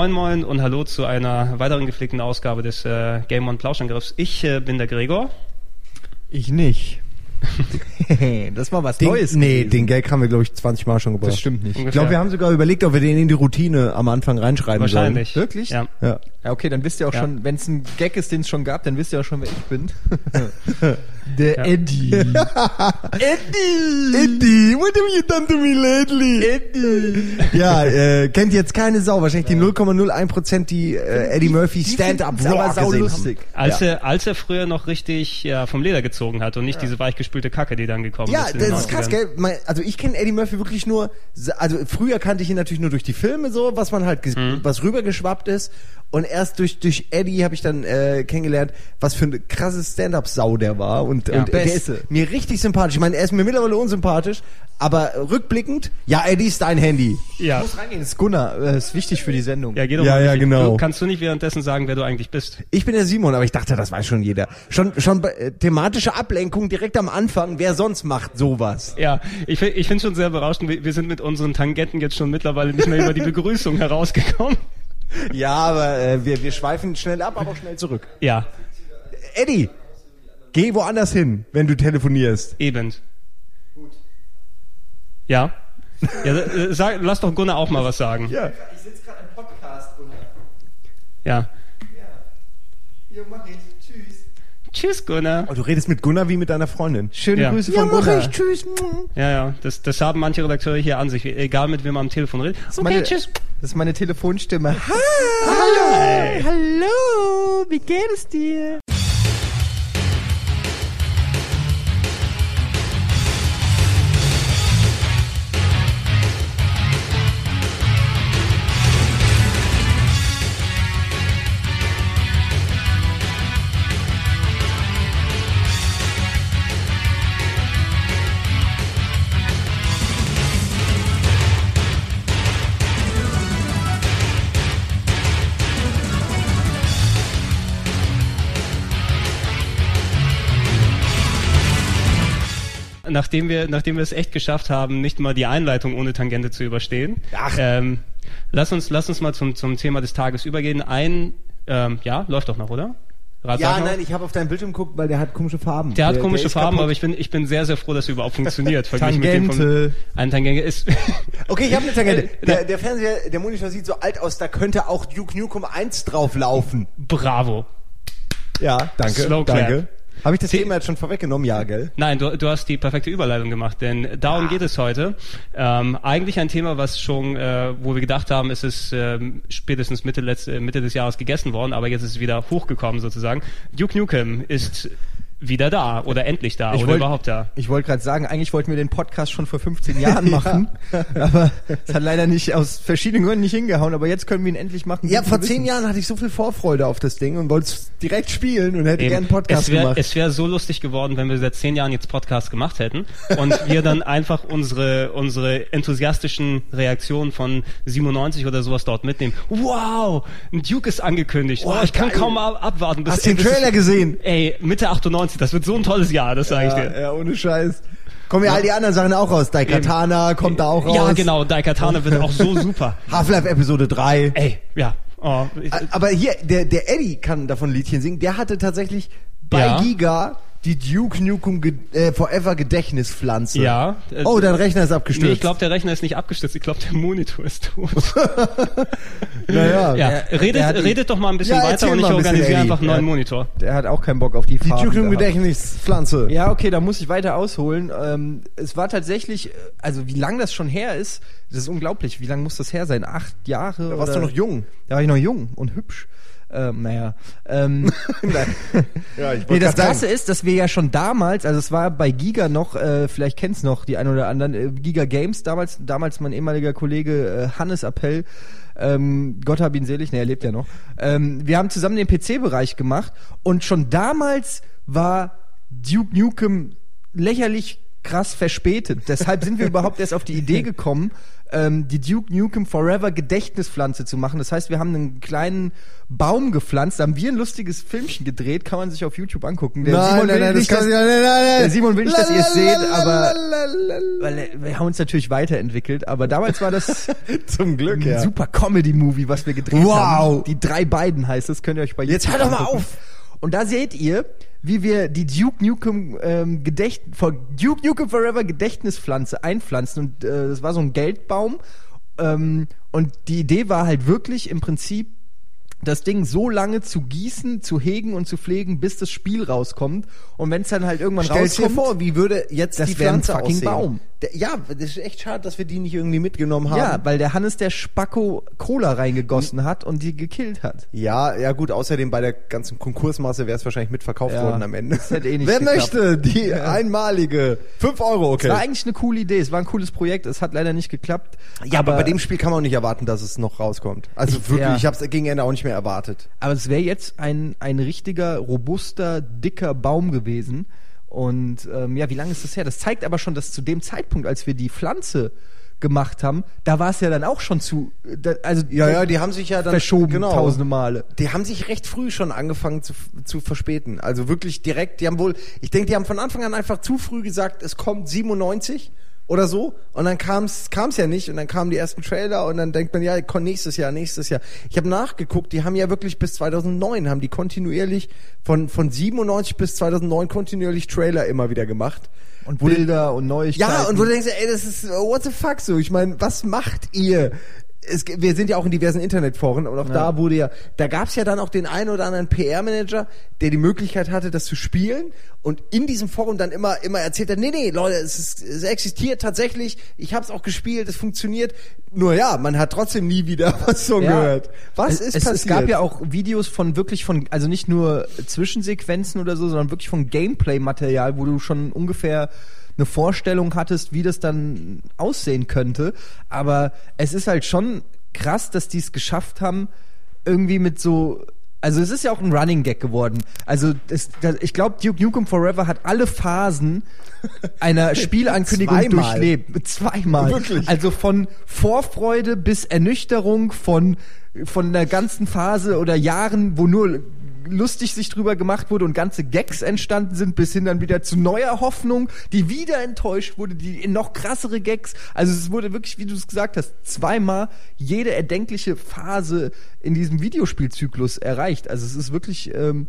Moin Moin und hallo zu einer weiteren gepflegten Ausgabe des äh, Game On Plauschangriffs. Ich äh, bin der Gregor. Ich nicht. das war was Den, Neues. nee, gewesen. den Gag haben wir, glaube ich, 20 Mal schon gebracht. Das stimmt nicht. Ich glaube, wir haben sogar überlegt, ob wir den in die Routine am Anfang reinschreiben Wahrscheinlich. Wirklich? Ja. sollen. Ja. Ja, okay, dann wisst ihr auch Ja. schon, wenn es ein Gag ist, den es schon gab, dann wisst ihr auch schon, wer ich bin. Der Ja. Eddie. Eddie! Eddie, what have you done to me lately? Eddie! Ja, äh, kennt jetzt keine Sau. Wahrscheinlich die 0,01% die äh, Eddie Murphy Stand-Up Raw saulustig. haben. Als, er, als er früher noch richtig ja, vom Leder gezogen hat und nicht diese weichgespülte Kacke, die dann gekommen Ja, ist. den das ist krass, 90ern. gell? Also ich kenne Eddie Murphy wirklich nur, also früher kannte ich ihn natürlich nur durch die Filme so, was man halt, Mhm. was rübergeschwappt ist. Und erst durch, durch Eddie habe ich dann äh, kennengelernt, was für eine krasse Stand-Up-Sau der war. Und, Ja. und der ist mir richtig sympathisch. Ich meine, er ist mir mittlerweile unsympathisch, aber rückblickend, ja, Eddie ist dein Handy. Ja. muss reingehen, das ist Gunnar, äh, ist wichtig für die Sendung. Ja, geh doch Ja, mal ja, genau. Du, kannst du nicht währenddessen sagen, wer du eigentlich bist? Ich bin der Simon, aber ich dachte, das weiß schon jeder. Schon, schon bei, äh, thematische Ablenkung direkt am Anfang. Wer sonst macht sowas? Ja, ich, ich finde schon sehr berauschend. Wir, wir sind mit unseren Tangenten jetzt schon mittlerweile nicht mehr über die Begrüßung herausgekommen. Ja, aber äh, wir, wir schweifen schnell ab, aber auch schnell zurück. Ja, Eddie, geh woanders hin, wenn du telefonierst. eben. Ja. Ja, äh, sag, lass doch Gunnar auch mal was sagen. Ja. Ich sitze gerade im Podcast, Gunnar. Ja. Ja. Hier mach ich. Tschüss. Tschüss, Gunnar. Oh, du redest mit Gunnar wie mit deiner Freundin. Schöne Ja. Grüße von Gunnar. Tschüss. Ja, ja, das, das haben manche Redakteure hier an sich, egal mit wem man am Telefon redet. Ist meine, Das ist meine Telefonstimme. Hallo. Hallo, wie geht es dir? Nachdem wir, nachdem wir es echt geschafft haben, nicht mal die Einleitung ohne Tangente zu überstehen, Ach. ähm, lass uns, lass uns mal zum, zum Thema des Tages übergehen. Ein, ähm, ja, läuft doch noch, oder? Rat, Ja, nein, ich habe auf deinen Bildschirm geguckt, weil der hat komische Farben. Der hat komische ist Farben, kaputt. aber ich bin, ich bin sehr, sehr froh, dass er überhaupt funktioniert. verglichen mit dem Tangente. Von, ein Tangente ist. Okay, ich habe eine Tangente. Äh, Der, der Fernseher, der Monitor sieht so alt aus, da könnte auch Duke Nukem 1 drauf laufen. Bravo. Ja, danke. Slow danke. Habe ich das Sie- Thema jetzt schon vorweggenommen? Ja, gell? Nein, du, du hast die perfekte Überleitung gemacht, denn darum geht es heute. Ähm, eigentlich ein Thema, was schon, äh, wo wir gedacht haben, es ist ähm, spätestens Mitte, letzte, Mitte des Jahres gegessen worden, aber jetzt ist es wieder hochgekommen sozusagen. Duke Nukem ist wieder da oder endlich da Ich oder wollt- überhaupt da. Ich wollte gerade sagen, eigentlich wollten wir den Podcast schon vor 15 Jahren machen, aber es hat leider nicht aus verschiedenen Gründen nicht hingehauen, aber jetzt können wir ihn endlich machen. Ja, vor zehn. Jahren hatte ich so viel Vorfreude auf das Ding und wollte es direkt spielen und hätte gerne einen Podcast es wäre gemacht. es wär so lustig geworden, wenn wir seit zehn Jahren jetzt Podcast gemacht hätten und wir dann einfach unsere, unsere enthusiastischen Reaktionen von 97 oder sowas dort mitnehmen. Wow, ein Duke ist angekündigt. Oh, Oh, ich kann geil. kaum ab- abwarten. bis Hast du den Trailer gesehen? Ey, Mitte 98, das wird so ein tolles Jahr, das sage ich dir. ja, ohne Scheiß. Kommen ja all die anderen Sachen auch raus. Daikatana kommt da auch raus. Ja, genau, Daikatana wird auch so super. Half-Life Episode 3. Ey, ja. Oh, Aber hier, der, der Eddie kann davon Liedchen singen. Der hatte tatsächlich bei Ja. Giga die Duke Nukem Ge äh, Forever Gedächtnispflanze. ja. äh, Oh, dein Rechner ist abgestürzt. Nee, ich glaube, der Rechner ist nicht abgestürzt. Ich glaube, der Monitor ist tot. naja. ja, redet, hat die- redet doch mal ein bisschen Ja, weiter und ich ein organisiere einfach einen neuen. Monitor. Der hat auch keinen Bock auf die Die Farben. Duke Nukem. Gedächtnispflanze. Ja, okay, da muss ich weiter ausholen. Ähm, es war tatsächlich, äh, also wie lang das schon her ist, das ist unglaublich. Wie lang muss das her sein? Acht Jahre? Da warst oder? du noch jung. Da war ich noch jung und hübsch. Ähm, naja. Ähm, Ja, ich nee, das Krasse ist, dass wir ja schon damals, also es war bei Giga noch, äh, vielleicht kennst noch die ein oder anderen, äh, Giga Games, damals, damals mein ehemaliger Kollege äh, Hannes Appell, ähm, Gott hab ihn selig, ne, er lebt ja noch. Ähm, wir haben zusammen den PC-Bereich gemacht und schon damals war Duke Nukem lächerlich krass verspätet. Deshalb sind wir überhaupt erst auf die Idee gekommen, ähm, die Duke Nukem Forever Gedächtnispflanze zu machen. Das heißt, wir haben einen kleinen Baum gepflanzt, da haben wir ein lustiges Filmchen gedreht, kann man sich auf YouTube angucken. Der Simon will nicht, dass, der Simon will nicht, dass ihr es seht, aber weil wir haben uns natürlich weiterentwickelt, aber damals war das Zum Glück, ein ja. super Comedy-Movie, was wir gedreht Wow. haben. Die drei beiden heißt es, könnt ihr euch bei Jetzt YouTube hör doch mal auf. Und da seht ihr, wie wir die Duke Nukem ähm, Gedächt Duke Nukem Forever Gedächtnispflanze einpflanzen und äh, das war so ein Geldbaum ähm, und die Idee war halt wirklich im Prinzip das Ding so lange zu gießen, zu hegen und zu pflegen, bis das Spiel rauskommt. Und wenn es dann halt irgendwann Stell's dir rauskommt, vor, wie würde jetzt Das die wär ein Pflanze fucking aussehen? Baum. Der, ja, das ist echt schade, dass wir die nicht irgendwie mitgenommen haben. ja, weil der Hannes der Spacko Cola reingegossen hat und die gekillt hat. Ja, ja gut, außerdem bei der ganzen Konkursmasse wäre es wahrscheinlich mitverkauft Ja, worden am Ende. das hätte eh nicht Wer geklappt. möchte die einmalige 5 Euro, okay. Es war eigentlich eine coole Idee, es war ein cooles Projekt, es hat leider nicht geklappt. ja, aber, bei dem Spiel kann man auch nicht erwarten, dass es noch rauskommt. Also Ich- wirklich, ja. ich habe es gegen Ende auch nicht mehr erwartet. Aber es wäre jetzt ein, ein richtiger, robuster, dicker Baum gewesen. Und ähm, ja, wie lange ist das her? Das zeigt aber schon, dass zu dem Zeitpunkt, als wir die Pflanze gemacht haben, da war es ja dann auch schon zu, da, also Ja, ja, die haben sich ja dann verschoben genau. tausende Male. Die haben sich recht früh schon angefangen zu, zu verspäten. Also wirklich direkt, die haben wohl, ich denke, die haben von Anfang an einfach zu früh gesagt, es kommt 97 oder so. Und dann kam es ja nicht und dann kamen die ersten Trailer und dann denkt man, ja, nächstes Jahr, nächstes Jahr. Ich habe nachgeguckt, die haben ja wirklich bis 2009, haben die kontinuierlich von, von 97 bis 2009 kontinuierlich Trailer immer wieder gemacht. Und Bilder und Neuigkeiten. Ja, und wo du denkst, ey, das ist, what the fuck so? Ich meine, was macht ihr? Es, wir sind ja auch in diversen Internetforen und auch da wurde ja, da gab's ja dann auch den einen oder anderen PR-Manager, der die Möglichkeit hatte, das zu spielen und in diesem Forum dann immer immer erzählt hat, nee, nee, Leute, es, ist, es existiert tatsächlich, ich hab's auch gespielt, es funktioniert. Nur ja, man hat trotzdem nie wieder was so Ja. gehört. Was es, ist es, passiert? Es gab ja auch Videos von wirklich von, also nicht nur Zwischensequenzen oder so, sondern wirklich von Gameplay-Material, wo du schon ungefähr eine Vorstellung hattest, wie das dann aussehen könnte. Aber es ist halt schon krass, dass die es geschafft haben, irgendwie mit so also es ist ja auch ein Running Gag geworden. Also es, das, ich glaube, Duke Nukem Forever hat alle Phasen einer Spielankündigung Zweimal. durchlebt. Zweimal. Wirklich? Also von Vorfreude bis Ernüchterung, von von der ganzen Phase oder Jahren, wo nur lustig sich drüber gemacht wurde und ganze Gags entstanden sind, bis hin dann wieder zu neuer Hoffnung, die wieder enttäuscht wurde, die in noch krassere Gags. Also es wurde wirklich, wie du es gesagt hast, zweimal jede erdenkliche Phase in diesem Videospielzyklus erreicht. Also es ist wirklich ähm,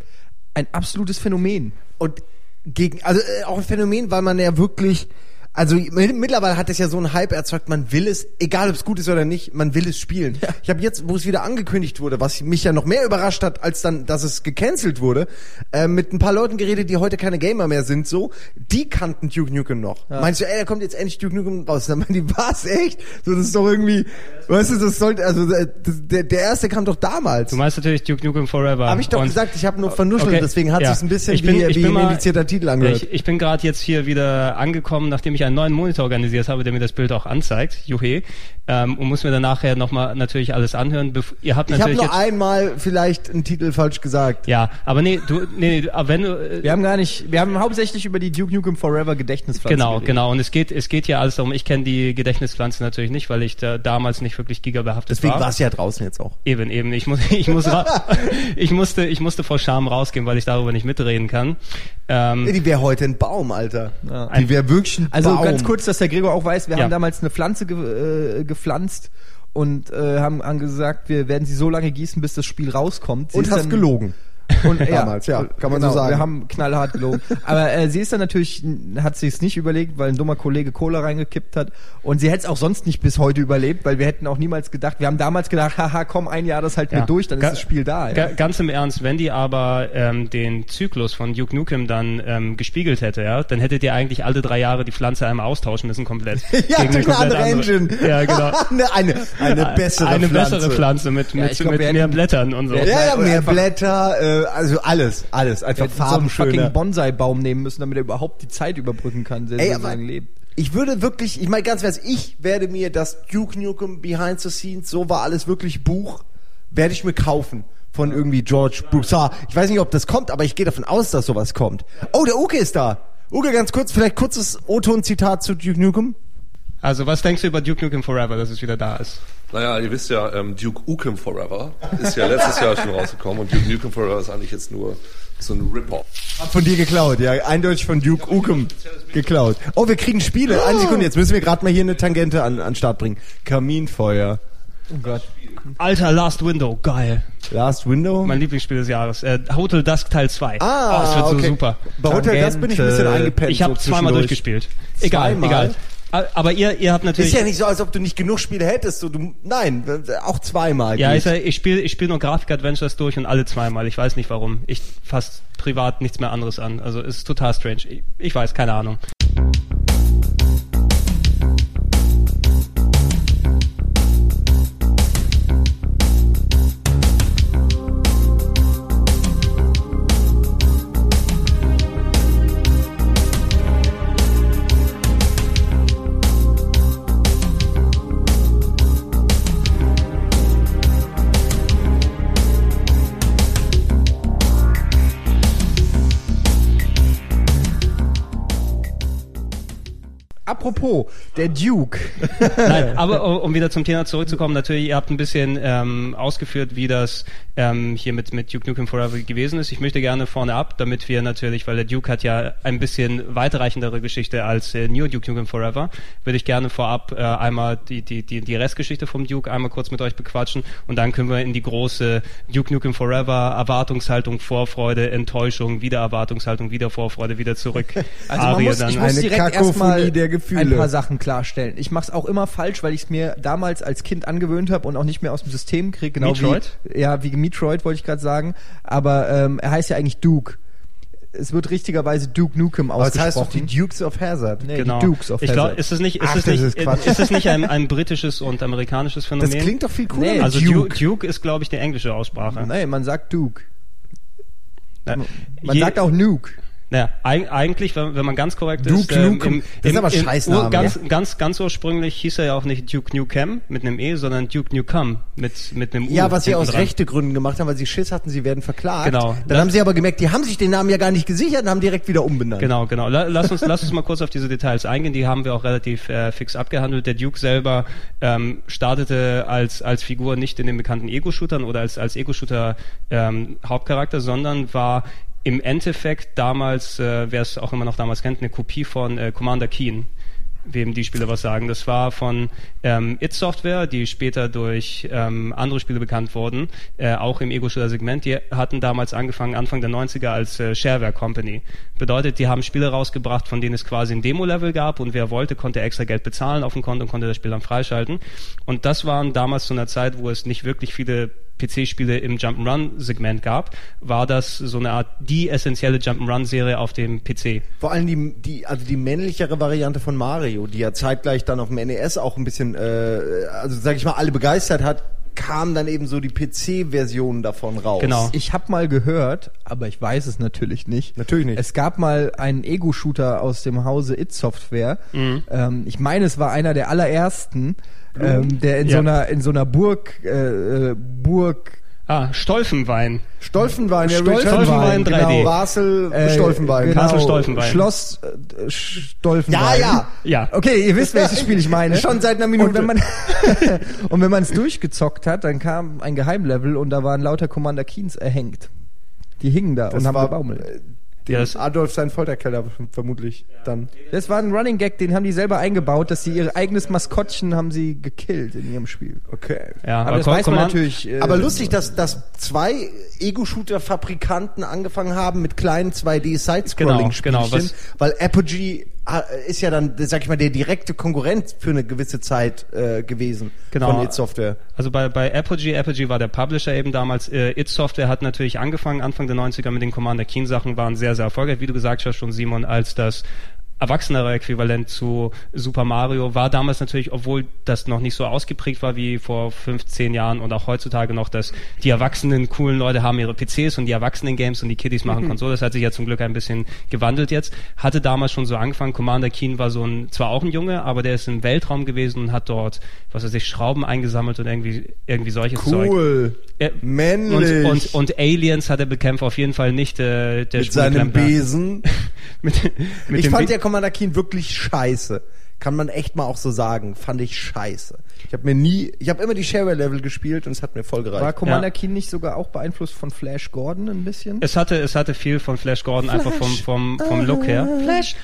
ein absolutes Phänomen. und gegen, also äh, auch ein Phänomen, weil man ja wirklich, also mi- mittlerweile hat es ja so einen Hype erzeugt, man will es, egal ob es gut ist oder nicht, man will es spielen. Ich habe jetzt, wo es wieder angekündigt wurde, was mich ja noch mehr überrascht hat, als dann, dass es gecancelt wurde, äh, mit ein paar Leuten geredet, die heute keine Gamer mehr sind, so, die kannten Duke Nukem noch. Meinst du, ey, da kommt jetzt endlich Duke Nukem raus? Dann meinen die, was, echt? So, das ist doch irgendwie, weißt du, das sollte, also äh, das, der, der erste kam doch damals. Du meinst natürlich Duke Nukem Forever. Habe ich doch Und- gesagt, ich habe nur vernuschelt, Okay, deswegen hat ja. sich's ein bisschen Ich bin- wie, ich wie bin ein mal- indizierter Titel angehört. Ich, ich bin gerade jetzt hier wieder angekommen, nachdem ich einen neuen Monitor organisiert habe, der mir das Bild auch anzeigt, Juhe, ähm, und muss mir dann nachher nochmal natürlich alles anhören. Bef ihr habt Ich habe natürlich nur einmal vielleicht einen Titel falsch gesagt. ja, aber nee, du, nee, aber wenn du, äh, Wir haben gar nicht, wir haben hauptsächlich über die Duke Nukem Forever Gedächtnispflanze Genau, geredet. genau. Und es geht, es geht ja alles darum, ich kenne die Gedächtnispflanze natürlich nicht, weil ich da damals nicht wirklich gigabehaftet Deswegen war. war es ja draußen jetzt auch. Eben, eben. Ich muss, ich muss, ich musste, ich musste vor Scham rausgehen, weil ich darüber nicht mitreden kann. Ähm, Die wäre heute ein Baum, Alter. Ja. Die wäre wirklich ein Also Baum. ganz kurz, dass der Gregor auch weiß, wir Ja. haben damals eine Pflanze ge äh, gepflanzt und äh, haben, gesagt, wir werden sie so lange gießen, bis das Spiel rauskommt. Sie Und hast gelogen. Und, Damals, ja, kann man so genau, sagen. Wir haben knallhart gelogen. Aber äh, sie ist dann natürlich, hat sie es nicht überlegt, weil ein dummer Kollege Cola reingekippt hat. Und sie hätte es auch sonst nicht bis heute überlebt, weil wir hätten auch niemals gedacht, wir haben damals gedacht, haha, komm, ein Jahr das halt Ja. mit durch, dann Ga- ist das Spiel da. Ja. Ga- Ganz im Ernst, wenn die aber ähm, den Zyklus von Duke Nukem dann ähm, gespiegelt hätte, ja, dann hättet ihr eigentlich alle drei Jahre die Pflanze einmal austauschen müssen komplett. Ja, Gegen durch eine andere Engine. Ja, genau. eine, eine, eine bessere Eine Pflanze. bessere Pflanze mit, mit, glaub, mit mehr Blättern und so. Ja, ja, mehr Blätter, äh, also alles, alles. Einfach hätten so einen fucking. Bonsai-Baum nehmen müssen, damit er überhaupt die Zeit überbrücken kann, der Ey, sein Leben. ich würde wirklich, ich meine ganz ehrlich, ich werde mir das Duke Nukem Behind the Scenes, so war alles wirklich Buch, werde ich mir kaufen. Von irgendwie George Broussard. Ich weiß nicht, ob das kommt, aber ich gehe davon aus, dass sowas kommt. Oh, der Uke ist da. Uge, ganz kurz, vielleicht kurzes O-Ton-Zitat zu Duke Nukem. Also, was denkst du über Duke Nukem Forever, dass es wieder da ist? Naja, ihr wisst ja, ähm, Duke Nukem Forever ist ja letztes Jahr schon rausgekommen und Duke Nukem Forever ist eigentlich jetzt nur so ein Rip-Off. Hab von dir geklaut, ja, eindeutig von Duke Nukem geklaut. Oh, wir kriegen Spiele. Eine Sekunde, jetzt müssen wir gerade mal hier eine Tangente an, an den Start bringen. Kaminfeuer. Oh Gott. Alter, Last Window, geil. Last Window. Mein Lieblingsspiel des Jahres. Äh, Hotel Dusk Teil 2. ah, oh, das wird so okay. super. Bei Hotel das bin ich ein bisschen eingepennt. Ich habe so zweimal durchgespielt. Egal, Zweimal? egal. Aber ihr, ihr habt natürlich. Ist ja nicht so, als ob du nicht genug Spiele hättest. So, du, nein, auch zweimal. Ja, ich, ich spiele ich spiel nur Grafik-Adventures durch und alle zweimal. Ich weiß nicht warum. Ich fasse privat nichts mehr anderes an. Also es ist total strange. Ich, ich weiß, keine Ahnung. Apropos, der Duke. Nein, aber um wieder zum Thema zurückzukommen, natürlich, ihr habt ein bisschen ähm, ausgeführt, wie das ähm, hier mit, mit Duke Nukem Forever gewesen ist. Ich möchte gerne vorne ab, damit wir natürlich, weil der Duke hat ja ein bisschen weitreichendere Geschichte als äh, New Duke Nukem Forever, würde ich gerne vorab äh, einmal die, die, die, die Restgeschichte vom Duke einmal kurz mit euch bequatschen und dann können wir in die große Duke Nukem Forever Erwartungshaltung, Vorfreude, Enttäuschung, wieder Erwartungshaltung, wieder Vorfreude, wieder zurück. Also man Arie muss, ich muss Eine direkt Kakophonie erstmal der Gefühle. ein paar Sachen klarstellen. Ich mache es auch immer falsch, weil ich es mir damals als Kind angewöhnt habe und auch nicht mehr aus dem System kriege. Genau Metroid? Wie, ja, wie Metroid wollte ich gerade sagen. Aber ähm, er heißt ja eigentlich Duke. Es wird richtigerweise Duke Nukem Aber das heißt doch ausgesprochen. die Dukes of Hazzard. Nee, Genau. die Dukes of ich glaube, Hazzard. ist es nicht, ist Ach, es das nicht, ist Quatsch. ist es nicht ein, ein britisches und amerikanisches Phänomen? Das klingt doch viel cooler. Nee, also Duke. Duke, ist, glaube ich, die englische Aussprache. Nein, man sagt Duke. Na, Man je- sagt auch Nuke. Naja, eig eigentlich, wenn, wenn man ganz korrekt Duke ist, ähm, Nukem. im, Das ist im, aber Ur, ganz, ja? ganz, ganz ursprünglich hieß er ja auch nicht Duke Nukem mit einem E, sondern Duke Nukem mit, mit einem U. Ja, was sie aus dran. rechte Gründen gemacht haben, weil sie Schiss hatten, sie werden verklagt. Genau. Dann Das- haben sie aber gemerkt, die haben sich den Namen ja gar nicht gesichert und haben direkt wieder umbenannt. Genau, genau. La- Lass uns, lass uns mal kurz auf diese Details eingehen. Die haben wir auch relativ äh, fix abgehandelt. Der Duke selber ähm, startete als als Figur nicht in den bekannten Ego-Shootern oder als als Ego-Shooter ähm, Hauptcharakter, sondern war im Endeffekt damals, äh, wer es auch immer noch damals kennt, eine Kopie von äh, Commander Keen wem die Spiele was sagen. Das war von ähm, It Software, die später durch ähm, andere Spiele bekannt wurden, äh, auch im Ego-Shooter-Segment. Die hatten damals angefangen, Anfang der 90er als äh, Shareware Company. Bedeutet, die haben Spiele rausgebracht, von denen es quasi ein Demo-Level gab und wer wollte, konnte extra Geld bezahlen auf dem Konto und konnte das Spiel dann freischalten. Und das waren damals zu einer Zeit, wo es nicht wirklich viele PC-Spiele im Jump'n'Run-Segment gab, war das so eine Art die essentielle Jump'n'Run-Serie auf dem PC. Vor allem die, die, also die männlichere Variante von Mario, die ja zeitgleich dann auf dem NES auch ein bisschen, äh, also sag ich mal, alle begeistert hat, kam dann eben so die PC-Version davon raus. Genau. Ich habe mal gehört, aber ich weiß es natürlich nicht. Natürlich nicht. Es gab mal einen Ego-Shooter aus dem Hause It Software. Mhm. Ähm, ich meine, es war einer der allerersten, ähm, der in Ja. so einer in so einer Burg äh, äh, Burg Ah, Stolfenwein. Stolfenwein, ja, Stolfenwein, Richard 3D. Genau, Basel, äh, Stolfenwein. genau, Castle Stolfenwein. Schloss äh, Stolfenwein. Ja, ja. Ja. Okay, ihr wisst, welches Spiel ich meine. Schon seit einer Minute. Und wenn man und wenn man es durchgezockt hat, dann kam ein Geheimlevel und da waren lauter Commander Keens erhängt. Die hingen da und das haben war gebaumelt. Ja, dem das- Adolf sein Folterkeller vermutlich dann. Das war ein Running Gag, den haben die selber eingebaut, dass sie ihr eigenes Maskottchen haben sie gekillt in ihrem Spiel. Okay. Ja, Aber, das Com- weiß man Command- natürlich. äh, Aber lustig, dass, dass zwei Ego-Shooter-Fabrikanten angefangen haben mit kleinen 2D-Side-Scrolling-Spielchen, Genau, genau, was- weil Apogee ist ja dann, sag ich mal, der direkte Konkurrent für eine gewisse Zeit äh, gewesen Genau. von id Software. Also bei, bei Apogee, Apogee war der Publisher eben damals. Äh, It Software hat natürlich angefangen, Anfang der 90er mit den Commander Keen Sachen, waren sehr, sehr erfolgreich, wie du gesagt hast schon, Simon, als das erwachsenere Äquivalent zu Super Mario war damals natürlich, obwohl das noch nicht so ausgeprägt war wie vor 15 Jahren und auch heutzutage noch, dass die erwachsenen coolen Leute haben ihre PCs und die erwachsenen Games und die Kiddies machen Konsole. Das hat sich ja zum Glück ein bisschen gewandelt jetzt. Hatte damals schon so angefangen. Commander Keen war so ein, zwar auch ein Junge, aber der ist im Weltraum gewesen und hat dort, was weiß ich, Schrauben eingesammelt und irgendwie, irgendwie solches Zeug. Cool. Er- Männlich. Und, und, und Aliens hat er bekämpft, auf jeden Fall nicht äh, der mit seinem. Besen. mit, mit ich fand Be- ja Commander Keen wirklich scheiße. Kann man echt mal auch so sagen. Fand ich scheiße. Ich habe mir nie, ich habe immer die Shareware-Level gespielt und es hat mir voll gereicht. War Commander Ja. Keen nicht sogar auch beeinflusst von Flash Gordon ein bisschen? es hatte, es hatte viel von Flash Gordon einfach vom, vom, vom Look her. Flash.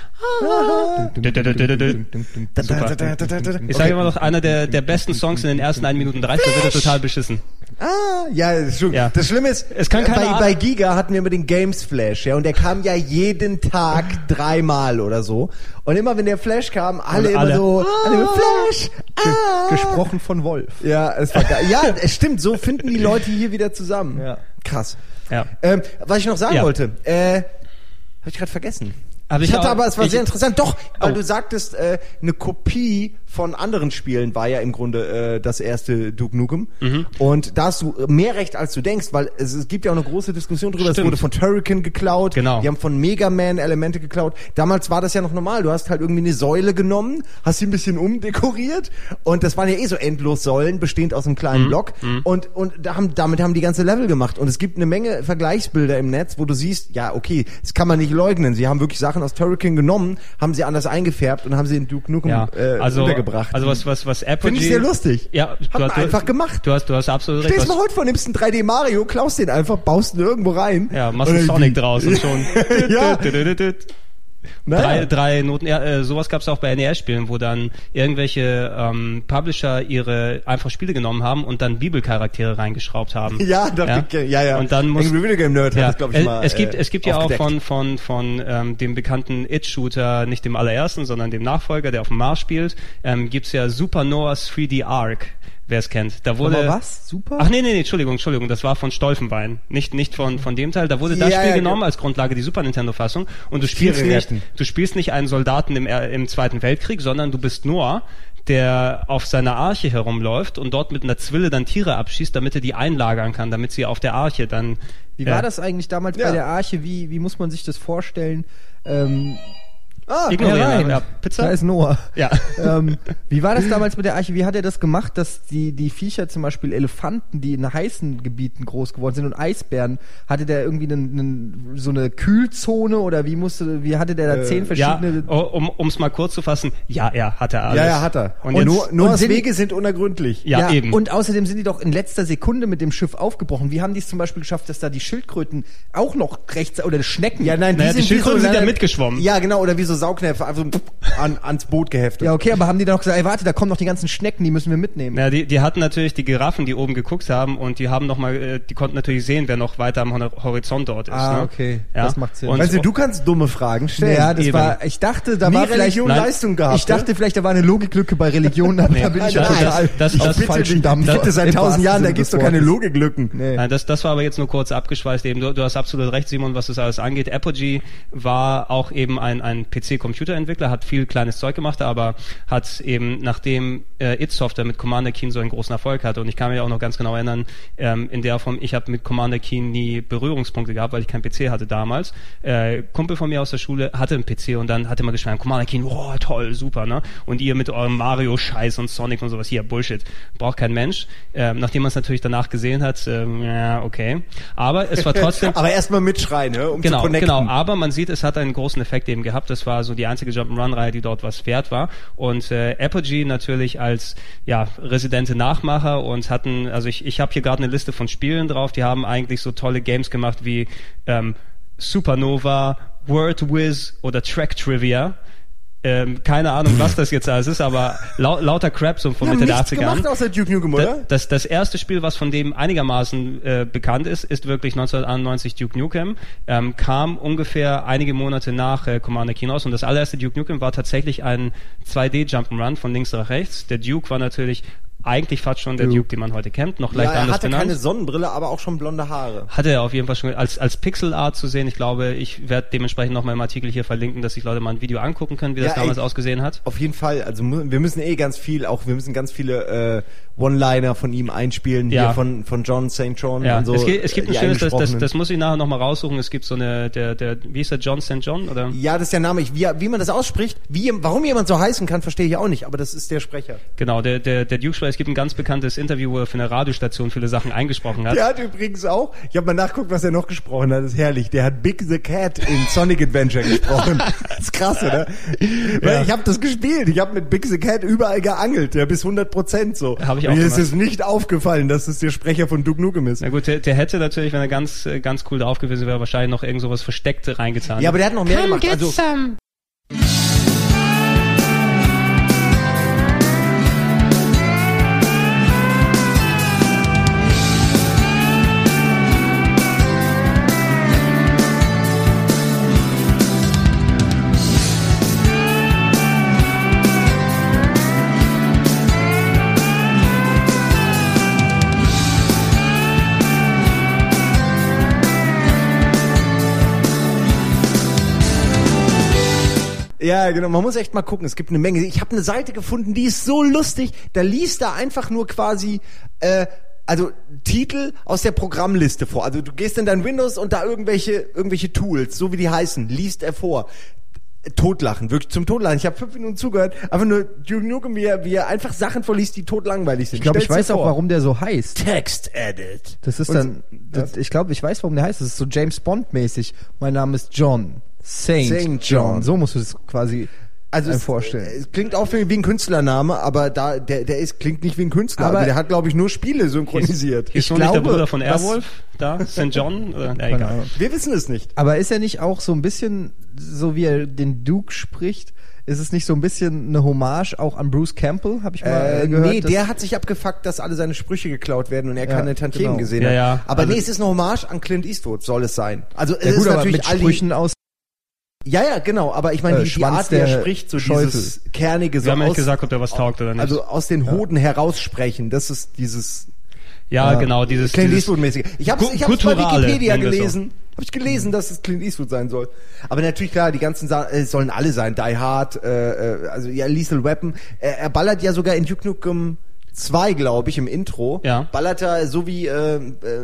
Ich sage immer noch, einer der, der besten Songs in den ersten 1 Minuten 30, da wird er total beschissen. Ah, ja, schon. Ja. Das Schlimme ist, Es kann bei, bei Giga hatten wir immer den Games Flash, ja, und der kam ja jeden Tag dreimal oder so. Und immer wenn der Flash kam, alle Und immer alle, so, alle immer, Flash! Ah! Gesprochen von Wolf. Ja, es war geil. Ja, es stimmt, so finden die Leute hier wieder zusammen. Ja. Krass. Ja. Ähm, was ich noch sagen Ja. wollte, äh, habe ich gerade vergessen. Aber ich ich hatte auch- aber, es war sehr interessant. Doch, weil Oh. du sagtest, äh, eine Kopie von anderen Spielen war ja im Grunde äh, das erste Duke Nukem. Mhm. Und da hast du mehr Recht, als du denkst, weil es, es gibt ja auch eine große Diskussion drüber. Es wurde von Turrican geklaut. Genau. Die haben von Mega Man Elemente geklaut. Damals war das ja noch normal. Du hast halt irgendwie eine Säule genommen, hast sie ein bisschen umdekoriert und das waren ja eh so endlos Säulen, bestehend aus einem kleinen Mhm. Block. Und, und da haben, damit haben die ganze Level gemacht. Und es gibt eine Menge Vergleichsbilder im Netz, wo du siehst, ja, okay, das kann man nicht leugnen. Sie haben wirklich Sachen aus Turrican genommen, haben sie anders eingefärbt und haben sie in Duke Nukem Ja, äh, also, untergebracht. also was, was, was Apogee... Finde ich sehr lustig. Ja, du hast- einfach gemacht. Du hast, du hast absolut recht. Stehst mal heute vor, nimmst einen 3D Mario, klaust den einfach, baust ihn irgendwo rein. Ja, machst einen Sonic draus und schon. Ja. Drei, Naja. drei Noten, ja, äh, sowas gab es auch bei NES-Spielen, wo dann irgendwelche ähm, Publisher ihre einfach Spiele genommen haben und dann Bibelcharaktere reingeschraubt haben. Ja, ja. ja, ja. Und dann muss Angry Video Game Nerd hat ja, das, glaube ich, es, mal es gibt äh, es gibt ja auch von von von ähm, dem bekannten It-Shooter, nicht dem allerersten, sondern dem Nachfolger, der auf dem Mars spielt, ähm, gibt's ja Supernova's 3D Arc, wer es kennt. Da wurde Aber was? Super? Ach nee, nee, nee, Entschuldigung, Entschuldigung, das war von Stolfenbein, nicht nicht von von dem Teil. Da wurde das Ja, Spiel ja, genommen als Grundlage die Super Nintendo Fassung und du spielst nicht du spielst nicht einen Soldaten im Er- im Zweiten Weltkrieg, sondern du bist Noah der auf seiner Arche herumläuft und dort mit einer Zwille dann Tiere abschießt, damit er die einlagern kann, damit sie auf der Arche dann Wie äh, war das eigentlich damals Ja. bei der Arche? Wie, wie muss man sich das vorstellen? Ähm, Ah, Ignorieren, ja, Pizza? Da ist Noah. Ja. ähm, wie war das damals mit der Arche? Wie hat er das gemacht, dass die, die Viecher, zum Beispiel Elefanten, die in heißen Gebieten groß geworden sind und Eisbären, hatte der irgendwie einen, einen, so eine Kühlzone oder wie musste, wie hatte der da zehn Ja, verschiedene? oh, um ums mal kurz zu fassen, ja, er hatte alles. ja, ja, hat er. Und, Und, nur, Noahs sind- Wege sind unergründlich. ja, eben. Und außerdem sind die doch in letzter Sekunde mit dem Schiff aufgebrochen. Wie haben die es zum Beispiel geschafft, dass da die Schildkröten auch noch rechts oder Schnecken? Ja, nein, die Naja, die Schildkröten sind ja mitgeschwommen. Ja, genau, oder wie so Saugnäpfe, einfach so an, ans Boot geheftet. Ja, okay, aber haben die dann noch gesagt, ey, warte, da kommen noch die ganzen Schnecken, die müssen wir mitnehmen. ja, die, die hatten natürlich die Giraffen, die oben geguckt haben und die haben noch mal, äh, die konnten natürlich sehen, wer noch weiter am Hor- Horizont dort ist. Ah, ne? okay. Ja. Das macht Sinn. Und, Weißt du, du kannst dumme Fragen stellen. Ja, das eben. war, ich dachte, da Nie war vielleicht, Religion Nein. Leistung gehabt. ich dachte vielleicht, da war eine Logiklücke bei Religion, aber da bin ich Nein, ja das- total das- auf das- falschen Dampf. gibt es seit tausend Jahren, da gibt's des doch keine. Logiklücken. Nee. Nein, das, das war aber jetzt nur kurz abgeschweißt eben. Du, du hast absolut recht, Simon, was das alles angeht. Apogee war auch eben ein, ein PC-Computerentwickler, hat viel kleines Zeug gemacht, aber hat eben, nachdem äh, It Software mit Commander Keen so einen großen Erfolg hatte, und ich kann mich auch noch ganz genau erinnern, ähm, in der Form, ich habe mit Commander Keen nie Berührungspunkte gehabt, weil ich keinen PC hatte damals. Äh, Kumpel von mir aus der Schule hatte einen PC und dann hat er mal geschrieben, Commander Keen, oh toll, super, ne? Und ihr mit eurem Mario-Scheiß und Sonic und sowas, hier, Bullshit, braucht kein Mensch. Ähm, nachdem man es natürlich danach gesehen hat, ähm, ja, okay. Aber es war trotzdem... Aber erstmal mitschreien, ne, um Genau, zu connecten. genau. Aber man sieht, es hat einen großen Effekt eben gehabt. Das war so die einzige Jump'n'Run-Reihe, die dort was wert war. Und äh, Apogee natürlich als ja residente Nachmacher und hatten, also ich, ich habe hier gerade eine Liste von Spielen drauf. Die haben eigentlich so tolle Games gemacht wie ähm, Supernova, Word Wiz oder Track Trivia. Ähm, keine Ahnung, was das jetzt alles ist, aber lau lauter Crap so von Mitte der nichts 80er gemacht an. außer Duke Nukem, oder? Das, das erste Spiel, was von dem einigermaßen äh, bekannt ist, ist wirklich 1991 Duke Nukem. Ähm, kam ungefähr einige Monate nach äh, Commander Keen raus und das allererste Duke Nukem war tatsächlich ein 2D Jump'n'Run von links nach rechts. Der Duke war natürlich eigentlich fast schon der Duke, den man heute kennt, noch leicht ja, er anders hatte benannt. keine Sonnenbrille, aber auch schon blonde Haare. Hatte er auf jeden Fall schon als, als Pixel Art zu sehen. Ich glaube, ich werde dementsprechend noch mal im Artikel hier verlinken, dass sich Leute mal ein Video angucken können, wie das Ja, damals ey. ausgesehen hat. Auf jeden Fall, also wir müssen eh ganz viel, auch wir müssen ganz viele äh, One-Liner von ihm einspielen, Ja. hier von, von John St. John Ja, und so. es, gibt, es gibt ein die schönes, das, das, das muss ich nachher noch mal raussuchen. Es gibt so eine, der, der, wie ist der, John St. John, oder? Ja, das ist der Name. Ich, wie, wie man das ausspricht, wie, warum jemand so heißen kann, verstehe ich auch nicht, aber das ist der Sprecher. Genau, der, der, der Duke Sprecher, es gibt ein ganz bekanntes Interview, wo er für eine Radiostation viele Sachen eingesprochen hat. Der hat übrigens auch, ich habe mal nachguckt, was er noch gesprochen hat, das ist herrlich. Der hat Big the Cat in Sonic Adventure gesprochen. Das ist krass, oder? Weil Ja. ich habe das gespielt. Ich habe mit Big the Cat überall geangelt, ja, bis 100 Prozent so. Hab ich auch Mir ist gemacht. es nicht aufgefallen, dass es der Sprecher von Duke Nukem ist. Na gut, der, der hätte natürlich, wenn er ganz, ganz cool drauf gewesen wäre, wahrscheinlich noch irgend sowas Versteckte reingetan. Ja, aber der hat noch mehr gemacht. Also, Ja, genau. Man muss echt mal gucken. Es gibt eine Menge. Ich habe eine Seite gefunden, die ist so lustig. Da liest er einfach nur quasi, äh, also Titel aus der Programmliste vor. Also du gehst in dein Windows und da irgendwelche irgendwelche Tools, so wie die heißen, liest er vor. Totlachen, wirklich zum Totlachen. Ich habe fünf Minuten zugehört, einfach nur Duke Nukem, wie er, wie er einfach Sachen vorliest, die totlangweilig sind. Ich glaube, ich weiß auch, vor. warum der so heißt. Text Edit. Das ist Und- dann, das, ich glaube, ich weiß, warum der heißt. Das ist so James Bond mäßig. Mein Name ist John. Saint, Saint John. John. So musst du es quasi Also einem es, vorstellen. es klingt auch wie ein Künstlername, aber da der der ist klingt nicht wie ein Künstler. Aber- der hat glaube ich nur Spiele synchronisiert. Ist ich nur nicht der glaube, Bruder von Airwolf da? St. John? Oder? Ja, Keine egal. Wir wissen es nicht. Aber ist er nicht auch so ein bisschen, so wie er den Duke spricht, ist es nicht so ein bisschen eine Hommage auch an Bruce Campbell, habe ich mal Äh, gehört? nee, der hat sich abgefuckt, dass alle seine Sprüche geklaut werden und er Ja, keine Tantiemen genau. gesehen Ja, hat. ja. Aber Also- nee, es ist eine Hommage an Clint Eastwood, soll es sein. Also es ja, gut, ist aber natürlich mit all die- Sprüchen aus Ja, ja, genau. Aber ich meine, Äh, die, die Schwanz Art, wie er der spricht, so Schäufel. dieses kernige, so Wir haben ja aus, nicht gesagt, ob der was taugt oder nicht. also aus den Hoden heraussprechen, das ist dieses ja, Ja. genau, dieses, Clint Eastwood-mäßige. Ich habe ich hab's bei Wikipedia es so. gelesen. Habe ich gelesen, dass es Clint Eastwood sein soll. Aber natürlich klar, die ganzen Sa äh, sollen alle sein. Die Hard, äh, äh, also ja, Lethal Weapon. Er, er ballert ja sogar in Duke Nukem 2, glaube ich, im Intro. Ja. Ballert er so wie äh, äh,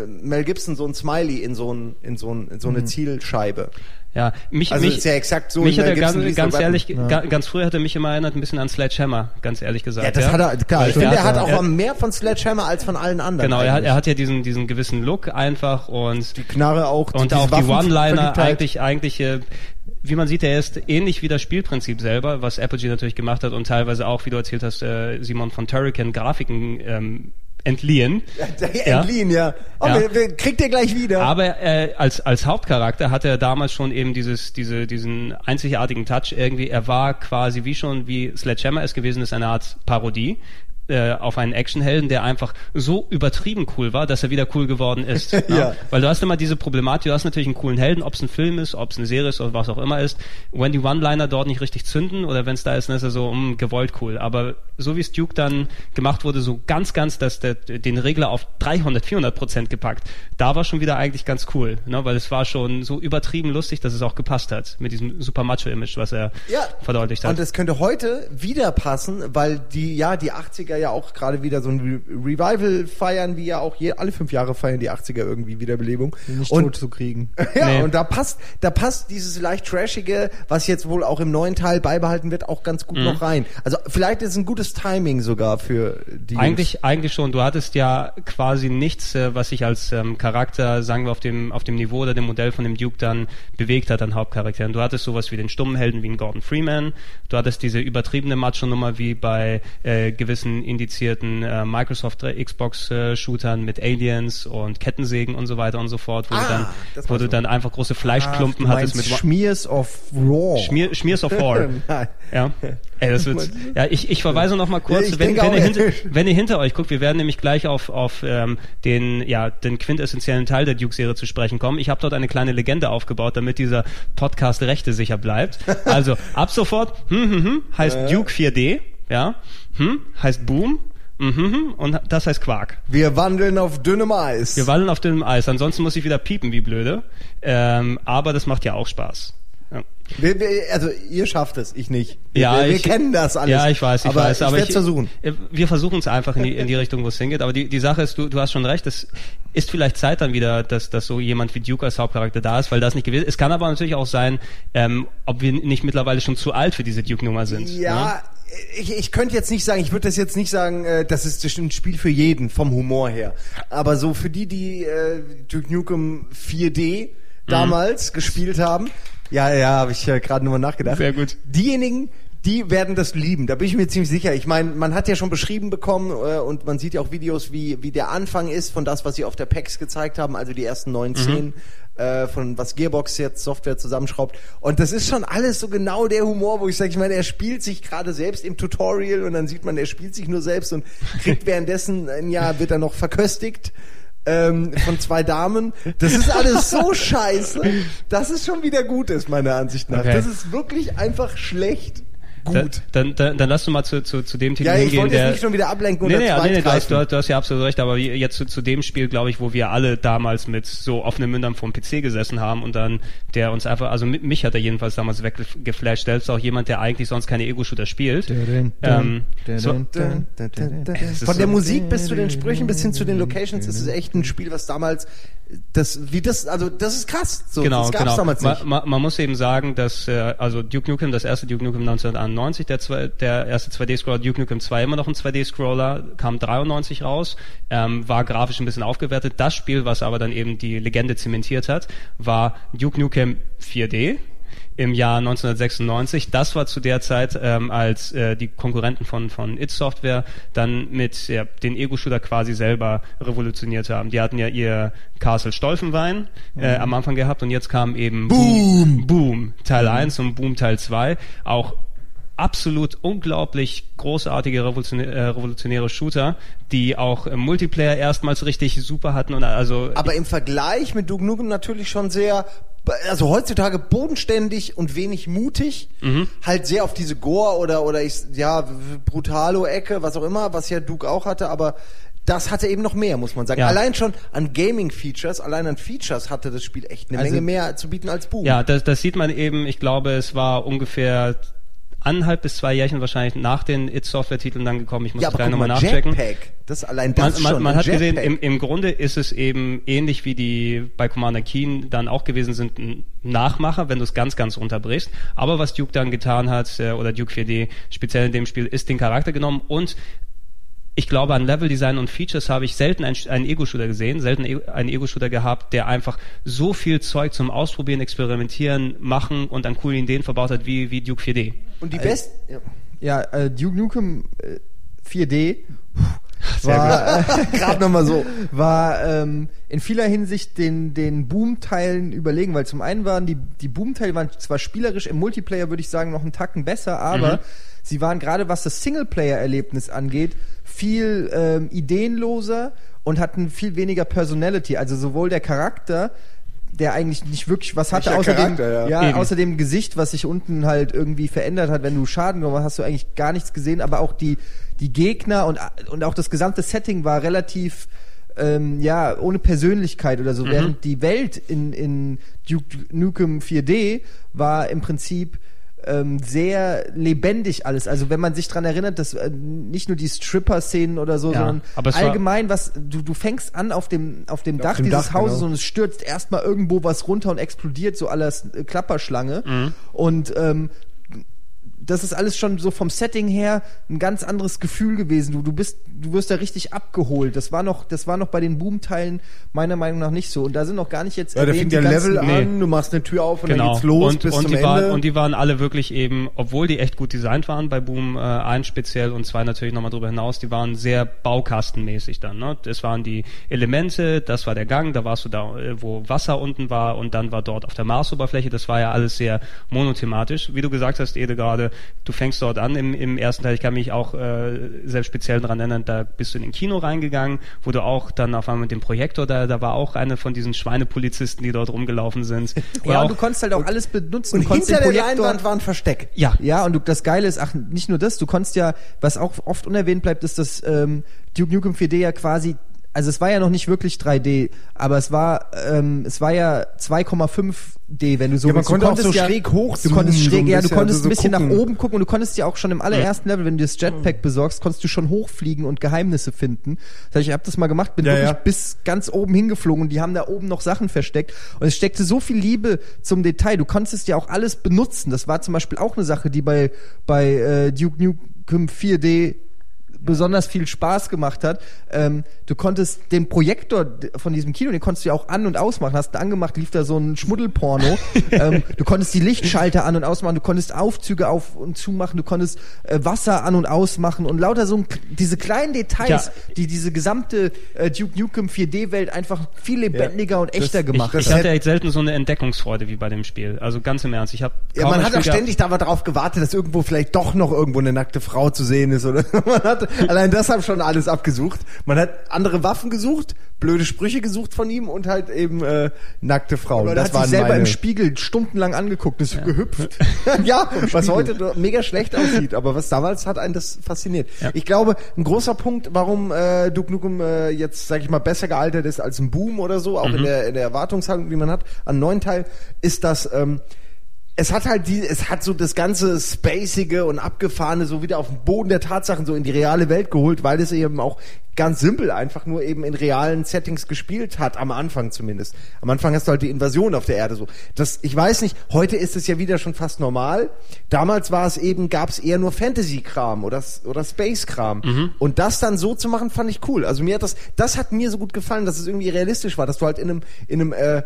Mel Gibson so ein Smiley in so ein in so ein in so eine Mhm. Zielscheibe. Ja, mich, Also mich, ist ja exakt so mich hat er ganz, ganz ehrlich, ga, ganz früher hat er mich immer erinnert, ein bisschen an Sledgehammer, ganz ehrlich gesagt. Ja, das hat er, klar. Ich finde, er hat auch er- mehr von Sledgehammer als von allen anderen. Genau, er hat, er hat ja diesen, diesen gewissen Look einfach und die Knarre auch. und diese auch die One-Liner eigentlich, eigentlich, äh, wie man sieht, er ist ähnlich wie das Spielprinzip selber, was Apogee natürlich gemacht hat und teilweise auch, wie du erzählt hast, äh, Simon von Turrican Grafiken ähm, entliehen. Ja, entliehen, ja. Oh, Ja. Wir, wir, kriegt ihr gleich wieder. Aber äh, als als Hauptcharakter hatte er damals schon eben dieses diese diesen einzigartigen Touch irgendwie. Er war quasi wie schon wie Sledgehammer es gewesen ist eine Art Parodie äh, auf einen Actionhelden, der einfach so übertrieben cool war, dass er wieder cool geworden ist. Ja. Weil du hast immer diese Problematik, du hast natürlich einen coolen Helden, ob es ein Film ist, ob es eine Serie ist oder was auch immer ist. Wenn die One-Liner dort nicht richtig zünden oder wenn es da ist, dann ist er so mm, gewollt cool. Aber so wie es Duke dann gemacht wurde, so ganz, ganz, dass der, den Regler auf 300, 400 Prozent gepackt, da war schon wieder eigentlich ganz cool, ne? weil es war schon so übertrieben lustig, dass es auch gepasst hat mit diesem super Macho-Image, was er ja. verdeutlicht hat. Und es könnte heute wieder passen, weil die, ja, die 80er ja auch gerade wieder so ein Re Revival feiern, wie ja auch je, alle fünf Jahre feiern die 80er irgendwie Wiederbelebung. nicht und, tot zu kriegen. Ja, Nee. und da passt, da passt dieses leicht trashige, was jetzt wohl auch im neuen Teil beibehalten wird, auch ganz Mhm. gut noch rein. Also vielleicht ist es ein gutes Timing sogar für die. Jungs. Eigentlich, eigentlich schon. Du hattest ja quasi nichts, äh, was sich als ähm, Charakter, sagen wir, auf dem, auf dem Niveau oder dem Modell von dem Duke dann bewegt hat an Hauptcharakteren. Du hattest sowas wie den stummen Helden wie ein Gordon Freeman. Du hattest diese übertriebene Macho-Nummer wie bei äh, gewissen indizierten äh, Microsoft äh, Xbox-Shootern mit Aliens und Kettensägen und so weiter und so fort, wo Ah, du dann, wo du dann einfach große Fleischklumpen du hattest mit Schmiers of Raw. Schmier, Schmiers of. Nein. Ja. Ey, das wird, ja, ich, ich verweise noch mal kurz, Ich wenn, wenn, auch, ihr ja. hinter, wenn ihr hinter euch guckt, wir werden nämlich gleich auf, auf ähm, den, ja, den quintessentiellen Teil der Duke-Serie zu sprechen kommen. Ich habe dort eine kleine Legende aufgebaut, damit dieser Podcast rechte sicher bleibt. Also ab sofort hm, hm, hm, heißt Duke 4D, ja, hm, heißt Boom, Mhm, und das heißt Quark. Wir wandeln auf dünnem Eis. Wir wandeln auf dünnem Eis. Ansonsten muss ich wieder piepen wie blöde. Ähm, aber das macht ja auch Spaß. Ja. Wir, wir, also ihr schafft es, ich nicht. Ja, wir, wir ich, kennen das alles. Ja, ich weiß, ich aber weiß. Aber ich werde ich versuchen. äh, Wir versuchen es einfach in die, in die Richtung, wo es hingeht. Aber die, die Sache ist, du, du hast schon recht, es ist vielleicht Zeit dann wieder, dass, dass so jemand wie Duke als Hauptcharakter da ist, weil das nicht gewesen ist. Es kann aber natürlich auch sein, ähm, ob wir nicht mittlerweile schon zu alt für diese Duke-Nummer sind. Ja, ne? Ich, ich könnte jetzt nicht sagen, ich würde das jetzt nicht sagen, äh, das ist ein Spiel für jeden vom Humor her. Aber so für die, die äh, Duke Nukem 4D damals Mhm. gespielt haben, ja, ja, habe ich äh, gerade nochmal nachgedacht. Sehr gut. Diejenigen, die werden das lieben. Da bin ich mir ziemlich sicher. Ich meine, man hat ja schon beschrieben bekommen äh, und man sieht ja auch Videos, wie wie der Anfang ist von das, was sie auf der PAX gezeigt haben, also die ersten neun Szenen. Äh, von was Gearbox jetzt Software zusammenschraubt. Und das ist schon alles so genau der Humor, wo ich sage, ich meine, er spielt sich gerade selbst im Tutorial und dann sieht man, er spielt sich nur selbst und kriegt währenddessen ein Jahr wird er noch verköstigt ähm, von zwei Damen. Das ist alles so scheiße, dass es schon wieder gut ist, meiner Ansicht nach. Okay. Das ist wirklich einfach schlecht gut. Dann, dann, dann lass du mal zu, zu, zu dem Titel Ja, ich hingehen, wollte der jetzt nicht schon wieder ablenken Nee, oder nee, nee, nee, du, hast, du, hast, ja absolut recht, aber jetzt zu, zu dem Spiel, glaube ich, wo wir alle damals mit so offenen Mündern vom PC gesessen haben und dann der uns einfach, also mi- mich hat er jedenfalls damals weggeflasht, selbst auch jemand, der eigentlich sonst keine Ego-Shooter spielt. Von der Musik bis zu den Sprüchen bis hin zu den Locations, das ist echt ein Spiel, was damals das wie das also das ist krass. So, genau, das gab's genau. damals nicht. Man, man, man muss eben sagen, dass äh, also Duke Nukem, das erste Duke Nukem 1991, der, zwei, der erste 2D-Scroller, Duke Nukem 2 immer noch ein 2D-Scroller, kam 93 raus, ähm, war grafisch ein bisschen aufgewertet. Das Spiel, was aber dann eben die Legende zementiert hat, war Duke Nukem 4D im Jahr 1996. Das war zu der Zeit, ähm, als äh, die Konkurrenten von, von It Software dann mit ja, den Ego-Shooter quasi selber revolutioniert haben. Die hatten ja ihr Castle Stolfenwein äh, am Anfang gehabt und jetzt kam eben Boom, Boom Teil 1 und Boom Teil 2. Auch absolut unglaublich großartige revolutionä äh, revolutionäre Shooter, die auch im Multiplayer erstmals richtig super hatten und also Aber im Vergleich mit Duke Nukem natürlich schon sehr also heutzutage bodenständig und wenig mutig, Mhm. halt sehr auf diese Gore oder oder ich ja brutalo Ecke, was auch immer, was ja Duke auch hatte, aber das hatte eben noch mehr, muss man sagen. Ja. Allein schon an Gaming-Features, allein an Features hatte das Spiel echt eine Also- Menge mehr zu bieten als Boom. Ja, das, das sieht man eben, ich glaube, es war ungefähr anderthalb bis zwei Jährchen wahrscheinlich nach den It-Software-Titeln dann gekommen. Ich muss ja gleich nochmal mal, nachchecken. Jetpack, das allein das Man, man, schon. man hat gesehen, Jetpack. im, im Grunde ist es eben ähnlich wie die bei Commander Keen dann auch gewesen sind, ein Nachmacher, wenn du es ganz, ganz runterbrichst. Aber was Duke dann getan hat, äh, oder Duke 4D, speziell in dem Spiel, ist den Charakter genommen und ich glaube, an Leveldesign und Features habe ich selten einen, einen Ego-Shooter gesehen, selten e- einen Ego-Shooter gehabt, der einfach so viel Zeug zum Ausprobieren, Experimentieren, Machen und an coolen Ideen verbaut hat wie, wie Duke 4D. und die Best ja. Ja, äh, Duke Nukem äh, 4D Sehr war, gerade nochmal so. war ähm, in vieler Hinsicht den, den Boom-Teilen überlegen, weil zum einen waren die, die Boom-Teile waren zwar spielerisch im Multiplayer, würde ich sagen, noch einen Tacken besser, aber Mhm. sie waren gerade was das Singleplayer-Erlebnis angeht, viel ähm, ideenloser und hatten viel weniger Personality. Also sowohl der Charakter, der eigentlich nicht wirklich was hatte, außer Charakter, dem, ja. ja, außer dem Gesicht, was sich unten halt irgendwie verändert hat, wenn du Schaden genommen hast, hast du eigentlich gar nichts gesehen, aber auch die, die Gegner und, und auch das gesamte Setting war relativ ähm, ja, ohne Persönlichkeit oder so, während die Welt in, in Duke Nukem 4D war im Prinzip ähm, sehr lebendig alles. Also wenn man sich dran erinnert, dass äh, nicht nur die Stripper-Szenen oder so, Ja, sondern allgemein, was du, du fängst an auf dem auf dem Dach dem dieses Dach, Hauses genau. und es stürzt erstmal irgendwo was runter und explodiert so alles äh, Klapperschlange Mhm. und ähm, das ist alles schon so vom Setting her ein ganz anderes Gefühl gewesen. Du, du bist, du wirst da richtig abgeholt. Das war noch, das war noch bei den Boom-Teilen meiner Meinung nach nicht so. Und da sind noch gar nicht jetzt Ja, da fängt der ganzen- Level nee. an, du machst eine Tür auf und dann Genau. geht's los und, bis und zum die Ende. Waren, und die waren alle wirklich eben, obwohl die echt gut designt waren bei Boom äh, 1 speziell und 2 natürlich nochmal drüber hinaus, die waren sehr baukastenmäßig dann. Ne? Das waren die Elemente, das war der Gang, da warst du da, äh, wo Wasser unten war und dann war dort auf der Marsoberfläche, das war ja alles sehr monothematisch. Wie du gesagt hast, Ede gerade, du fängst dort an im, im ersten Teil. Ich kann mich auch äh, sehr speziell daran erinnern, da bist du in den Kino reingegangen, wo du auch dann auf einmal mit dem Projektor, da, da war auch eine von diesen Schweinepolizisten, die dort rumgelaufen sind. Oder Ja, auch, und du konntest halt auch alles benutzen. Und hinter der Leinwand war ein Versteck. ja, Ja, und du, das Geile ist, ach, nicht nur das, du konntest ja, was auch oft unerwähnt bleibt, ist, dass ähm, Duke Nukem 4D ja quasi, also es war ja noch nicht wirklich 3D, aber es war, ähm, es war ja 2,5D, wenn du so Ja, man willst. Du konnte auch konntest so ja, schräg Du hochzoomen, konntest so ein schräg, ja, du bisschen, konntest also so ein bisschen gucken. nach oben gucken und du konntest ja auch schon im allerersten Level, wenn du das Jetpack besorgst, konntest du schon hochfliegen und Geheimnisse finden. Das heißt, ich habe das mal gemacht, bin Ja, wirklich ja. bis ganz oben hingeflogen und die haben da oben noch Sachen versteckt und es steckte so viel Liebe zum Detail. Du konntest ja auch alles benutzen. Das war zum Beispiel auch eine Sache, die bei bei äh, Duke Nukem 4D besonders viel Spaß gemacht hat. Ähm, du konntest den Projektor von diesem Kino, den konntest du ja auch an- und ausmachen. Hast du angemacht, lief da so ein Schmuddelporno. ähm, du konntest die Lichtschalter an- und ausmachen, du konntest Aufzüge auf- und zumachen, du konntest äh, Wasser an- und ausmachen und lauter so ein, diese kleinen Details, Ja. die diese gesamte äh, Duke Nukem 4D-Welt einfach viel lebendiger und echter ich, gemacht ich hat. hatte echt selten so eine Entdeckungsfreude wie bei dem Spiel. Also ganz im Ernst. Ich habe Ja, man hat auch ständig da darauf gewartet, dass irgendwo vielleicht doch noch irgendwo eine nackte Frau zu sehen ist, oder? Man hat allein deshalb schon alles abgesucht. Man hat andere Waffen gesucht, blöde Sprüche gesucht von ihm und halt eben äh, nackte Frauen. Oder das hat sich waren selber meine, im Spiegel stundenlang angeguckt, ist so gehüpft. ja, was heute mega schlecht aussieht, aber was damals hat einen das fasziniert. Ich glaube, ein großer Punkt, warum äh, Duke Nukem äh, jetzt, sag ich mal, besser gealtert ist als ein Boom oder so, auch in der in der Erwartungshaltung, die man hat, an neuen Teil, ist das ähm, es hat halt die, es hat so das ganze Spacige und Abgefahrene so wieder auf den Boden der Tatsachen so in die reale Welt geholt, weil es eben auch ganz simpel einfach nur eben in realen Settings gespielt hat, am Anfang zumindest. Am Anfang hast du halt die Invasion auf der Erde so. Das, ich weiß nicht, heute ist es ja wieder schon fast normal. Damals war es eben, gab es eher nur Fantasy-Kram oder, oder Space-Kram. Und das dann so zu machen, fand ich cool. Also mir hat das, das hat mir so gut gefallen, dass es irgendwie realistisch war, dass du halt in einem, in einem, äh,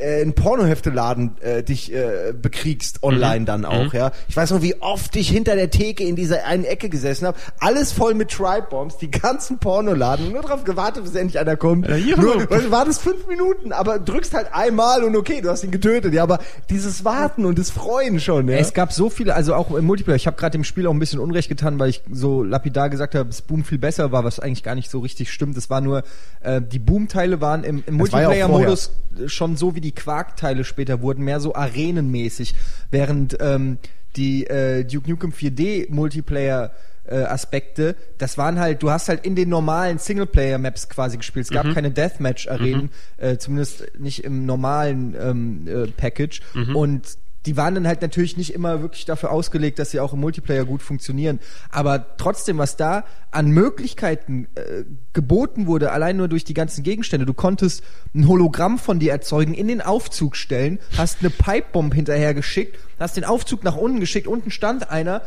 äh, in Pornohefteladen äh, dich äh, bekriegst online dann auch, ja. Ich weiß noch, wie oft ich hinter der Theke in dieser einen Ecke gesessen habe, alles voll mit Tribe-Bombs, die ganzen Pornoladen, und nur darauf gewartet, bis endlich einer kommt. juhu. nur, weil du wartest fünf Minuten, aber drückst halt einmal und okay, du hast ihn getötet, ja, aber dieses Warten und das Freuen schon, ja. Es gab so viele, also auch im Multiplayer. Ich habe gerade dem Spiel auch ein bisschen Unrecht getan, weil ich so lapidar gesagt habe, dass Boom viel besser war, was eigentlich gar nicht so richtig stimmt. Es war nur, äh, die Boom-Teile waren im, im war ja Multiplayer-Modus schon so wie die Quark-Teile später wurden, mehr so arenenmäßig, während ähm, die äh, Duke Nukem 4D Multiplayer äh, Aspekte, das waren halt, du hast halt in den normalen Singleplayer-Maps quasi gespielt. Es gab keine Deathmatch-Arenen, äh, zumindest nicht im normalen ähm, äh, Package. Und die waren dann halt natürlich nicht immer wirklich dafür ausgelegt, dass sie auch im Multiplayer gut funktionieren. Aber trotzdem, was da an Möglichkeiten äh, geboten wurde, allein nur durch die ganzen Gegenstände. Du konntest ein Hologramm von dir erzeugen, in den Aufzug stellen, hast eine Pipebomb hinterher geschickt, hast den Aufzug nach unten geschickt, unten stand einer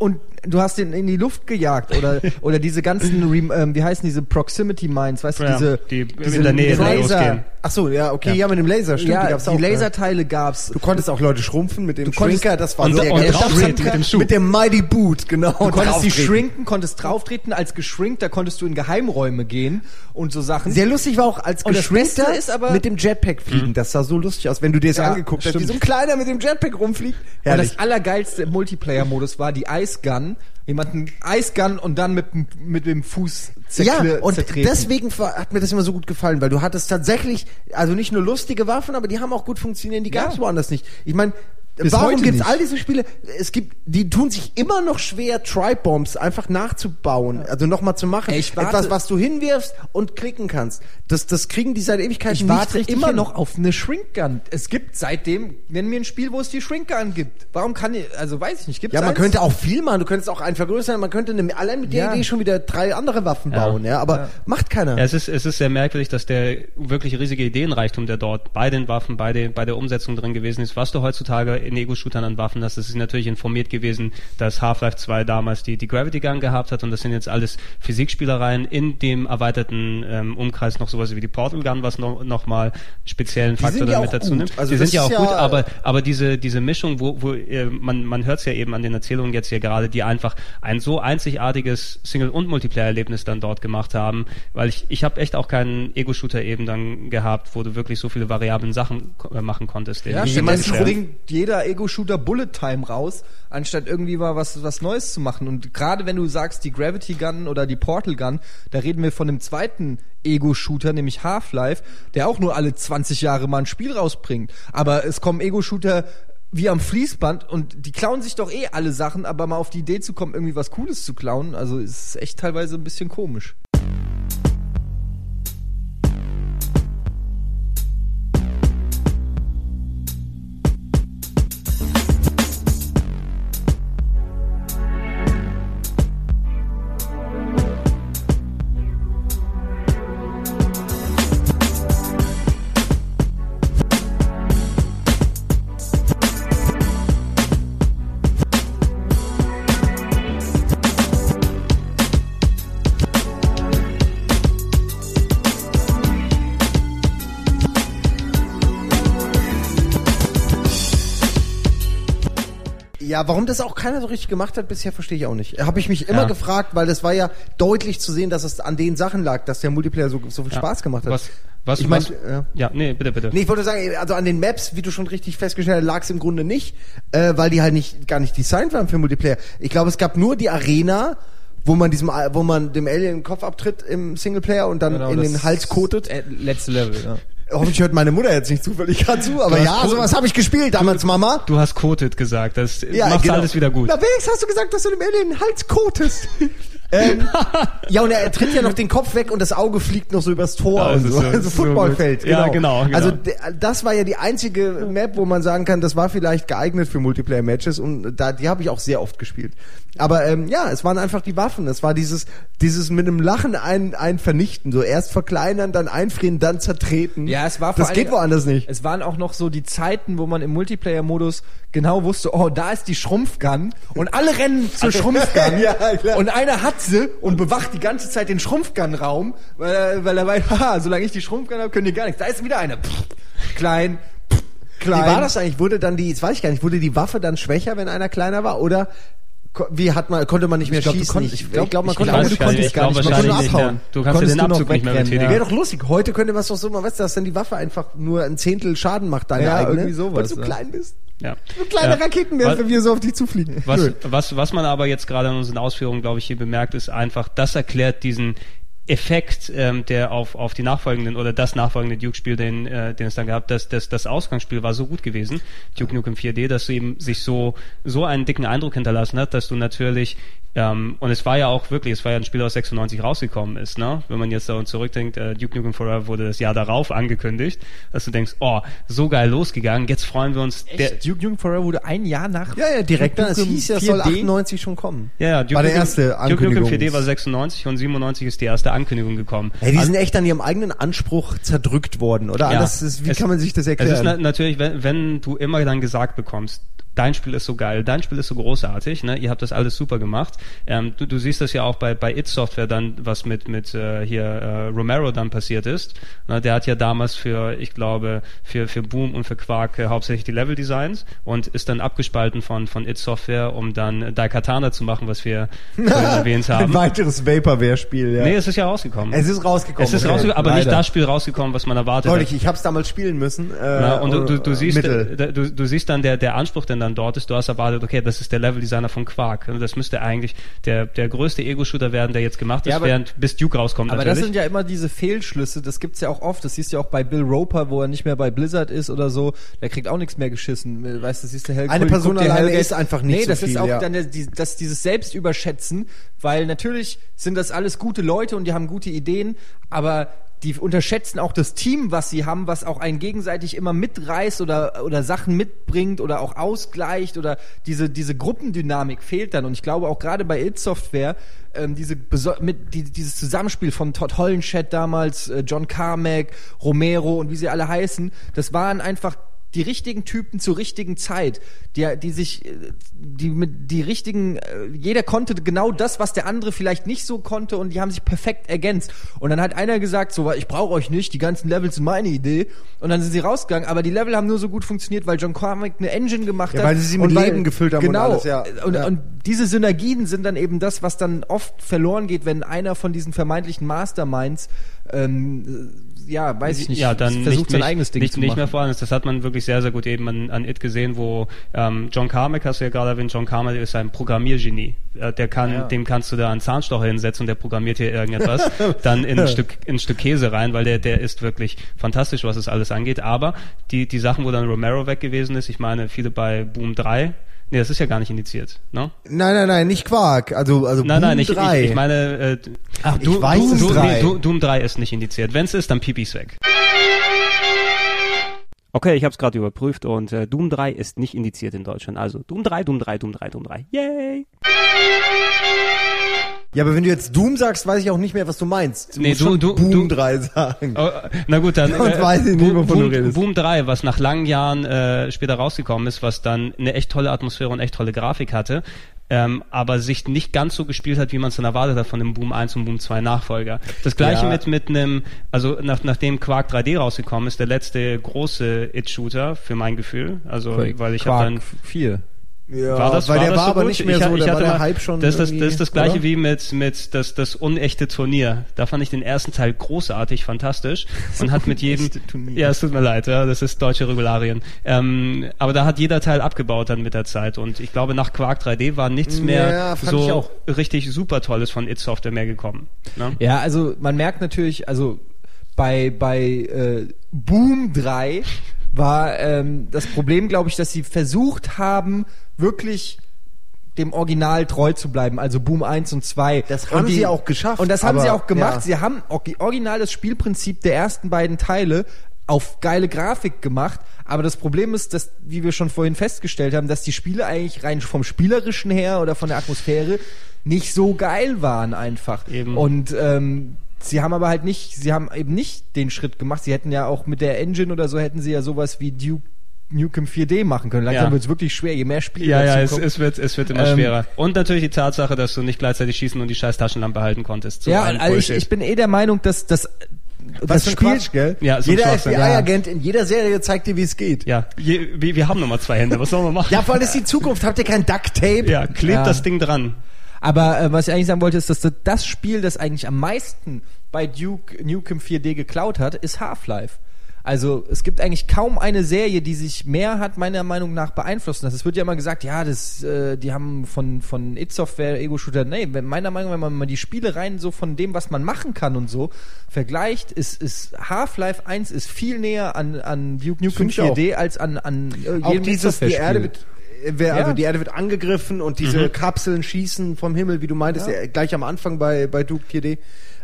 und du hast den in die Luft gejagt oder oder diese ganzen Rem, ähm, wie heißen diese Proximity Mines, weißt du, Ja, diese die diese in der Nähe Laser. Ach so, ja, okay, ja, mit dem Laser, stimmt, ja, gab's die auch, ja. Laserteile gab's. Du konntest auch Leute schrumpfen mit dem Du konntest- Shrinker, das war und- sehr und geil. drauftreten mit dem Schuh. Mit dem Mighty Boot, genau. Du konntest die shrinken, konntest drauftreten, als geschrinkt, da konntest du in Geheimräume gehen und so Sachen. Sehr lustig war auch als Und Beste ist aber- mit dem Jetpack fliegen. Das sah so lustig aus, wenn du dir das Ja, angeguckt hast, wie stimmt. so ein kleiner mit dem Jetpack rumfliegt. und Herrlich. das allergeilste im Multiplayer-Modus war die Ice Gun. Jemanden Ice Gun und dann mit, dem- mit dem Fuß Ja, zerkle- und zertreten. deswegen hat mir das immer so gut gefallen, weil du hattest tatsächlich, also nicht nur lustige Waffen, aber die haben auch gut funktioniert, die gab's Ja. woanders nicht. Ich meine, Bis warum gibt's nicht. all diese Spiele? Es gibt, die tun sich immer noch schwer, Tribe-Bombs einfach nachzubauen, also nochmal zu machen. Ey, ich warte- Etwas, was du hinwirfst und klicken kannst. Das, das kriegen die seit Ewigkeiten ich nicht warte richtig immer hin. noch auf eine Shrink Gun. Es gibt seitdem, nenn mir ein Spiel, wo es die Shrink Gun gibt. Warum kann ich, also weiß ich nicht, gibt's Ja, man eins? könnte auch viel machen. Du könntest auch einen vergrößern. Man könnte eine, allein mit der Ja. Idee schon wieder drei andere Waffen Ja. bauen. Ja, aber Ja. macht keiner. Ja, es ist, es ist sehr merkwürdig, dass der wirklich riesige Ideenreichtum, der dort bei den Waffen, bei, den, bei der Umsetzung drin gewesen ist, was du heutzutage in Ego-Shootern an Waffen hast, das ist natürlich informiert gewesen, dass Half-Life 2 damals die, die Gravity Gun gehabt hat und das sind jetzt alles Physikspielereien in dem erweiterten ähm, Umkreis noch sowas wie die Portal Gun, was noch, noch mal speziellen Faktor ja damit auch dazu gut. nimmt. Also die das sind ja auch ist gut, ja- aber, aber diese, diese Mischung, wo, wo äh, man, man hört es ja eben an den Erzählungen jetzt hier gerade, die einfach ein so einzigartiges Single- und Multiplayer-Erlebnis dann dort gemacht haben, weil ich, ich habe echt auch keinen Ego-Shooter eben dann gehabt, wo du wirklich so viele variablen Sachen äh, machen konntest. Ja, stimmt. in Es Multiplayer. Ego-Shooter Bullet Time raus, anstatt irgendwie mal was, was Neues zu machen. Und gerade wenn du sagst, die Gravity Gun oder die Portal Gun, da reden wir von dem zweiten Ego-Shooter, nämlich Half-Life, der auch nur alle 20 Jahre mal ein Spiel rausbringt. Aber es kommen Ego-Shooter wie am Fließband und die klauen sich doch eh alle Sachen, aber mal auf die Idee zu kommen, irgendwie was Cooles zu klauen, also ist echt teilweise ein bisschen komisch. Ja, warum das auch keiner so richtig gemacht hat, bisher verstehe ich auch nicht. Habe ich mich immer Ja. gefragt, weil das war ja deutlich zu sehen, dass es an den Sachen lag, dass der Multiplayer so, so viel Spaß gemacht hat. Was, was, Ich mein, was, ja. ja, nee, bitte, bitte. Nee, ich wollte sagen, also an den Maps, wie du schon richtig festgestellt hast, lag es im Grunde nicht, äh, weil die halt nicht gar nicht designt waren für Multiplayer. Ich glaube, es gab nur die Arena, wo man diesem, wo man dem Alien den Kopf abtritt im Singleplayer und dann Genau, in den Hals kotet. äh, Letzte Level, ja. Hoffentlich hört meine Mutter jetzt nicht zufällig gerade zu, aber ja, sowas habe ich gespielt damals, Mama. Du hast Kotet gesagt, das Ja, macht genau. alles wieder gut. Na, wenigstens hast du gesagt, dass du dem Alien den Hals kotest. ähm, ja, und er tritt ja noch den Kopf weg und das Auge fliegt noch so übers Tor Ja, und so. so- Also so Footballfeld. gut. Ja, genau, genau. Also de- das war ja die einzige Map, wo man sagen kann, das war vielleicht geeignet für Multiplayer-Matches und da die habe ich auch sehr oft gespielt. Aber ähm, ja, es waren einfach die Waffen. Es war dieses, dieses mit einem Lachen ein, ein vernichten. So erst verkleinern, dann einfrieren, dann zertreten. Ja, es war vor Das geht woanders nicht. Es waren auch noch so die Zeiten, wo man im Multiplayer-Modus genau wusste, oh, da ist die Schrumpfgun und alle rennen zur Schrumpfgun Ja, klar. und einer hat sie und bewacht die ganze Zeit den Schrumpfgun-Raum, weil er, weil er weiß, haha, solange ich die Schrumpfgun habe, können die gar nichts. Da ist wieder einer. Pff, klein, pff, klein. Wie war das eigentlich? Wurde dann die, das weiß ich gar nicht, wurde die Waffe dann schwächer, wenn einer kleiner war? Oder wie hat man, konnte man nicht mehr glaub, du schießen? konntest- ich ich glaube, glaub, man ich konnte auch du konntest ich gar nicht, man konnte abhauen. Du kannst ja den Abzug nicht mehr betätigen. Wäre doch lustig. Heute könnte man es doch so mal, weißt du, dass dann die Waffe einfach nur ein Zehntel Schaden macht, deine Ja, eigene. irgendwie sowas, Weil du so ja. klein bist. Ja. Kleine Ja. Raketenwerfer, wie so auf dich zufliegen. Was, Nö. was, was man aber jetzt gerade in unseren Ausführungen, glaube ich, hier bemerkt, ist einfach, das erklärt diesen Effekt, ähm, der auf, auf die nachfolgenden oder das nachfolgende Duke-Spiel, den, äh, den es dann gab, dass das, das Ausgangsspiel war so gut gewesen, Duke Nukem 4D, dass du eben sich so, so einen dicken Eindruck hinterlassen hat, dass du natürlich, ähm, und es war ja auch wirklich, es war ja ein Spiel aus 96 rausgekommen ist, ne? Wenn man jetzt daran zurückdenkt, äh, Duke Nukem Forever wurde das Jahr darauf angekündigt, dass du denkst, oh, so geil losgegangen, jetzt freuen wir uns. Der, Echt? Duke Nukem Forever wurde ein Jahr nach Ja, ja, direkt dann. Es Duke hieß ja, es Nukem soll 4D. 98 schon kommen. Ja, ja, Duke War der Nukem- erste Duke Nukem Ankündigungs- 4D war 96 und 97 ist die erste Ankündigung gekommen. Ey, die An- sind echt an ihrem eigenen Anspruch zerdrückt worden, oder? Ja. Anders ist, wie Es- kann man sich das Es ist erklären? na natürlich, wenn, wenn du immer dann gesagt bekommst, dein Spiel ist so geil, dein Spiel ist so großartig, ne? ihr habt das alles super gemacht. Ähm, du, du siehst das ja auch bei, bei It Software dann, was mit, mit äh, hier äh, Romero dann passiert ist. Ne? Der hat ja damals für, ich glaube, für, für Boom und für Quark äh, hauptsächlich die Level Designs und ist dann abgespalten von, von It Software, um dann Daikatana zu machen, was wir erwähnt Ein haben. weiteres Vaporware-Spiel, ja. Nee, es ist ja rausgekommen. es ist rausgekommen. Es ist okay. rausgekommen, aber nicht Leider. das Spiel rausgekommen, was man erwartet Deutlich, hat. ich hab's damals spielen müssen. Äh, Ja, und du, du, du äh, siehst, äh, du, du siehst dann der, der Anspruch, dann dort ist. Du hast erwartet, okay, das ist der Level-Designer von Quark. Und Das müsste eigentlich der, der größte Ego-Shooter werden, der jetzt gemacht ist, Ja, aber- während bis Duke rauskommt Aber natürlich. das sind ja immer diese Fehlschlüsse, das gibt's ja auch oft. Das siehst du ja auch bei Bill Roper, wo er nicht mehr bei Blizzard ist oder so. Der kriegt auch nichts mehr geschissen. Weißt du, siehst du Hell Eine Person alleine Hellgate- ist einfach nicht Nee, so das viel, ist auch ja. dann der, die, das, dieses Selbstüberschätzen, weil natürlich sind das alles gute Leute und die haben gute Ideen, aber die unterschätzen auch das Team, was sie haben, was auch einen gegenseitig immer mitreißt oder, oder Sachen mitbringt oder auch ausgleicht oder diese, diese Gruppendynamik fehlt dann. Und ich glaube auch gerade bei It Software, ähm, diese mit, die, dieses Zusammenspiel von Todd Hollenschett damals, äh, John Carmack, Romero und wie sie alle heißen, das waren einfach die richtigen Typen zur richtigen Zeit, die, die sich, äh, die mit die richtigen, äh, jeder konnte genau das, was der andere vielleicht nicht so konnte und die haben sich perfekt ergänzt. Und dann hat einer gesagt, so, ich brauche euch nicht, die ganzen Levels sind meine Idee. Und dann sind sie rausgegangen, aber die Level haben nur so gut funktioniert, weil John Carmack eine Engine gemacht Ja, hat. weil sie sie mit und weil- Leben gefüllt haben und genau, alles, ja. Und, Ja. und diese Synergien sind dann eben das, was dann oft verloren geht, wenn einer von diesen vermeintlichen Masterminds, ähm, äh, ja, weiß ich nicht, ja, dann versucht nicht, sein nicht, eigenes Ding nicht, zu nicht machen. mehr vorhanden ist. Das hat man wirklich wirklich sehr, sehr gut eben an, an It gesehen, wo ähm, John Carmack, hast du ja gerade erwähnt, John Carmack ist ein Programmiergenie. Äh, der kann, Ja. dem kannst du da einen Zahnstocher hinsetzen und der programmiert hier irgendetwas, dann in ein Stück, in ein Stück Käse rein, weil der, der ist wirklich fantastisch, was es alles angeht. Aber die, die Sachen, wo dann Romero weg gewesen ist, ich meine, viele bei Boom 3, nee, das ist ja gar nicht indiziert, ne? Nein, nein, nein, nicht Quark. Also, also Nein, Boom nein, ich, 3. ich, ich meine, äh, Ach, ich weiß Doom, es Doom, 3. nee, Doom, Doom 3 ist nicht indiziert. Wenn es ist, dann Pipis weg. Okay, ich habe es gerade überprüft und äh, Doom 3 ist nicht indiziert in Deutschland. Also Doom 3, Doom 3, Doom 3, Doom 3. Yay! Ja, aber wenn du jetzt Doom sagst, weiß ich auch nicht mehr, was du meinst. Du Nee, musst du- du- Boom du- 3 sagen. Oh, na gut, dann Sonst weiß ich nicht, Boom, wovon du Boom, redest. Boom 3, was nach langen Jahren äh, später rausgekommen ist, was dann eine echt tolle Atmosphäre und echt tolle Grafik hatte, ähm, aber sich nicht ganz so gespielt hat, wie man es dann erwartet hat von dem Boom 1 und Boom 2 Nachfolger. Das gleiche Ja. mit mit einem, also nach, nachdem Quark 3D rausgekommen ist, der letzte große It-Shooter für mein Gefühl, also weil ich habe dann 4. Ja, war das, weil war der das war so aber gut? nicht mehr ich, so, ich war hatte der Hype schon Das ist das, das, ist das gleiche oder? wie mit, mit das, das unechte Turnier. Da fand ich den ersten Teil großartig, fantastisch und hat mit jedem, ja, es tut mir leid, ja, das ist deutsche Regularien. Ähm, aber da hat jeder Teil abgebaut dann mit der Zeit und ich glaube nach Quark 3D war nichts mehr Ja, ich so richtig super tolles von It Software mehr gekommen. Ne? Ja, also man merkt natürlich, also bei, bei äh, Boom 3 war ähm, das Problem, glaube ich, dass sie versucht haben, wirklich dem Original treu zu bleiben, also Boom 1 und 2. Das und haben sie auch geschafft, Und das haben aber, sie auch gemacht. ja. Sie haben original das Spielprinzip der ersten beiden Teile auf geile Grafik gemacht, aber das Problem ist, dass, wie wir schon vorhin festgestellt haben, dass die Spiele eigentlich rein vom Spielerischen her oder von der Atmosphäre nicht so geil waren einfach. Eben. Und ähm, sie haben aber halt nicht, sie haben eben nicht den Schritt gemacht. Sie hätten ja auch mit der Engine oder so hätten sie ja sowas wie Duke Nukem 4D machen können. Langsam Ja. wird es wirklich schwer, je mehr Spiele Ja, ja, es, es wird, es wird immer Ähm, schwerer. Und natürlich die Tatsache, dass du nicht gleichzeitig schießen und die scheiß Taschenlampe halten konntest. So ja, also ich, ich bin eh der Meinung, dass das Was das für ein Spiel Quatsch, gell? Ja, so Jeder. FBI-Agent in jeder Serie zeigt dir, wie es geht. ja, je, wir, wir haben nur mal zwei Hände. Was sollen wir machen? Ja, vor allem ist die Zukunft. Habt ihr kein Duct-Tape? Ja, klebt Ja. das Ding dran. Aber äh, was ich eigentlich sagen wollte, ist, dass das- Spiel, das eigentlich am meisten bei Duke Nukem 4D geklaut hat, ist Half-Life. Also es gibt eigentlich kaum eine Serie, die sich mehr hat meiner Meinung nach beeinflussen lassen. Es wird ja immer gesagt, ja, das, äh, die haben von von It Software Ego-Shooter. Nee, wenn- meiner Meinung nach, wenn man mal die Spiele rein so von dem, was man machen kann und so vergleicht, ist, ist Half-Life 1 ist viel näher an an Duke Nukem Find ich auch. 4D als an an äh, Auch jedem It dieses, die. Erde äh, wer, also Ja. die Erde wird angegriffen und diese Kapseln schießen vom Himmel, wie du meintest, Ja. ja. gleich am Anfang bei, bei Duke 4D.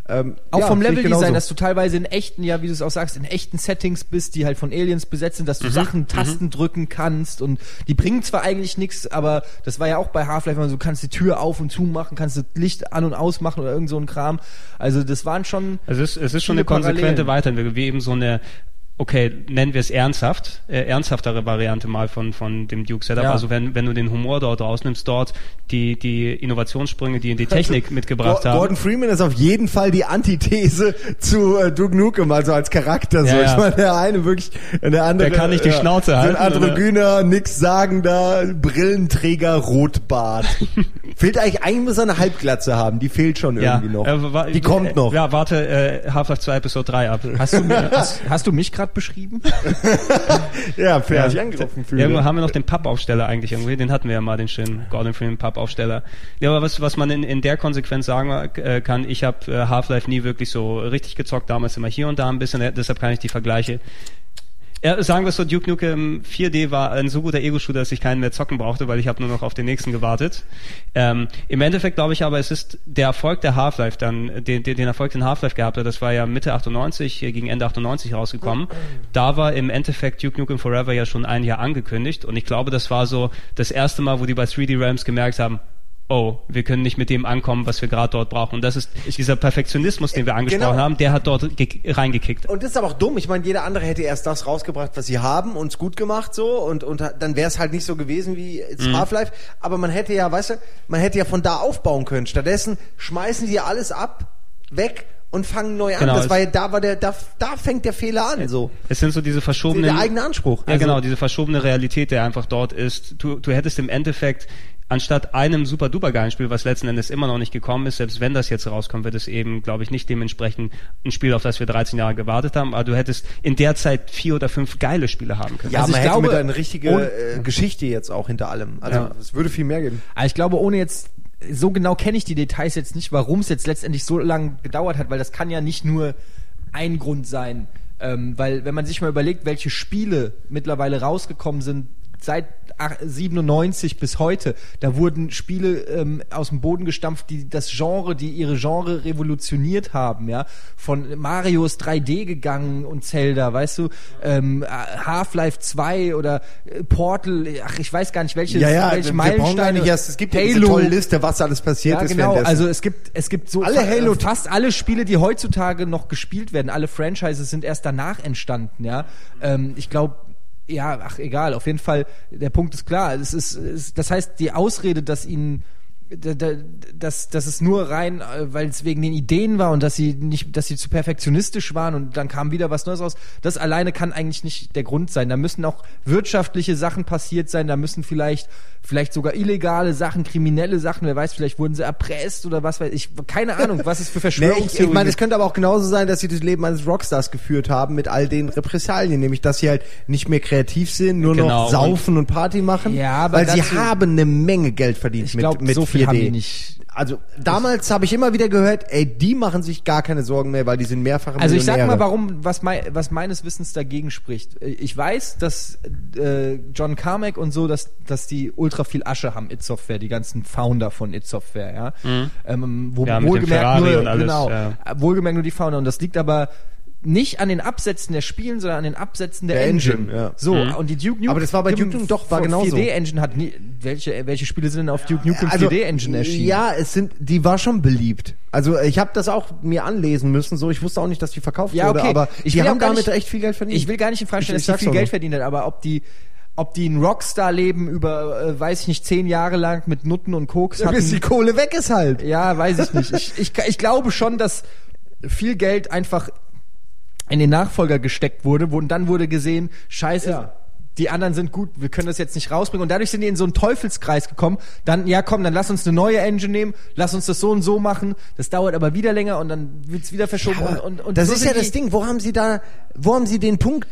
Ähm, Auch ja, vom Leveldesign, dass du teilweise in echten, ja, wie du es auch sagst, in echten Settings bist, die halt von Aliens besetzt sind, dass du Sachen, Tasten drücken kannst und die bringen zwar eigentlich nichts, aber das war ja auch bei Half-Life, immer so, du kannst die Tür auf und zu machen, kannst das Licht an und ausmachen oder irgend so ein Kram. Also das waren schon Also es ist, es ist schon eine konsequente. Weiterentwicklung, wie eben so eine, okay, nennen wir es ernsthaft, äh, ernsthaftere Variante mal von, von dem Duke Setup. Ja. Also wenn, wenn du den Humor dort rausnimmst, dort die, die Innovationssprünge, die in die Technik mitgebracht Go- haben. Gordon Freeman ist auf jeden Fall die Antithese zu äh, Duke Nukem, also als Charakter so. Ja, ja. Ich meine, der eine wirklich, der andere. Der kann nicht die Schnauze so halten, Ein androgyner, nix sagender, Brillenträger, Rotbart. fehlt eigentlich, eigentlich muss er eine Halbglatze haben, die fehlt schon ja, irgendwie noch. äh, die kommt noch. Ja, warte, äh, Half-Life 2 Episode 3 ab. Hast du, mir- hast, hast du mich gerade beschrieben? Ja, fair, Ja, ich angegriffen Ja, fühle. haben wir noch den Pappaufsteller eigentlich irgendwie? Den hatten wir ja mal, den schönen Gordon Freeman Pappaufsteller. Ja, aber was, was man in, in der Konsequenz sagen äh, kann, ich habe äh, Half-Life nie wirklich so richtig gezockt, damals immer hier und da ein bisschen, deshalb kann ich die Vergleiche. Ja, sagen wir so, Duke Nukem 4D war ein so guter Ego-Shooter, dass ich keinen mehr zocken brauchte, weil ich habe nur noch auf den nächsten gewartet. Ähm, Im Endeffekt glaube ich aber, es ist der Erfolg der Half-Life dann, den, den, den Erfolg, den Half-Life gehabt hat, das war ja Mitte 98, äh, gegen Ende 98 rausgekommen. Da war im Endeffekt Duke Nukem Forever ja schon ein Jahr angekündigt und ich glaube, das war so das erste Mal, wo die bei 3D Realms gemerkt haben, oh, wir können nicht mit dem ankommen, was wir gerade dort brauchen. Und das ist dieser Perfektionismus, den wir angesprochen Genau. haben, der hat dort ge- reingekickt. Und das ist aber auch dumm. Ich meine, jeder andere hätte erst das rausgebracht, was sie haben, und es gut gemacht so. Und, und dann wäre es halt nicht so gewesen wie Mhm. Half-Life. Aber man hätte ja, weißt du, man hätte ja von da aufbauen können. Stattdessen schmeißen die alles ab, weg und fangen neu an. Genau, das war ja, da war der, da, da fängt der Fehler an. So. Es sind so diese verschobenen... Der eigene Anspruch. Ja, Also- genau, diese verschobene Realität, der einfach dort ist. Du, du hättest im Endeffekt anstatt einem super duper geilen Spiel, was letzten Endes immer noch nicht gekommen ist, selbst wenn das jetzt rauskommt, wird es eben, glaube ich, nicht dementsprechend ein Spiel, auf das wir 13 Jahre gewartet haben, aber du hättest in der Zeit vier oder fünf geile Spiele haben können. Ja, Also man ich hätte glaube, mit eine richtige äh, Geschichte jetzt auch hinter allem. Also Ja. es würde viel mehr geben. Aber ich glaube, ohne jetzt so genau kenne ich die Details jetzt nicht, warum es jetzt letztendlich so lange gedauert hat, weil das kann ja nicht nur ein Grund sein. Ähm, weil wenn man sich mal überlegt, welche Spiele mittlerweile rausgekommen sind seit ach- 97 bis heute, da wurden Spiele ähm, aus dem Boden gestampft, die das Genre, die ihre Genre revolutioniert haben, ja. Von Mario ist 3D gegangen und Zelda, weißt du, ähm, Half-Life 2 oder äh, Portal, ach, ich weiß gar nicht, welche, welche wir brauchen gar Meilensteine. nicht erst, es gibt ja diese tolle Liste, was alles passiert Ja, ist. genau. Also es gibt es gibt so Alle Halo- äh, fast alle Spiele, die heutzutage noch gespielt werden, alle Franchises sind erst danach entstanden. Ja, ähm, ich glaube. Ja, ach egal, auf jeden Fall, der Punkt ist klar. Es ist, es, das heißt, die Ausrede, dass ihnen da- da- dass, dass es nur rein, äh, weil es wegen den Ideen war und dass sie nicht, dass sie zu perfektionistisch waren und dann kam wieder was Neues raus. Das alleine kann eigentlich nicht der Grund sein. Da müssen auch wirtschaftliche Sachen passiert sein. Da müssen vielleicht, vielleicht sogar illegale Sachen, kriminelle Sachen. Wer weiß, vielleicht wurden sie erpresst oder was weiß ich. Keine Ahnung, was es für Nee, ich, Verschwörungstheorien ich meine, es könnte aber auch genauso sein, dass sie das Leben eines Rockstars geführt haben mit all den Repressalien, nämlich dass sie halt nicht mehr kreativ sind, nur Genau, noch saufen und, Party machen, Ja, aber weil sie haben eine Menge Geld verdient Ich mit, glaube, mit so viel 4D. haben die nicht. Also damals habe ich immer wieder gehört, ey, die machen sich gar keine Sorgen mehr, weil die sind mehrfache Also ich sag mal, warum, was, mei was meines Wissens dagegen spricht. Ich weiß, dass äh, John Carmack und so, dass, dass die ultra viel Asche haben, It Software, die ganzen Founder von It Software, ja. Ähm, wo Mhm. Ja, mit dem wohlgemerkt Ferrari nur, und alles, genau, ja. wohlgemerkt nur die Founder. Und das liegt aber nicht an den Absätzen der Spielen, sondern an den Absätzen der, Der Engine. Engine, ja. So, und die Duke Nukem Aber das war bei Duke Nukem doch, war genauso. 4D Engine hat nie, welche, welche Spiele sind denn auf Duke Nukem 4D Engine erschienen? Also, Ja, es sind, die war schon beliebt. Also ich habe das auch mir anlesen müssen, so ich wusste auch nicht, dass die verkauft Ja, wurde, okay. aber Ich die haben damit nicht- echt viel Geld verdient. Ich will gar nicht in Frage stellen, Ich- ich dass die viel Geld verdient hat, aber ob die, ob die ein Rockstar-Leben über, äh, weiß ich nicht, zehn Jahre lang mit Nutten und Koks Ja, bis die hatten. Kohle weg ist halt. Ja, weiß ich nicht. Ich, ich, ich glaube schon, dass viel Geld einfach in den Nachfolger gesteckt wurde, wo, und dann wurde gesehen, scheiße, Ja. die anderen sind gut, wir können das jetzt nicht rausbringen. Und dadurch sind die in so einen Teufelskreis gekommen. Dann, ja komm, dann lass uns eine neue Engine nehmen, lass uns das so und so machen. Das dauert aber wieder länger und dann wird's wieder verschoben. und, und, und das so ist ja das Ding. Wo haben Sie da, wo haben Sie den Punkt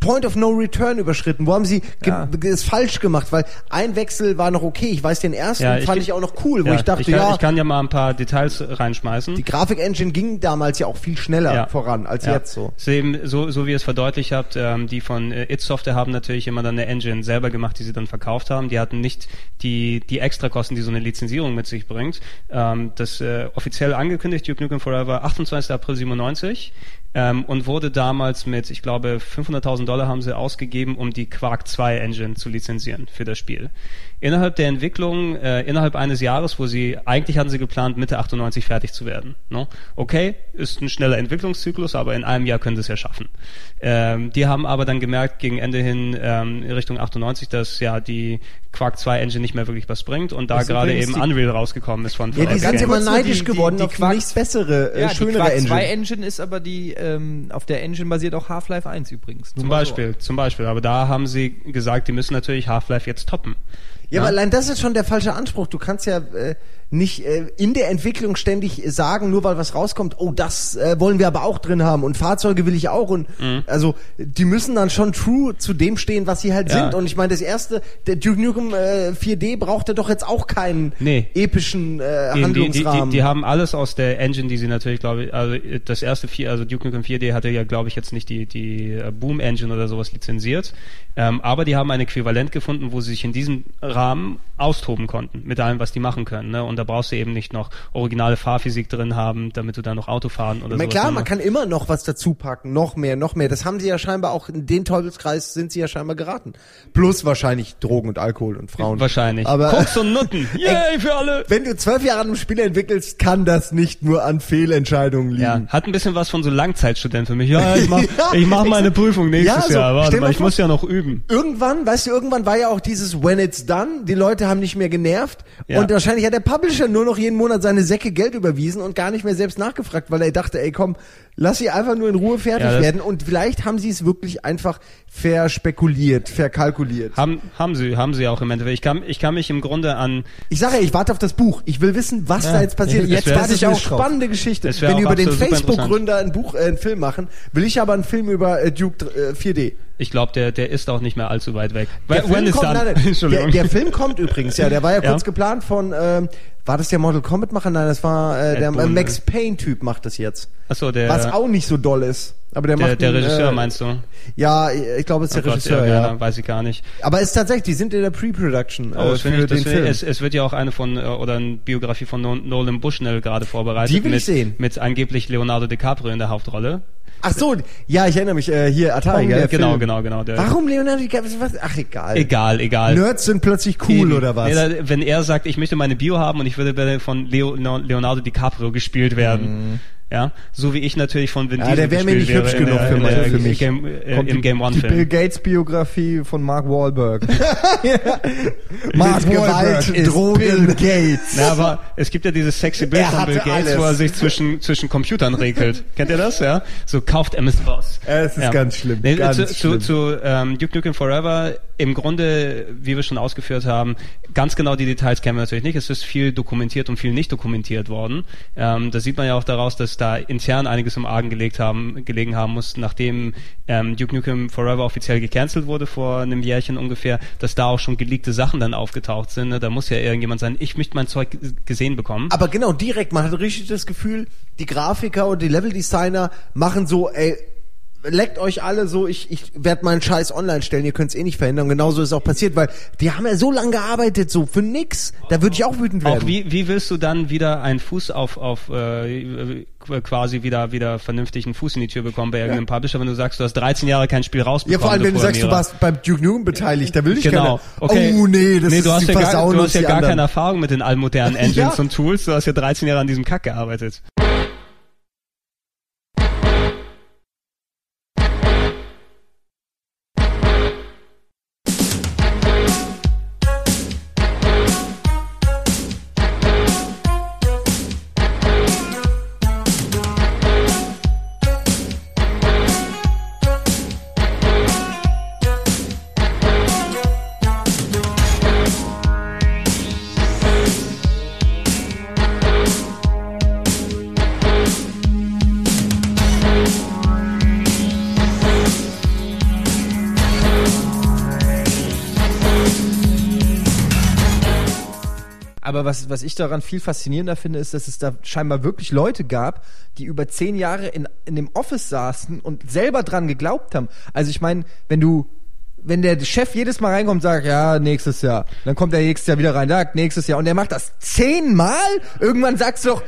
Point of No Return überschritten? Wo haben Sie Ja. es falsch gemacht? Weil ein Wechsel war noch okay. Ich weiß, den ersten Ja, ich fand ich auch noch cool, wo Ja, ich dachte, ich kann, ja, ich kann ja mal ein paar Details reinschmeißen. die Grafik-Engine ging damals ja auch viel schneller voran als jetzt so. Eben so, so wie ihr es verdeutlicht habt, ähm, die von äh, It Software haben natürlich immer dann eine Engine selber gemacht, die sie dann verkauft haben. Die hatten nicht die, die Extrakosten, die so eine Lizenzierung mit sich bringt. Ähm, das äh, offiziell angekündigt, Duke Nukem Forever, 28. April 97. Ähm, und wurde damals mit, ich glaube, 500.000 Dollar haben sie ausgegeben, um die Quark 2 Engine zu lizenzieren für das Spiel. Innerhalb der Entwicklung, äh, innerhalb eines Jahres, wo sie, eigentlich hatten sie geplant, Mitte 98 fertig zu werden. No? Okay, ist ein schneller Entwicklungszyklus, aber in einem Jahr können sie es ja schaffen. Ähm, die haben aber dann gemerkt, gegen Ende hin, ähm, in Richtung 98, dass ja die Quark 2 Engine nicht mehr wirklich was bringt und da gerade eben Unreal rausgekommen ist von, Ja, die sind immer neidisch die- die- geworden die auf die Quark- nächst bessere, äh, Ja, die schönere Quark Engine. 2 Engine ist aber die, ähm, auf der Engine basiert auch Half-Life 1 übrigens. Zum mal so. Beispiel, zum Beispiel. Aber da haben sie gesagt, die müssen natürlich Half-Life jetzt toppen. Ja, aber allein das ist schon der falsche Anspruch. Du kannst ja äh, nicht äh, in der Entwicklung ständig sagen, nur weil was rauskommt, oh, das äh, wollen wir aber auch drin haben und Fahrzeuge will ich auch und Mhm. also die müssen dann schon true zu dem stehen, was sie halt Ja. sind. Und ich meine, das erste, der Duke Nukem äh, 4D brauchte doch jetzt auch keinen Nee. epischen äh, die, die, Handlungsrahmen. die, die haben alles aus der Engine, die sie natürlich, glaube ich, also das erste vier, also Duke Nukem 4D hatte ja, glaube ich, jetzt nicht die, die äh, Boom Engine oder sowas lizenziert, ähm, aber die haben ein Äquivalent gefunden, wo sie sich in diesem Rahmen austoben konnten mit allem, was die machen können. Ne? Und da brauchst du eben nicht noch originale Fahrphysik drin haben, damit du da noch Auto fahren oder meine, sowas klar, man kann immer noch was dazu packen, noch mehr, noch mehr. Das haben sie ja scheinbar auch in den Teufelskreis sind sie ja scheinbar geraten. Plus wahrscheinlich Drogen und Alkohol und Frauen. Wahrscheinlich. Aber Koks und Nutten. Yay für alle. wenn du zwölf Jahre an einem Spiel entwickelst, kann das nicht nur an Fehlentscheidungen liegen. Ja, hat ein bisschen was von so Langzeitstudent für mich. Ja, ich mach, Ja, ich mach meine. Prüfung nächstes Ja, so, Jahr. Warte mal, ich vor- muss ja noch üben. Irgendwann, weißt du, irgendwann war ja auch dieses When it's done, die Leute haben nicht mehr genervt Ja. und wahrscheinlich hat der Publisher nur noch jeden Monat seine Säcke Geld überwiesen und gar nicht mehr selbst nachgefragt, weil er dachte, ey komm, lass sie einfach nur in Ruhe fertig Ja, werden und vielleicht haben sie es wirklich einfach verspekuliert, verkalkuliert. Haben, haben sie, haben sie auch im Endeffekt. Ich kann, ich kann mich im Grunde an, Ich sage ja, ich warte auf das Buch. Ich will wissen, was Ja. da jetzt passiert. Jetzt wär- warte ich auch ist drauf. spannende Geschichte. Wenn die über den Facebook-Gründer ein Buch, äh, einen Film machen, will ich aber einen Film über äh, Duke äh, 4D. Ich glaube, der, der ist auch nicht mehr allzu weit weg. Der When Film, is kommt, done? nein, der, der Film kommt übrigens, ja, der war ja Ja. kurz geplant von, ähm, war das der Mortal Kombat Macher? Nein, das war äh, der Max ne? Payne Typ macht das jetzt. Achso, der, Was auch nicht so doll ist. Aber der, der, macht der einen, Regisseur äh, meinst du? Ja, ich glaube, es ist Oh der Gott, Regisseur, ja, ja. weiß ich gar nicht. Aber es ist tatsächlich, die sind in der Pre-Production Oh, äh, für ich, den Film. es, es wird ja auch eine von, äh, oder eine Biografie von No- Nolan Bushnell gerade vorbereitet. Die will mit, ich sehen. Mit angeblich Leonardo DiCaprio in der Hauptrolle. Ach so, ja, ich erinnere mich, äh, hier, Atari, gell? Genau, Film. genau, genau. Warum Leonardo DiCaprio? Ach, egal. Egal, egal. Nerds sind plötzlich cool Eben. oder was? Wenn er sagt, ich möchte meine Bio haben und ich würde von Leo, Leonardo DiCaprio gespielt werden. Ja, so wie ich natürlich von Vin. Ja, Diesel der wär mir nicht wäre hübsch genug in der, für in meine- der für mich. Game, äh, Kommt im die, Game One die Bill Film. Gates Biografie von Mark Wahlberg. Mark Mit Gewalt, ist Drogen. Bill Gates. Na, aber es gibt ja dieses sexy Bild Er von Bill Gates, alles. wo er sich zwischen, zwischen Computern regelt. Kennt ihr das? Ja? So kauft MS DOS. Es ist ganz schlimm, ganz zu, schlimm. Zu, zu ähm, Duke Nukem Forever, im Grunde, wie wir schon ausgeführt haben, ganz genau die Details kennen wir natürlich nicht. Es ist viel dokumentiert und viel nicht dokumentiert worden. Ähm, das sieht man ja auch daraus, dass da intern einiges im Argen gelegt haben, gelegen haben muss, nachdem ähm, Duke Nukem Forever offiziell gecancelt wurde vor einem Jährchen ungefähr, dass da auch schon geleakte Sachen dann aufgetaucht sind. Ne? Da muss ja irgendjemand sein, ich möchte mein Zeug gesehen bekommen. Aber genau, direkt, man hat richtig das Gefühl, die Grafiker und die Leveldesigner machen so, ey, leckt euch alle so, ich, ich werde meinen Scheiß online stellen, ihr könnt es eh nicht verhindern. Genauso ist auch passiert, weil die haben ja so lange gearbeitet, so für nix. Da würde ich auch wütend werden. Auch wie, wie willst du dann wieder einen Fuß auf, auf äh, quasi wieder wieder vernünftigen Fuß in die Tür bekommen bei irgendeinem Publisher, wenn du sagst, du hast 13 Jahre kein Spiel ja, rausbekommen. vor allem, wenn du sagst, du warst beim Duke Nukem beteiligt, da will ich Genau. keiner. Okay. Oh nee, das nee, ist du hast ja gar, du hast ja gar anderen. keine Erfahrung mit den allmodernen Engines Ja. und Tools. Du hast ja 13 Jahre an diesem Kack gearbeitet. Aber was, was ich daran viel faszinierender finde, ist, dass es da scheinbar wirklich Leute gab, die über zehn Jahre in, in dem Office saßen und selber dran geglaubt haben. Also ich meine, wenn du wenn der Chef jedes Mal reinkommt und sagt, ja, nächstes Jahr, dann kommt er nächstes Jahr wieder rein, sagt, nächstes Jahr, und der macht das zehnmal, irgendwann sagst du doch,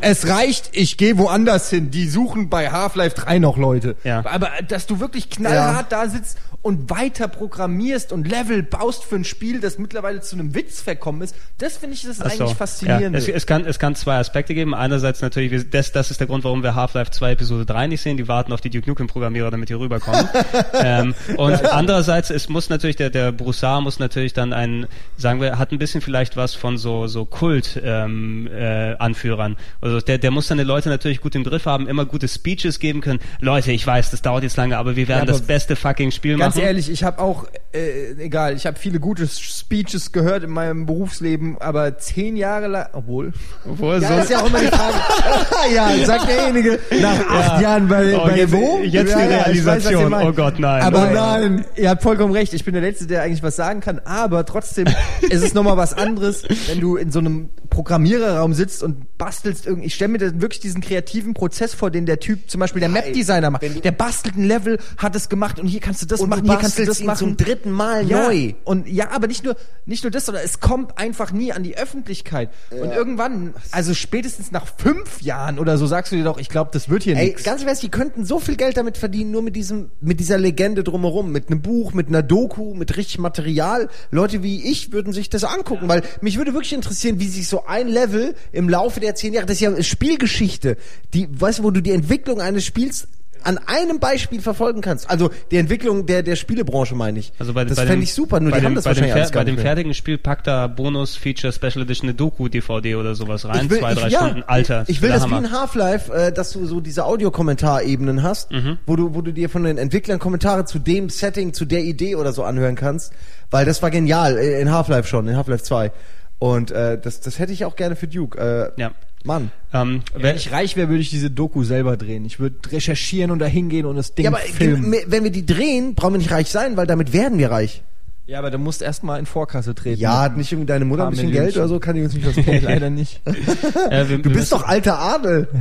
es reicht, ich gehe woanders hin. Die suchen bei Half-Life 3 noch Leute. Ja. Aber dass du wirklich knallhart da sitzt und weiter programmierst und Level baust für ein Spiel, das mittlerweile zu einem Witz verkommen ist, das finde ich das Ach so. eigentlich faszinierend. Ja, es, es, kann, es kann zwei Aspekte geben. Einerseits natürlich, das, das ist der Grund, warum wir Half-Life 2 Episode 3 nicht sehen. Die warten auf die Duke Nukem Programmierer, damit die rüberkommen. ähm, und andererseits, es muss natürlich, der, der Broussard muss natürlich dann ein, sagen wir, hat ein bisschen vielleicht was von so, so Kult, ähm, äh, Anführern. Also der, der muss seine Leute natürlich gut im Griff haben, immer gute Speeches geben können. Leute, ich weiß, das dauert jetzt lange, aber wir werden Ja, das aber beste fucking Spiel Ganz ehrlich, ich habe auch, äh, egal, ich habe viele gute Speeches gehört in meinem Berufsleben, aber zehn Jahre lang, obwohl, Obwohl, Ja, so, das ist ja auch immer die Frage. ja, sagt derjenige nach acht Jahren bei, Oh, bei jetzt- wo? jetzt ja, die ja, weiß, Realisation. meint. Oh Gott, nein. Aber Oh nein. ihr habt vollkommen recht, ich bin der Letzte, der eigentlich was sagen kann, aber trotzdem ist es nochmal was anderes, wenn du in so einem Programmiererraum sitzt und bastelst irgendwie, ich stelle mir da wirklich diesen kreativen Prozess vor, den der Typ, zum Beispiel der Map-Designer macht. Der bastelt ein Level, hat es gemacht und hier kannst du das Und machen, du hier kannst du das machen. zum dritten Mal ja, neu. Und ja, aber nicht nur, nicht nur das, sondern es kommt einfach nie an die Öffentlichkeit. Und irgendwann, also spätestens nach fünf Jahren oder so, sagst du dir doch, ich glaube, das wird hier Ey, nichts. ganz ehrlich, die könnten so viel Geld damit verdienen, nur mit diesem, mit dieser Legende drumherum, mit einem Buch, mit einer Doku, mit richtig Material. Leute wie ich würden sich das angucken, weil mich würde wirklich interessieren, wie sich so ein Level im Laufe der zehn Jahre, das ist ja Spielgeschichte, die, weißt du, wo du die Entwicklung eines Spiels an einem Beispiel verfolgen kannst. Also die Entwicklung der der Spielebranche meine ich. Also bei, das fände dem- ich super, nur die dem, haben das wahrscheinlich alles gar bei dem mehr. fertigen Spiel packt da Bonus Feature Special Edition eine Doku DVD oder sowas rein, will, zwei, drei ich, ja, Stunden. Alter, Ich will das wie in Half-Life, äh, dass du so diese Audiokommentarebenen hast, Mhm. wo du, wo du dir von den Entwicklern Kommentare zu dem Setting, zu der Idee oder so anhören kannst, weil das war genial äh, in Half-Life schon, in Half-Life 2. Und äh, das, das hätte ich auch gerne für Duke. Äh, Ja. Mann. Ähm, Wenn ich reich wäre, würde ich diese Doku selber drehen. Ich würde recherchieren und da hingehen und das Ding Ja, aber filmen. wenn wir die drehen, brauchen wir nicht reich sein, weil damit werden wir reich. Ja, aber du musst erstmal in Vorkasse treten. Ja, hat nicht irgendwie deine Mutter ein bisschen. Geld oder so, kann ich uns nicht was tun. leider nicht. äh, wir, Du bist doch alter Adel.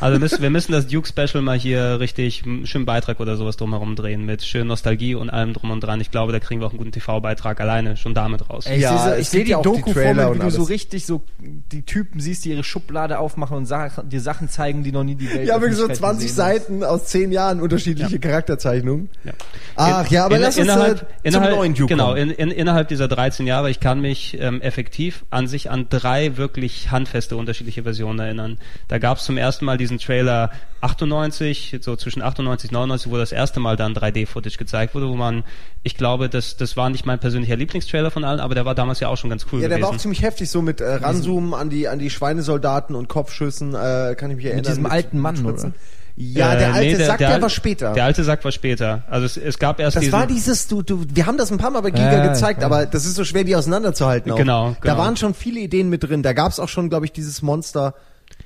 Also wir müssen, wir müssen das Duke Special mal hier richtig einen schönen Beitrag oder sowas drumherum drehen mit schön Nostalgie und allem drum und dran. Ich glaube, da kriegen wir auch einen guten TV-Beitrag alleine schon damit raus. Ey, ich Ja, ich sehe gibt die ja Doku vor mir, wie und du so richtig so die Typen siehst, die ihre Schublade aufmachen und dir Sachen zeigen, die noch nie die Welt Ja, wirklich so Öffentlichkeit 20 gesehen hat. Seiten aus 10 Jahren unterschiedliche Charakterzeichnungen. Ja. Ach ja, aber In- lass uns innerhalb, zum innerhalb, Duke Genau, kommen. in, in, innerhalb dieser 13 Jahre, ich kann mich ähm, effektiv an sich an drei wirklich handfeste unterschiedliche Versionen erinnern. Da gab es zum ersten Mal diesen Trailer 98, so zwischen 98 und 99, wo das erste Mal dann 3D-Footage gezeigt wurde, wo man, ich glaube, das, das war nicht mein persönlicher Lieblingstrailer von allen, aber der war damals ja auch schon ganz cool Ja, der gewesen. war auch ziemlich heftig, so mit äh, Ranzoomen an die, an die Schweinesoldaten und Kopfschüssen, äh, kann ich mich erinnern. diesem alten Mann, oder? Ja, Äh, der alte nee, Sack, der, Al- war später. Der alte Sack war später. Also es, es gab erst das diesen, war dieses, du, du, wir haben das ein paar Mal bei Giga Ja, gezeigt, ja. aber das ist so schwer, die auseinanderzuhalten. Auch. Genau, Da genau. waren schon viele Ideen mit drin. Da gab es auch schon, glaube ich, dieses Monster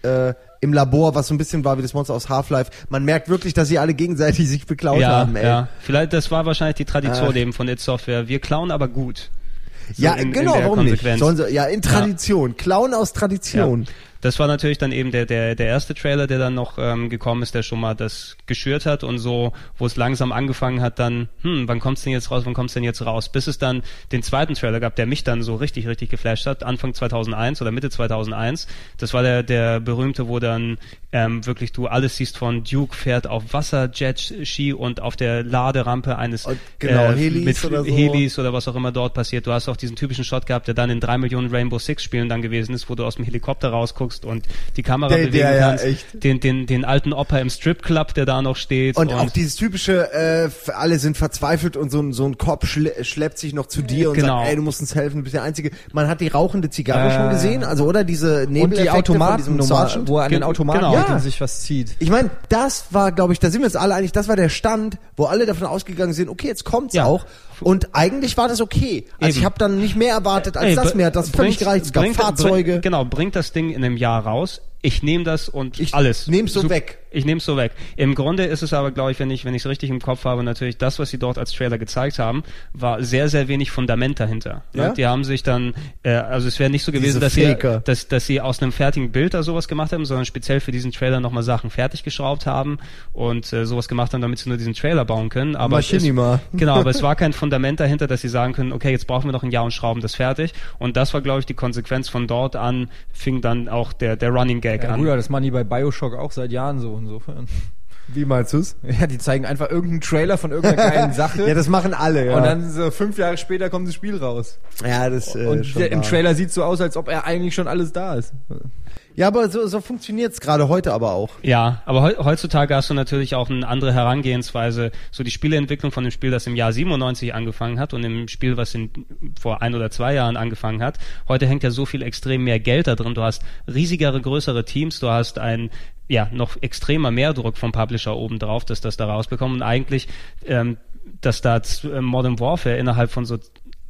äh, im Labor, was so ein bisschen war wie das Monster aus Half-Life. Man merkt wirklich, dass sie alle gegenseitig sich beklaut ja, haben. Ey. ja. Vielleicht, das war wahrscheinlich die Tradition eben von It Software. Wir klauen aber gut. So ja, in- in genau, der warum Konsequenz. nicht? Sollen sie, ja, in Tradition. Klauen aus Tradition. Das war natürlich dann eben der, der, der erste Trailer, der dann noch ähm, gekommen ist, der schon mal das geschürt hat und so, wo es langsam angefangen hat, dann, hm, wann kommt's denn jetzt raus, wann kommt's denn jetzt raus? Bis es dann den zweiten Trailer gab, der mich dann so richtig, richtig geflasht hat, Anfang 2001 oder Mitte 2001. Das war der, der berühmte, wo dann ähm, wirklich du alles siehst von Duke fährt auf Wasser, Jet, Ski und auf der Laderampe eines Und genau, äh, Helis mit oder so. Helis oder was auch immer dort passiert. Du hast auch diesen typischen Shot gehabt, der dann in drei Millionen Rainbow Six Spielen dann gewesen ist, wo du aus dem Helikopter rausguckst und die Kamera Der- bewegen der, ja, kannst. echt. Den, den, den alten Opa im Stripclub, der da noch steht. Und, auch dieses typische, äh, alle sind verzweifelt und so ein, so ein Cop schle schleppt sich noch zu dir und Genau. sagt, ey, du musst uns helfen, du bist der Einzige. Man hat die rauchende Zigarre Äh. schon gesehen, also oder diese Und die Sergeant. wo er an den Automaten genau. Ja. und sich was zieht. Ich meine, das war, glaube ich, da sind wir uns alle einig, das war der Stand, wo alle davon ausgegangen sind, okay, jetzt kommt's Ja. auch. Und eigentlich war das okay. Also Eben. ich habe dann nicht mehr erwartet als Ey, das. hat das völlig bringt- gereicht. Es gab bringt- Fahrzeuge. Bring, genau, bringt das Ding in einem Jahr raus. Ich nehme das und Ich alles. nehm's so Sup- weg. Ich nehme es so weg. Im Grunde ist es aber, glaube ich, wenn ich wenn ich es richtig im Kopf habe, natürlich das, was sie dort als Trailer gezeigt haben, war sehr sehr wenig Fundament dahinter. Ne? Ja? Die haben sich dann, äh, also es wäre nicht so gewesen, Diese dass sie, dass, dass sie aus einem fertigen Bild da sowas gemacht haben, sondern speziell für diesen Trailer nochmal Sachen fertig geschraubt haben und äh, sowas gemacht haben, damit sie nur diesen Trailer bauen können. Aber es ist, Machinima. Genau, aber es war kein Fundament dahinter, dass sie sagen können, okay, jetzt brauchen wir noch ein Jahr und schrauben das fertig. Und das war, glaube ich, die Konsequenz von dort an, fing dann auch der, der Running Gag Ja, an. Bruder, das machen die bei Bioshock auch seit Jahren so insofern. Wie meinst du's? Ja, die zeigen einfach irgendeinen Trailer von irgendeiner geilen Sache. Ja, das machen alle, ja. Und dann so fünf Jahre später kommt das Spiel raus. ja, das, äh, Und schon der, im. Trailer sieht so aus, als ob er eigentlich schon alles da ist. Ja, aber so, so funktioniert's gerade heute aber auch. Ja, aber heu- heutzutage hast du natürlich auch eine andere Herangehensweise. So die Spieleentwicklung von dem Spiel, das im Jahr 97 angefangen hat und im Spiel, was in, vor ein oder zwei Jahren angefangen hat. Heute hängt ja so viel extrem mehr Geld da drin. Du hast riesigere, größere Teams, du hast ein ja, noch extremer Mehrdruck vom Publisher oben drauf, dass das da rausbekommt. Und eigentlich, ähm, dass da äh, Modern Warfare innerhalb von so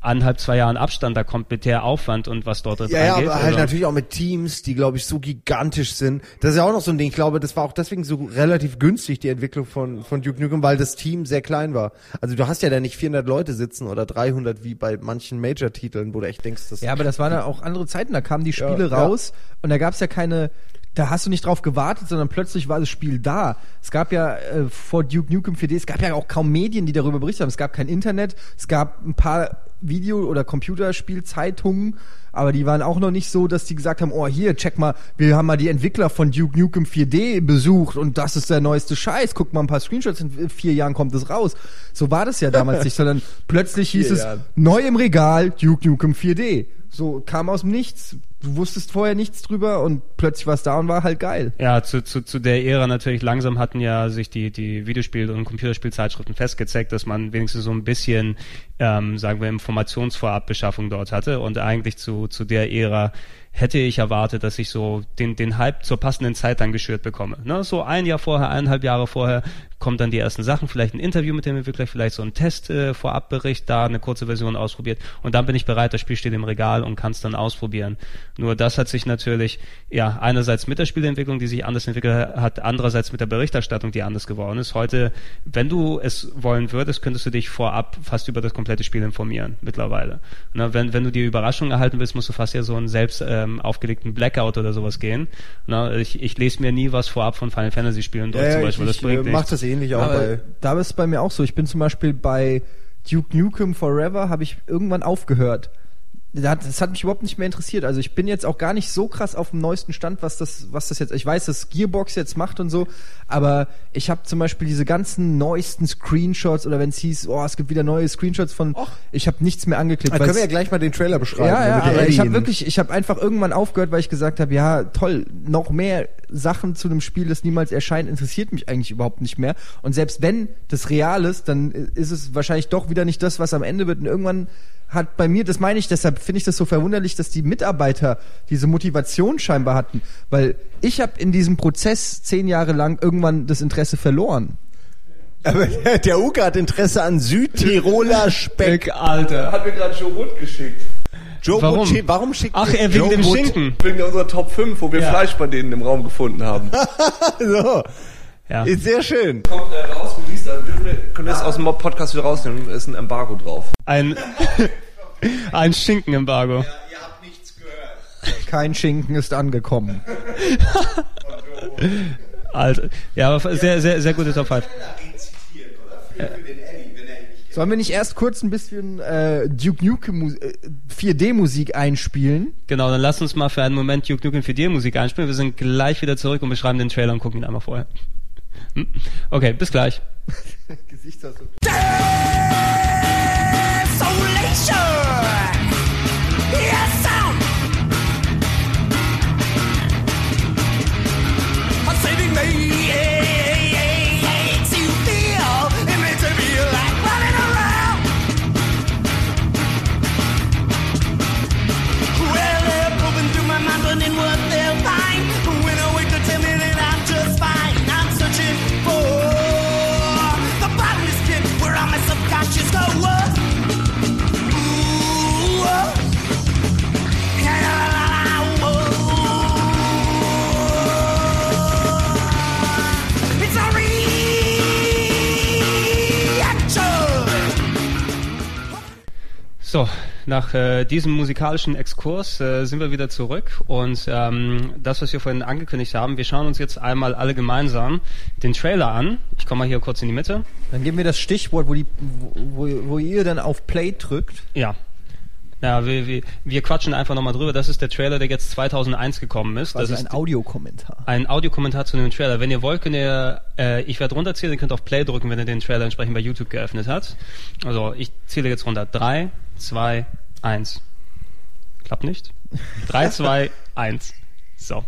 anderthalb, zwei Jahren Abstand da kommt mit der Aufwand und was dort drin Ja, ja, reingeht. aber halt natürlich auch mit Teams, die, glaube ich, so gigantisch sind. Das ist ja auch noch so ein Ding. Ich glaube, das war auch deswegen so relativ günstig, die Entwicklung von, von Duke Nukem, weil das Team sehr klein war. Also du hast ja da nicht 400 Leute sitzen oder 300 wie bei manchen Major-Titeln, wo du echt denkst, das Ja, aber das waren ja auch andere Zeiten. Da kamen die Spiele Ja, ja. raus und da gab's ja keine. Da hast du nicht drauf gewartet, sondern plötzlich war das Spiel da. Es gab ja äh, vor Duke Nukem 4D, es gab ja auch kaum Medien, die darüber berichtet haben. Es gab kein Internet, es gab ein paar Video- oder Computerspielzeitungen, aber die waren auch noch nicht so, dass die gesagt haben, oh hier, check mal, wir haben mal die Entwickler von Duke Nukem 4D besucht und das ist der neueste Scheiß. Guck mal ein paar Screenshots, in vier Jahren kommt es raus. So war das ja damals nicht, sondern plötzlich hieß es, Jahren. neu im Regal, Duke Nukem 4D. So kam aus dem Nichts. Du wusstest vorher nichts drüber und plötzlich war es da und war halt geil. Ja, zu, zu, zu der Ära natürlich langsam hatten ja sich die, die Videospiel- und Computerspielzeitschriften festgezeigt, dass man wenigstens so ein bisschen, ähm, sagen wir, Informationsvorabbeschaffung dort hatte und eigentlich zu, zu der Ära hätte ich erwartet, dass ich so den, den Hype zur passenden Zeit dann geschürt bekomme. Ne? So ein Jahr vorher, eineinhalb Jahre vorher kommt dann die ersten Sachen, vielleicht ein Interview mit dem Entwickler, vielleicht so ein Test äh, Vorabbericht, da eine kurze Version ausprobiert und dann bin ich bereit, das Spiel steht im Regal und kann es dann ausprobieren. Nur das hat sich natürlich, ja, einerseits mit der Spielentwicklung, die sich anders entwickelt hat, andererseits mit der Berichterstattung, die anders geworden ist. Heute, wenn du es wollen würdest, könntest du dich vorab fast über das komplette Spiel informieren, mittlerweile. Ne? Wenn, wenn du die Überraschung erhalten willst, musst du fast ja so einen selbst ähm, aufgelegten Blackout oder sowas gehen. Ne? Ich, ich lese mir nie was vorab von Final Fantasy Spielen durch zum Beispiel, das bringt äh, nichts. mach das ähnlich auch Aber bei da ist es bei mir auch so. Ich bin zum Beispiel bei Duke Nukem Forever, habe ich irgendwann aufgehört. Das hat, mich überhaupt nicht mehr interessiert. Also ich bin jetzt auch gar nicht so krass auf dem neuesten Stand, was das, was das jetzt. Ich weiß, dass Gearbox jetzt macht und so, aber ich habe zum Beispiel diese ganzen neuesten Screenshots oder wenn es hieß, oh, es gibt wieder neue Screenshots von. ich habe nichts mehr angeklickt. Da können wir ja gleich mal den Trailer beschreiben. ja, ja, aber ich habe wirklich, ich habe einfach irgendwann aufgehört, weil ich gesagt habe, ja, toll, noch mehr Sachen zu einem Spiel, das niemals erscheint, interessiert mich eigentlich überhaupt nicht mehr. Und selbst wenn das real ist, dann ist es wahrscheinlich doch wieder nicht das, was am Ende wird. Und irgendwann hat bei mir, das meine ich, deshalb finde ich das so verwunderlich, dass die Mitarbeiter diese Motivation scheinbar hatten, weil ich habe in diesem Prozess zehn Jahre lang irgendwann das Interesse verloren. Aber der, der Uke hat Interesse an Südtiroler Speck. Alter. Hat mir gerade Joe Wood geschickt. Joe Warum? Wood warum schickt Ach, er wegen Joe dem Wood- Schinken. Wegen unserer Top 5, wo wir Ja. Fleisch bei denen im Raum gefunden haben. So, Ja. ist sehr schön. Kommt äh, raus, released, dann dürfen wir, können wir das aus dem Podcast wieder rausnehmen. Ist ein Embargo drauf. Ein, ein Schinkenembargo. Ihr habt nichts gehört. Kein Schinken ist angekommen. Alter. Ja, aber sehr, sehr, sehr gute Top 5. Sollen wir nicht erst kurz ein bisschen äh, Duke Nukem Mu- äh, 4D Musik einspielen? Genau, dann lass uns mal für einen Moment Duke Nukem 4D Musik einspielen. Wir sind gleich wieder zurück und beschreiben den Trailer und gucken ihn einmal vorher. Hm? Okay, bis gleich. Gesichtsausdruck. Nach äh, diesem musikalischen Exkurs äh, sind wir wieder zurück und ähm, das, was wir vorhin angekündigt haben, wir schauen uns jetzt einmal alle gemeinsam den Trailer an. Ich komme mal hier kurz in die Mitte. Dann geben wir das Stichwort, wo, die, wo, wo ihr dann auf Play drückt. Ja. Ja, wir, wir, wir quatschen einfach nochmal drüber. Das ist der Trailer, der jetzt 2001 gekommen ist. Also das ein ist Audiokommentar. ein Audiokommentar zu dem Trailer. Wenn ihr wollt, könnt ihr, äh, ich werde runterzählen, ihr könnt auf Play drücken, wenn ihr den Trailer entsprechend bei YouTube geöffnet habt. Also ich zähle jetzt runter. Drei, zwei, eins. Klappt nicht? Drei, zwei, eins. So,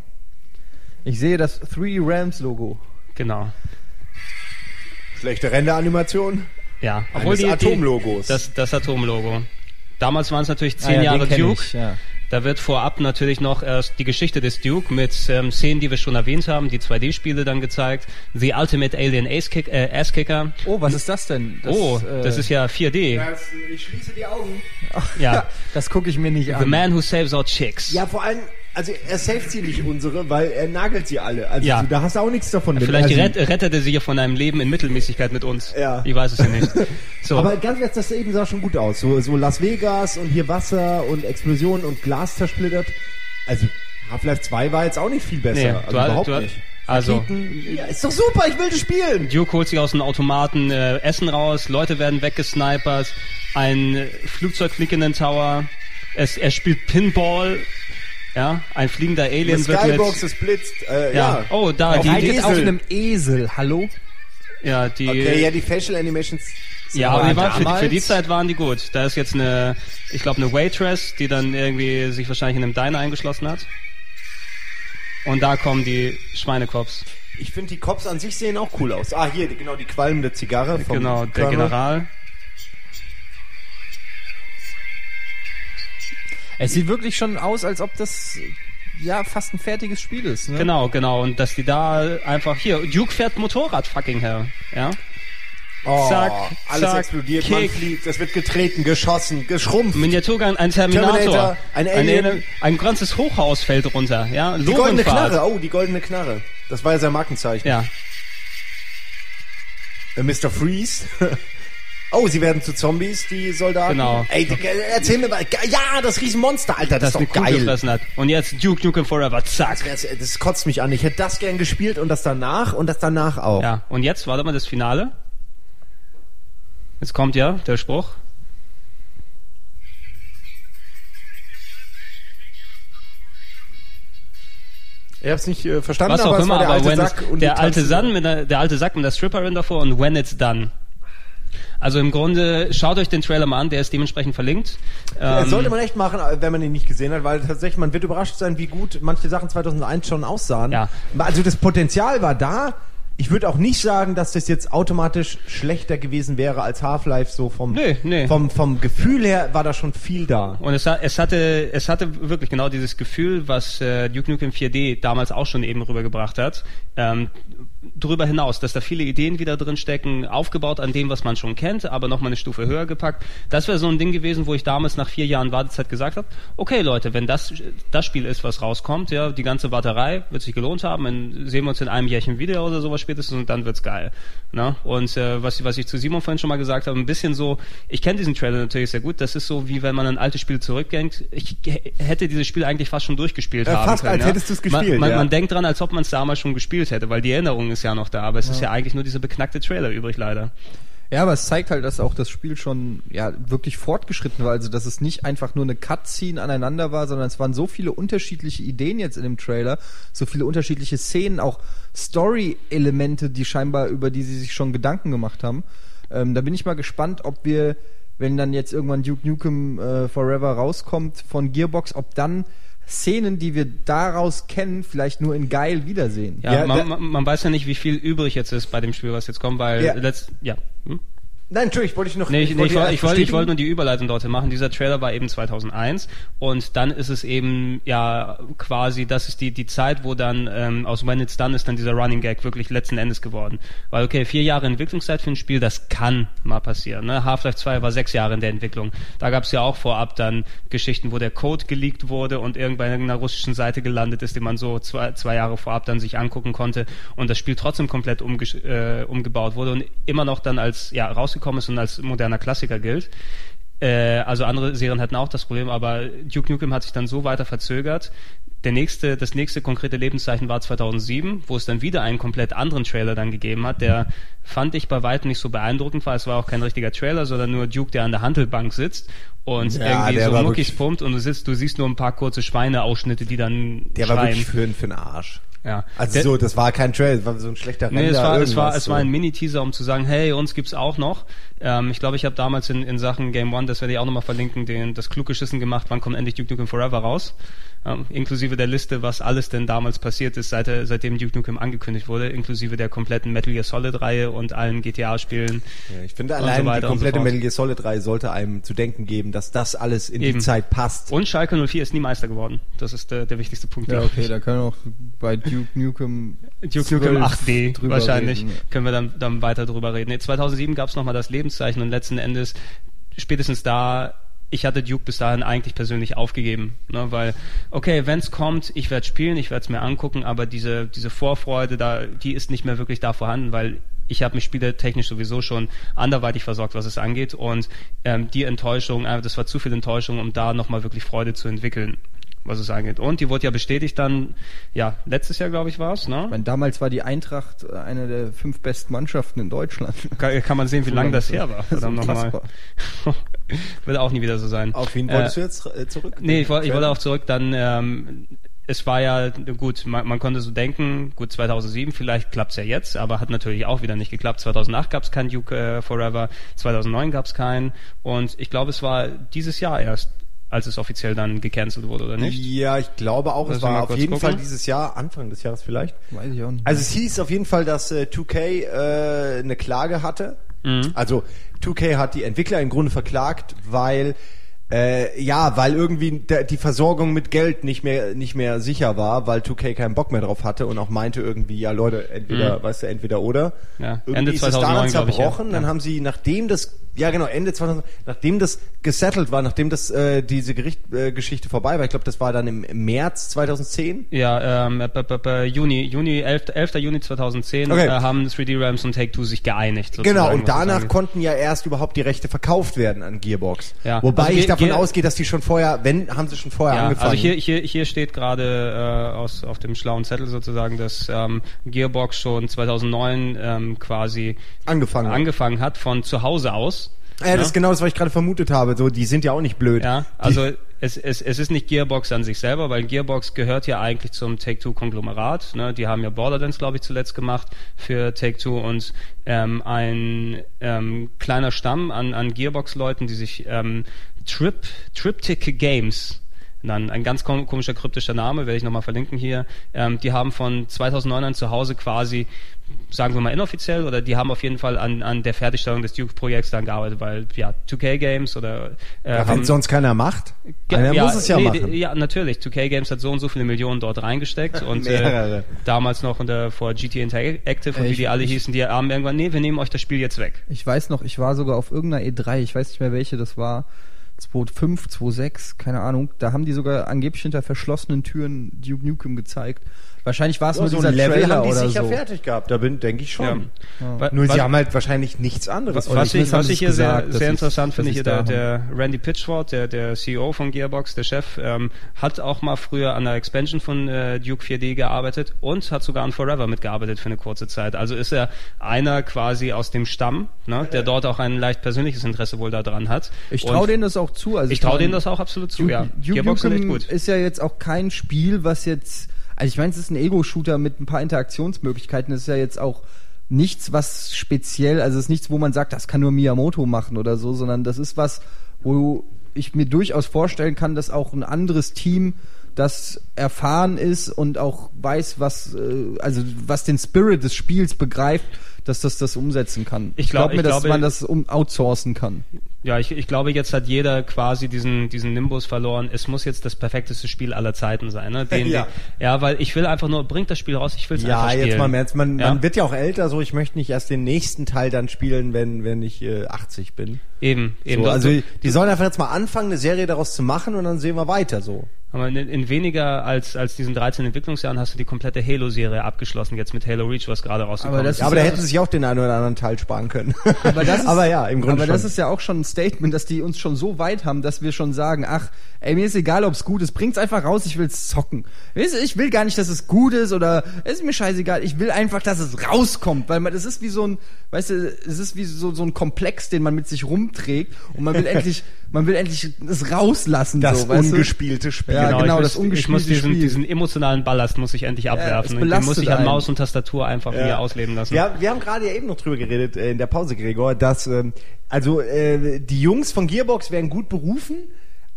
Ich sehe das Three Rams Logo. genau. Schlechte Renderanimation. Ja, Eines Atomlogos. Das, das Atomlogo. Damals waren es natürlich zehn Ah ja, Jahre Duke. ich, ja. Da wird vorab natürlich noch erst die Geschichte des Duke mit ähm, Szenen, die wir schon erwähnt haben, die 2D-Spiele dann gezeigt. The Ultimate Alien Ace Kick, äh, Ass Kicker. Oh, was ist das denn? Das, oh, äh, das ist ja 4D. Ich schließe die Augen. Ja. Das gucke ich mir nicht The an. Man Who Saves Our Chicks. Ja, vor allem, also er saved sie nicht unsere, weil er nagelt sie alle. Also Ja. du, da hast du auch nichts davon. Vielleicht sie- rett, rettet er sich ja von einem Leben in Mittelmäßigkeit mit uns. Ja. Ich weiß es ja nicht. So. Aber ganz ehrlich, das eben sah schon gut aus. So, so Las Vegas und hier Wasser und Explosionen und Glas zersplittert. Also Half-Life 2 war jetzt auch nicht viel besser. Nee, also du überhaupt du nicht. also- Raketen, ja, ist doch super, ich will das spielen. Duke holt sich aus dem Automaten äh, Essen raus, Leute werden weggesnipert, ein äh, Flugzeug fliegt in den Tower, es, er spielt Pinball, ja, ein fliegender Alien wird Skybox, mit, es blitzt. Äh, ja. ja. oh, da, Auf die, Reitet Esel. auf einem Esel, hallo? ja, die, Okay, ja, die Facial Animations Ja, aber die war, für, die, für die Zeit waren die gut. Da ist jetzt eine, ich glaube, eine Waitress, die dann irgendwie sich wahrscheinlich in einem Diner eingeschlossen hat. Und da kommen die Schweinekops. Ich finde, die Cops an sich sehen auch cool aus. Ah, hier, genau, die qualmende Zigarre vom Genau, der Colonel. General. Es sieht wirklich schon aus, als ob das ja fast ein fertiges Spiel ist. Ne? Genau, genau. Und dass die da einfach, hier, Duke fährt Motorrad, fucking hell. Ja. Oh, Zack, alles zack, explodiert, man Kick. fliegt, es wird getreten, geschossen, geschrumpft. Miniaturgang, ein Terminator. Terminator, ein Alien. ein, ein ganzes Hochhaus fällt runter, ja. die goldene. Knarre, oh, die goldene Knarre. Das war ja sein Markenzeichen. Ja. Äh, Mr. Freeze. oh, sie werden zu Zombies, die Soldaten. Genau. Ey, die, erzähl mir mal. Ja, das Riesenmonster, Alter, das, Das ist doch geil. gefressen hat. Und jetzt Duke Nukem Forever, zack. Das, das kotzt mich an. Ich hätte das gern gespielt und das danach und das danach auch. Ja, und jetzt, warte mal, das Finale. Jetzt kommt ja der Spruch. Ich hab's nicht äh, verstanden, Was aber auch es immer, war der aber alte Sack der alte. Sack mit der, der alte Sack mit der Stripperin davor und when it's done. Also im Grunde, schaut euch den Trailer mal an, der ist dementsprechend verlinkt. Das Ähm, sollte man echt machen, wenn man ihn nicht gesehen hat, weil tatsächlich, man wird überrascht sein, wie gut manche Sachen 2001 schon aussahen. Ja. Also das Potenzial war da. Ich würde auch nicht sagen, dass das jetzt automatisch schlechter gewesen wäre als Half-Life so vom, Nee, nee. vom, vom Gefühl her war da schon viel da. Und es, es hatte, es hatte wirklich genau dieses Gefühl, was äh, Duke Nukem 4D damals auch schon eben rübergebracht hat. Ähm, darüber hinaus, dass da viele Ideen wieder drin stecken, aufgebaut an dem, was man schon kennt, aber nochmal eine Stufe höher gepackt. Das wäre so ein Ding gewesen, wo ich damals nach vier Jahren Wartezeit gesagt habe, okay Leute, wenn das das Spiel ist, was rauskommt, ja, die ganze Warterei wird sich gelohnt haben, dann sehen wir uns in einem Jährchen wieder oder sowas spätestens und dann wird's geil. Ne? Und äh, was, was ich zu Simon vorhin schon mal gesagt habe, ein bisschen so, ich kenne diesen Trailer natürlich sehr gut, das ist so, wie wenn man an alte Spiele zurückdenkt. Ich hätte dieses Spiel eigentlich fast schon durchgespielt Äh, haben fast, können. als ja. hättest du's gespielt, Man, man, ja. man denkt dran, als ob man es damals schon gespielt hätte, weil die Erinnerung ist ja noch da, aber es ist ja eigentlich nur dieser beknackte Trailer übrig leider. Ja, aber es zeigt halt, dass auch das Spiel schon ja wirklich fortgeschritten war. Also dass es nicht einfach nur eine Cutscene aneinander war, sondern es waren so viele unterschiedliche Ideen jetzt in dem Trailer, so viele unterschiedliche Szenen, auch Story-Elemente, die scheinbar über die sie sich schon Gedanken gemacht haben. Ähm, da bin ich mal gespannt, ob wir, wenn dann jetzt irgendwann Duke Nukem äh, Forever rauskommt von Gearbox, ob dann Szenen, die wir daraus kennen, vielleicht nur in geil wiedersehen. Ja, Ja, man, man, man weiß ja nicht, wie viel übrig jetzt ist bei dem Spiel, was jetzt kommt, weil Ja. letzt, ja. Hm? Nein, Entschuldigung, wollte ich noch Nee, ich, nee, ich, wollte wollte, ich, wollte, ich wollte nur die Überleitung dort machen. Dieser Trailer war eben 2001 und dann ist es eben ja quasi, das ist die die Zeit, wo dann ähm, aus When It's Done ist dann dieser Running Gag wirklich letzten Endes geworden. Weil okay, vier Jahre Entwicklungszeit für ein Spiel, das kann mal passieren. Ne? Half-Life 2 war sechs Jahre in der Entwicklung. Da gab es ja auch vorab dann Geschichten, wo der Code geleakt wurde und irgendwann in einer russischen Seite gelandet ist, den man so zwei, zwei Jahre vorab dann sich angucken konnte und das Spiel trotzdem komplett umgesch- äh, umgebaut wurde und immer noch dann als ja rausgekommen ist und als moderner Klassiker gilt. Äh, also andere Serien hatten auch das Problem, aber Duke Nukem hat sich dann so weiter verzögert. Der nächste, das nächste konkrete Lebenszeichen war 2007, wo es dann wieder einen komplett anderen Trailer dann gegeben hat, der fand ich bei weitem nicht so beeindruckend war. Es war auch kein richtiger Trailer, sondern nur Duke, der an der Handelbank sitzt und Ja, irgendwie so war Muckis pumpt und du sitzt, du siehst nur ein paar kurze Schweineausschnitte, die dann Der war schreien. wirklich für, für den Arsch. Ja. Also so, das war kein Trail, das war so ein schlechter Nee, Render, es war, es war, es war ein Mini-Teaser, um zu sagen, hey, uns gibt's auch noch. Ähm, ich glaube, ich habe damals in, in Sachen Game One, das werde ich auch nochmal verlinken, den, das kluge Schissen gemacht, wann kommt endlich Duke Nukem Forever raus. Ähm, inklusive der Liste, was alles denn damals passiert ist, seit, seitdem Duke Nukem angekündigt wurde, inklusive der kompletten Metal Gear Solid-Reihe und allen GTA-Spielen. Ja, ich finde so allein weiter die so komplette fort. Metal Gear Solid 3 sollte einem zu denken geben, dass das alles in Eben. die Zeit passt. Und Schalke 04 ist nie Meister geworden. Das ist der, der wichtigste Punkt. Ja, okay, ich. da können wir auch bei Duke Nukem Duke Nukem 12 8D drüber wahrscheinlich. reden. Können wir dann, dann weiter drüber reden. Nee, 2007 gab es nochmal das Lebenszeichen und letzten Endes spätestens da ich hatte Duke bis dahin eigentlich persönlich aufgegeben, ne, weil okay, wenn's kommt, ich werde spielen, ich werde es mir angucken, aber diese diese Vorfreude da, die ist nicht mehr wirklich da vorhanden, weil ich habe mich spieletechnisch sowieso schon anderweitig versorgt, was es angeht. Und ähm, die Enttäuschung, äh, das war zu viel Enttäuschung, um da nochmal wirklich Freude zu entwickeln, was es angeht. Und die wurde ja bestätigt dann, ja, letztes Jahr glaube ich war es, ne? Ich meine, damals war die Eintracht äh, eine der fünf besten Mannschaften in Deutschland. Kann, kann man sehen, wie lange lang das her war. Das ist Verdammt nochmal. unfassbar. Wird auch nie wieder so sein. Auf wen Äh, wolltest du jetzt äh, zurück? Nee, ich, woll- ich wollte auch zurück dann, ähm, es war ja gut, man, man konnte so denken, gut 2007 vielleicht klappt's ja jetzt, aber hat natürlich auch wieder nicht geklappt. 2008 gab's kein Duke äh, Forever, 2009 gab's keinen und ich glaube, es war dieses Jahr erst, als es offiziell dann gecancelt wurde, oder nicht? Ja, ich glaube auch, es Lass mal war auf jeden gucken. Fall dieses Jahr, Anfang des Jahres vielleicht. Weiß ich auch nicht. Also es hieß auf jeden Fall, dass äh, 2K äh, eine Klage hatte. Mhm. Also 2K hat die Entwickler im Grunde verklagt, weil äh, ja, weil irgendwie der, die Versorgung mit Geld nicht mehr nicht mehr sicher war, weil 2K keinen Bock mehr drauf hatte und auch meinte irgendwie, ja Leute, entweder, weißt du, entweder oder. Mhm. Ja, Irgendwie Ende ist es 2009, daran glaub ich, ja. zerbrochen, dann Ja. haben sie, nachdem das, ja genau, Ende 2000, nachdem das gesettelt war, nachdem das äh, diese Gericht, äh, Geschichte vorbei war, ich glaube, das war dann im, im März 2010. Ja, ähm, b- b- b- Juni, Juni 11. 11. Juni 2010 Okay. äh, haben 3D Realms und Take-Two sich geeinigt. Genau, und danach konnten ja erst überhaupt die Rechte verkauft werden an Gearbox. Ja. Wobei Also ich davon Ge- ausgehe, dass die schon vorher, wenn, haben sie schon vorher Ja, angefangen. also hier, hier, hier steht gerade äh, aus, auf dem schlauen Zettel sozusagen, dass ähm, Gearbox schon 2009 ähm, quasi angefangen. angefangen hat von zu Hause aus. Ja, das ist genau das, was ich gerade vermutet habe. So, die sind ja auch nicht blöd. Ja, Die- also es, es, es ist nicht Gearbox an sich selber, weil Gearbox gehört ja eigentlich zum Take-Two-Konglomerat. Ne? Die haben ja Borderlands, glaube ich, zuletzt gemacht für Take-Two und ähm, ein ähm, kleiner Stamm an, an Gearbox-Leuten, die sich ähm, Trip, Triptych Games dann ein ganz kom komischer kryptischer Name, werde ich nochmal verlinken hier. Ähm, die haben von 2009 an zu Hause quasi, sagen wir mal inoffiziell, oder die haben auf jeden Fall an, an der Fertigstellung des Duke-Projekts dann gearbeitet, weil ja 2K Games oder äh, ja, wenn haben- sonst keiner macht. Ge- Einer muss es ja nee, machen. Ja, natürlich. 2K Games hat so und so viele Millionen dort reingesteckt und äh, damals noch unter vor GT Interactive und Äh, wie die alle hießen, die haben irgendwann, nee, wir nehmen euch das Spiel jetzt weg. Ich weiß noch, ich war sogar auf irgendeiner E3, ich weiß nicht mehr welche das war, 2005, 2006, keine Ahnung. Da haben die sogar angeblich hinter verschlossenen Türen Duke Nukem gezeigt. Wahrscheinlich war es nur so dieser ein Level Trailer haben die oder sicher so. fertig gehabt. Da bin, denke ich schon. Wa- Nur was, sie haben halt wahrscheinlich nichts anderes. Oder was, ich, was ich hier gesagt, sehr, sehr interessant finde, hier der, der Randy Pitchford, der, der CEO von Gearbox, der Chef, ähm, hat auch mal früher an der Expansion von äh, Duke 4D gearbeitet und hat sogar an Forever mitgearbeitet für eine kurze Zeit. Also ist er einer quasi aus dem Stamm, ne, der dort auch ein leicht persönliches Interesse wohl daran hat. Ich traue denen das auch zu. Also Ich traue denen das auch absolut zu, Duke, ja. Duke Gearbox sind echt gut. ist ja jetzt auch kein Spiel, was jetzt, also ich meine, es ist ein Ego-Shooter mit ein paar Interaktionsmöglichkeiten. Das ist ja jetzt auch nichts, was speziell, also es ist nichts, wo man sagt, das kann nur Miyamoto machen oder so, sondern das ist was, wo ich mir durchaus vorstellen kann, dass auch ein anderes Team das erfahren ist und auch weiß, was, äh, also was den Spirit des Spiels begreift, dass das das umsetzen kann. Ich glaub- mir, ich dass glaube- man das um outsourcen kann. Ja, ich, ich glaube, jetzt hat jeder quasi diesen, diesen Nimbus verloren. Es muss jetzt das perfekteste Spiel aller Zeiten sein. Ne? Den, Ja. ja. ja, weil ich will einfach nur, bringt das Spiel raus, ich will es Ja, einfach spielen. jetzt mal im Ernst. Man, Ja. man wird ja auch älter, so ich möchte nicht erst den nächsten Teil dann spielen, wenn, wenn ich äh, 80 bin. Eben, eben. So, Das- also die sollen einfach jetzt mal anfangen, eine Serie daraus zu machen und dann sehen wir weiter so. Aber in, in weniger als, als diesen 13 Entwicklungsjahren hast du die komplette Halo-Serie abgeschlossen, jetzt mit Halo Reach, was gerade rausgekommen Aber das ist. Ja, aber da hätten sie sich auch den einen oder anderen Teil sparen können. Aber, das ist, aber ja, im Grunde Aber das schon. ist ja auch schon ein Statement, dass die uns schon so weit haben, dass wir schon sagen, ach, ey, mir ist egal, ob's gut ist, bringt's einfach raus, ich will's zocken. Ich will gar nicht, dass es gut ist oder es ist mir scheißegal, ich will einfach, dass es rauskommt, weil man, das ist wie so ein, weißt du, es ist wie so, so ein Komplex, den man mit sich rumträgt und man will endlich, man will endlich es rauslassen, das so, weißt du? ungespielte Spiel. Ja, genau, ich das muss, ich muss ungespielte diesen, Spiel. diesen emotionalen Ballast muss ich endlich abwerfen. Und den muss ich an einen. Maus und Tastatur einfach mir ausleben lassen. Ja, wir haben gerade ja eben noch drüber geredet äh, in der Pause, Gregor, dass ähm, also äh, die Jungs von Gearbox wären gut berufen,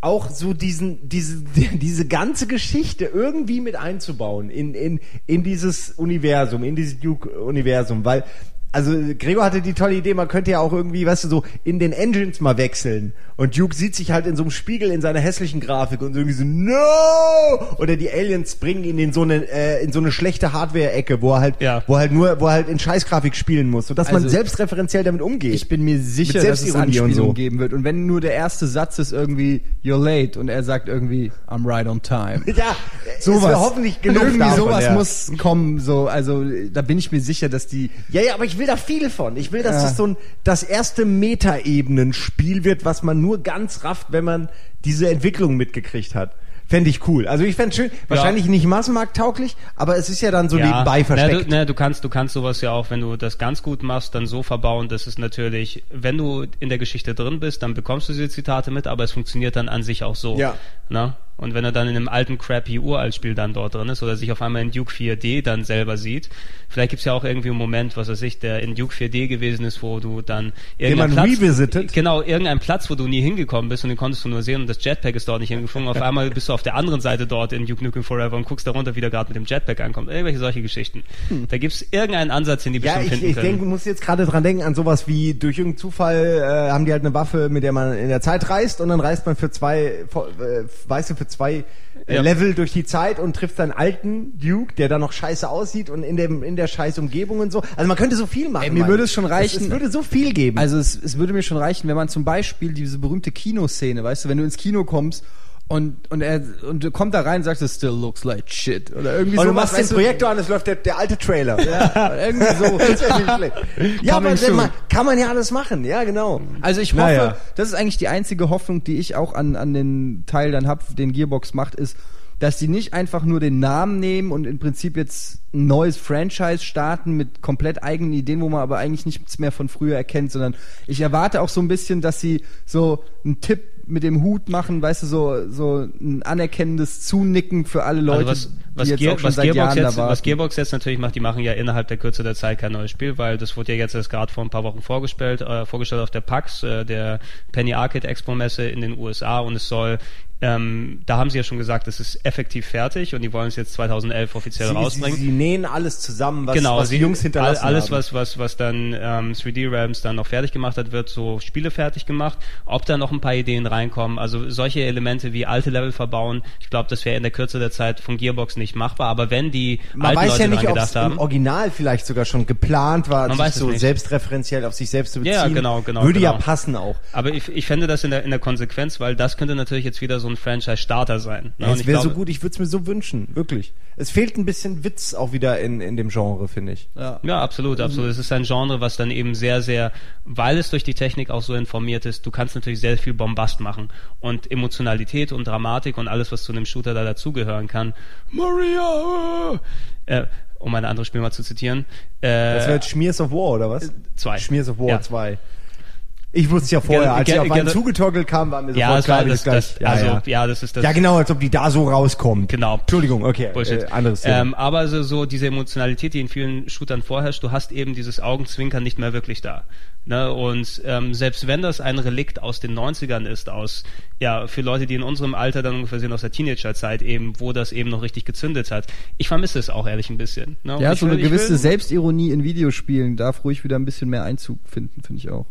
auch so diesen diese diese ganze Geschichte irgendwie mit einzubauen in in in dieses Universum, in dieses Duke Universum, weil also Gregor hatte die tolle Idee, man könnte ja auch irgendwie, weißt du, so in den Engines mal wechseln. Und Duke sieht sich halt in so einem Spiegel in seiner hässlichen Grafik und irgendwie so, no! Oder die Aliens bringen ihn in so eine, äh, in so eine schlechte Hardware-Ecke, wo er halt, Ja. wo er halt nur, wo er halt in Scheißgrafik spielen muss, sodass man Also, selbstreferenziell damit umgeht. Ich bin mir sicher, dass es und Anspielungen so. geben wird. Und wenn nur der erste Satz ist irgendwie You're late und er sagt irgendwie I'm right on time. ja, sowas. ist hoffentlich genug Irgendwie davon, sowas ja. muss kommen. So, also da bin ich mir sicher, dass die. Ja, ja, aber ich will da viel von. Ich will, dass Ja. das so ein, das erste Metaebenen-Spiel wird, was man nur ganz rafft, wenn man diese Entwicklung mitgekriegt hat. Fände ich cool. Also ich fände schön, wahrscheinlich nicht massenmarkttauglich, aber es ist ja dann so nebenbei Na, versteckt. du, na, du kannst, du kannst sowas ja auch, wenn du das ganz gut machst, dann so verbauen, dass es natürlich, wenn du in der Geschichte drin bist, dann bekommst du diese Zitate mit, aber es funktioniert dann an sich auch so. Ja. Na? Und wenn er dann in einem alten, crappy Uraltspiel dann dort drin ist oder sich auf einmal in Duke 4D dann selber sieht, vielleicht gibt's ja auch irgendwie einen Moment, was weiß ich, der in Duke 4D gewesen ist, wo du dann irgendeinen man Platz, revisited? genau, irgendein Platz, wo du nie hingekommen bist und den konntest du nur sehen und das Jetpack ist dort nicht hingeflogen. Auf einmal bist du auf der anderen Seite dort in Duke Nukem Forever und guckst darunter, wie der gerade mit dem Jetpack ankommt. Irgendwelche solche Geschichten. Da gibt's irgendeinen Ansatz, den die Ja, bestimmt ich, finden ich können. denke, muss jetzt gerade dran denken an sowas wie durch irgendeinen Zufall äh, haben die halt eine Waffe, mit der man in der Zeit reist und dann reist man für zwei, äh, weißt du, für zwei äh, Ja. Level durch die Zeit und trifft seinen alten Duke, der dann noch scheiße aussieht und in dem in der scheiß Umgebung und so. Also man könnte so viel machen. Ey, mir Mann. würde es schon reichen- Es, es würde so viel geben. Also es, es würde mir schon reichen, wenn man zum Beispiel diese berühmte Kinoszene, weißt du, wenn du ins Kino kommst und und er und du kommt da rein und sagst, it still looks like shit oder irgendwie und so. du machst den Projektor an, es läuft der, der alte Trailer. Ja, irgendwie so. Ja, aber man, kann man ja alles machen. Ja, genau. Also ich hoffe, Naja. das ist eigentlich die einzige Hoffnung, die ich auch an, an den Teil dann hab, den Gearbox macht, ist, dass die nicht einfach nur den Namen nehmen und im Prinzip jetzt ein neues Franchise starten mit komplett eigenen Ideen, wo man aber eigentlich nichts mehr von früher erkennt, sondern ich erwarte auch so ein bisschen, dass sie so einen Tipp mit dem Hut machen, weißt du, so, so ein anerkennendes Zunicken für alle Leute, Also was, was, die jetzt Gear, auch schon was, seit Gearbox Jahren jetzt, da was Gearbox jetzt natürlich macht, die machen ja innerhalb der Kürze der Zeit kein neues Spiel, weil das wurde ja jetzt erst gerade vor ein paar Wochen vorgestellt, äh, vorgestellt auf der PAX, äh, der Penny Arcade Expo Messe in den USA und es soll ähm, da haben sie ja schon gesagt, es ist effektiv fertig und die wollen es jetzt 2011 offiziell Sie, sie, rausbringen. sie nähen alles zusammen, was, genau, was die sie, Jungs hinterlassen all- alles, haben. was, was, was dann ähm, 3D Realms dann noch fertig gemacht hat, wird so Spiele fertig gemacht. Ob da noch ein paar Ideen reinkommen, also solche Elemente wie alte Level verbauen, ich glaube, das wäre in der Kürze der Zeit von Gearbox nicht machbar. Aber wenn die Man alten weiß Leute ja nicht, ob es gedacht haben, im Original vielleicht sogar schon geplant war, Man sich so nicht. selbstreferenziell auf sich selbst zu beziehen. Ja, genau, genau, Würde ja genau. passen auch. aber ich, ich fände das in der, in der Konsequenz, weil das könnte natürlich jetzt wieder so ein Franchise-Starter sein. ne? Ja, es wäre so gut, ich würde es mir so wünschen, wirklich. Es fehlt ein bisschen Witz auch wieder in, in dem Genre, finde ich. ja. Ja, absolut, absolut. Es ist ein Genre, was dann eben sehr, sehr, weil es durch die Technik auch so informiert ist, du kannst natürlich sehr viel Bombast machen und Emotionalität und Dramatik und alles, was zu einem Shooter da dazugehören kann. Maria! Äh, um ein anderes Spiel mal zu zitieren. Äh, Das wäre jetzt Schmiers of War, oder was? zwei. Schmiers of War Ja. 2. Ich wusste es ja vorher, als ich auf einen ge- zugetorkelt kam, war mir sofort ja, das klar, das, gleich- das, also, ja. das ist das. ja, genau, als ob die da so rauskommt. Genau. Entschuldigung, okay. Bullshit. Äh, anderes Thema. ähm, aber so, so diese Emotionalität, die in vielen Shootern vorherrscht, du hast eben dieses Augenzwinkern nicht mehr wirklich da. Ne? Und ähm, selbst wenn das ein Relikt aus den 90ern ist, aus, ja, für Leute, die in unserem Alter dann ungefähr sind, aus der Teenagerzeit eben, wo das eben noch richtig gezündet hat. Ich vermisse es auch ehrlich ein bisschen. Ne? Ja, so will- eine gewisse will- Selbstironie in Videospielen darf ruhig wieder ein bisschen mehr Einzug finden, finde ich auch.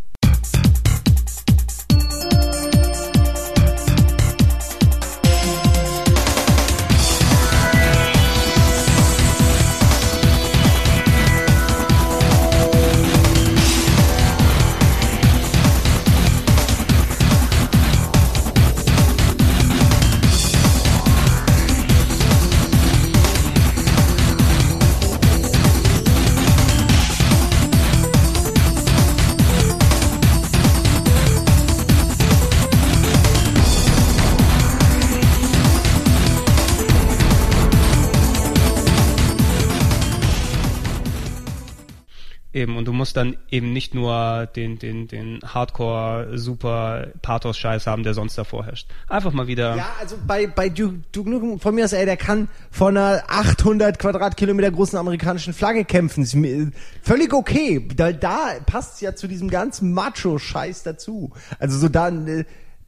Eben, und du musst dann eben nicht nur den, den, den Hardcore, super Pathos-Scheiß haben, der sonst davor herrscht. Einfach mal wieder. Ja, also bei, bei Duke, Duke Nukem, von mir aus, ey, der kann von einer 800 Quadratkilometer großen amerikanischen Flagge kämpfen. Ist mir, völlig okay. Da, da passt ja zu diesem ganzen Macho-Scheiß dazu. Also so da, äh,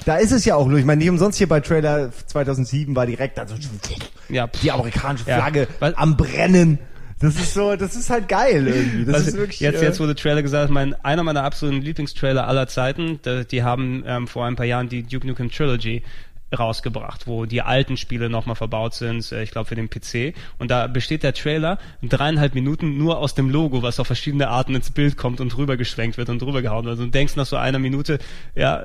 da ist es ja auch nur. Ich meine, nicht umsonst hier bei Trailer 2007 war direkt also Ja. die amerikanische Ja. Flagge Was- am Brennen. Das ist so, das ist halt geil irgendwie. Das Was, ist wirklich. jetzt, äh, jetzt wurde Trailer gesagt, mein, einer meiner absoluten Lieblingstrailer aller Zeiten, da, die haben ähm, vor ein paar Jahren die Duke Nukem Trilogy rausgebracht, wo die alten Spiele nochmal verbaut sind, äh, ich glaube für den PC. Und da besteht der Trailer dreieinhalb Minuten nur aus dem Logo, was auf verschiedene Arten ins Bild kommt und rübergeschwenkt wird und drübergehauen wird. Und du denkst nach so einer Minute, ja,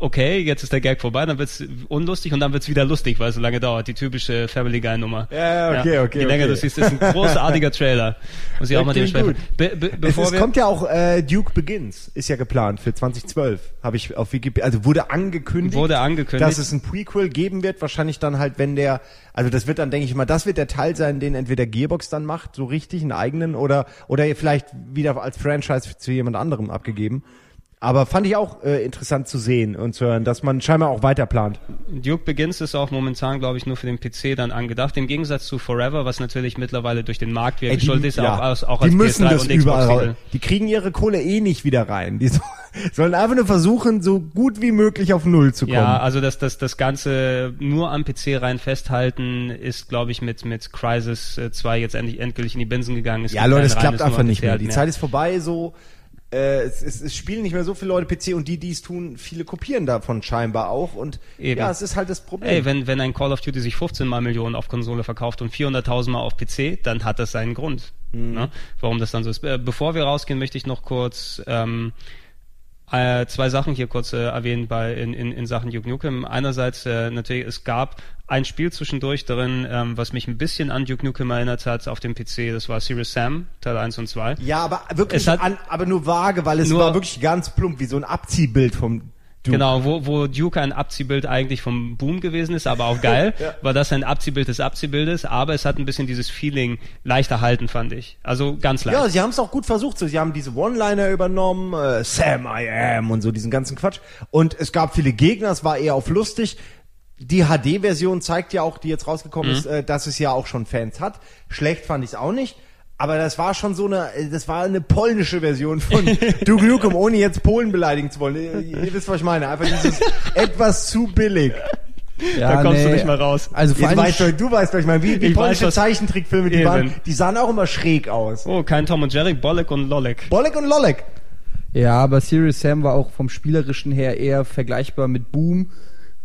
okay, jetzt ist der Gag vorbei, dann wird's unlustig und dann wird's wieder lustig, weil es so lange dauert. Die typische Family Guy Nummer. Ja, okay, okay, Je länger okay. du siehst, ist ein großartiger Trailer. Muss ich auch mal klingt dementsprechend. Be, be, Es, bevor es wir, kommt ja auch äh, Duke Begins, ist ja geplant für 2012, habe ich auf Wikipedia, also wurde angekündigt, Wurde angekündigt. dass es ein Prequel geben wird, wahrscheinlich dann halt, wenn der, also das wird dann, denke ich mal, das wird der Teil sein, den entweder Gearbox dann macht, so richtig, einen eigenen, oder oder vielleicht wieder als Franchise zu jemand anderem abgegeben. Aber fand ich auch äh, interessant zu sehen und zu hören, dass man scheinbar auch weiter plant. Duke Begins ist auch momentan, glaube ich, nur für den PC dann angedacht. Im Gegensatz zu Forever, was natürlich mittlerweile durch den Markt wieder die- geschuldet ist, ja. auch, als- auch die als müssen PS3 das und überall Xbox raus. Die kriegen ihre Kohle eh nicht wieder rein. Die so, sollen einfach nur versuchen, so gut wie möglich auf Null zu kommen. Ja, also das, das, das Ganze nur am PC rein festhalten ist, glaube ich, mit, mit Crysis äh, 2 jetzt endlich endgültig in die Binsen gegangen. Es Ja, Leute, es klappt einfach nicht mehr. Die Zeit ist vorbei, so. Äh, es, es, es spielen nicht mehr so viele Leute PC und die, die es tun, viele kopieren davon scheinbar auch. Und Eben. ja, es ist halt das Problem. Ey, wenn, wenn ein Call of Duty sich 15 mal Millionen auf Konsole verkauft und 400.000 mal auf PC, dann hat das seinen Grund, Mhm. ne? warum das dann so ist. Äh, Bevor wir rausgehen, möchte ich noch kurz ähm, äh, zwei Sachen hier kurz äh, erwähnen bei in, in, in Sachen Duke Nukem. Einerseits äh, natürlich, es gab ein Spiel zwischendurch drin, ähm, was mich ein bisschen an Duke Nukem erinnert hat auf dem PC. Das war Serious Sam, Teil 1 und 2. ja, aber wirklich, an, aber nur vage, weil es Nur- war wirklich ganz plump, wie so ein Abziehbild vom Duke. Genau, wo, wo Duke ein Abziehbild eigentlich vom Boom gewesen ist, aber auch geil, war das ein Abziehbild des Abziehbildes, aber es hat ein bisschen dieses Feeling leicht erhalten, fand ich. Also ganz leicht. Ja, sie haben es auch gut versucht. So, sie haben diese One-Liner übernommen, äh, Sam I am und so diesen ganzen Quatsch. Und es gab viele Gegner, es war eher auf lustig. Die HD-Version zeigt ja auch, die jetzt rausgekommen ist, äh, dass es ja auch schon Fans hat. Schlecht fand ich es auch nicht. Aber das war schon so eine, äh, das war eine polnische Version von Duke Nukem, ohne jetzt Polen beleidigen zu wollen. Ihr, ihr wisst, was ich meine. Einfach dieses etwas zu billig. Ja, da kommst du nicht mehr raus. Also vor weißt du, du weißt, was ich meine. Wie, wie polnische weiß, Zeichentrickfilme, die, Eben. waren, die sahen auch immer schräg aus. Oh, kein Tom und Jerry, Bolek und Lolek. Bolek und Lolek. ja, aber Serious Sam war auch vom spielerischen her eher vergleichbar mit Boom.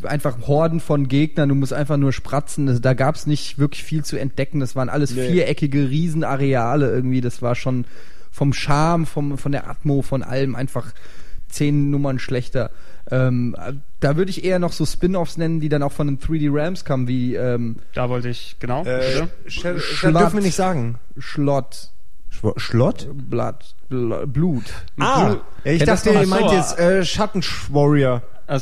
Einfach Horden von Gegnern, du musst einfach nur spratzen. Das- Da gab's nicht wirklich viel zu entdecken. Das waren alles Nee. viereckige Riesenareale irgendwie. Das war schon vom Charme, vom, von der Atmo, von allem einfach zehn Nummern schlechter. Ähm, da würde ich eher noch so Spin-offs nennen, die dann auch von den 3D Rams kamen, wie ähm, Da wollte ich, genau. Äh, bitte. Sch- Schlatt. dürfen wir nicht sagen. Schlott, Schlott? Blood, Bl- Blut. Ah, Blut. ich Ja, das dachte, ihr meint so, jetzt äh, Schattenwarrior. Ach,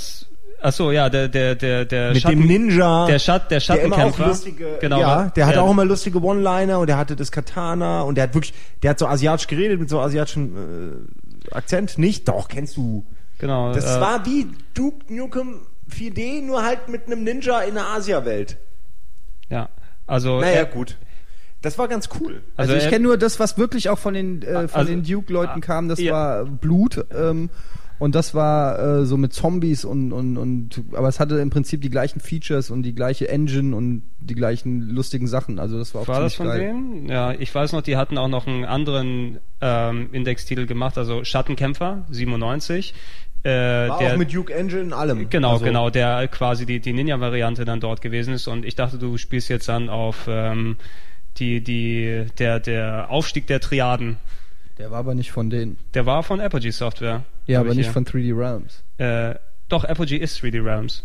ach so, ja, der, der, der, der Mit Schatten, dem Ninja. der, Schat, der der immer auch Schattenkämpfer. lustige, genau, ja, der hatte ja, auch immer lustige One-Liner und der hatte das Katana und der hat wirklich, der hat so asiatisch geredet mit so asiatischen äh, Akzent. Nicht? Doch, kennst du. Genau. Das äh, war wie Duke Nukem 4D, nur halt mit einem Ninja in der Asia-Welt. ja. Also, Naja, äh, gut. Das war ganz cool. Also, ich er- kenne nur das, was wirklich auch von den äh, von Also- den Duke-Leuten ah, kam. Das ja. war Blut ähm, und das war äh, so mit Zombies und und und. Aber es hatte im Prinzip die gleichen Features und die gleiche Engine und die gleichen lustigen Sachen. Also das war auch War das von geil. denen? Ja, ich weiß noch, die hatten auch noch einen anderen ähm, Indextitel gemacht, also Schattenkämpfer 97. Äh, War der, auch mit Duke Engine und allem. Genau, Also- genau, der quasi die, die Ninja-Variante dann dort gewesen ist und ich dachte, du spielst jetzt dann auf ähm, die, die, der, der Aufstieg der Triaden. Der war aber nicht von denen. Der war von Apogee Software. Ja, aber ich nicht hier. von 3D Realms. Äh, doch, Apogee ist 3D Realms.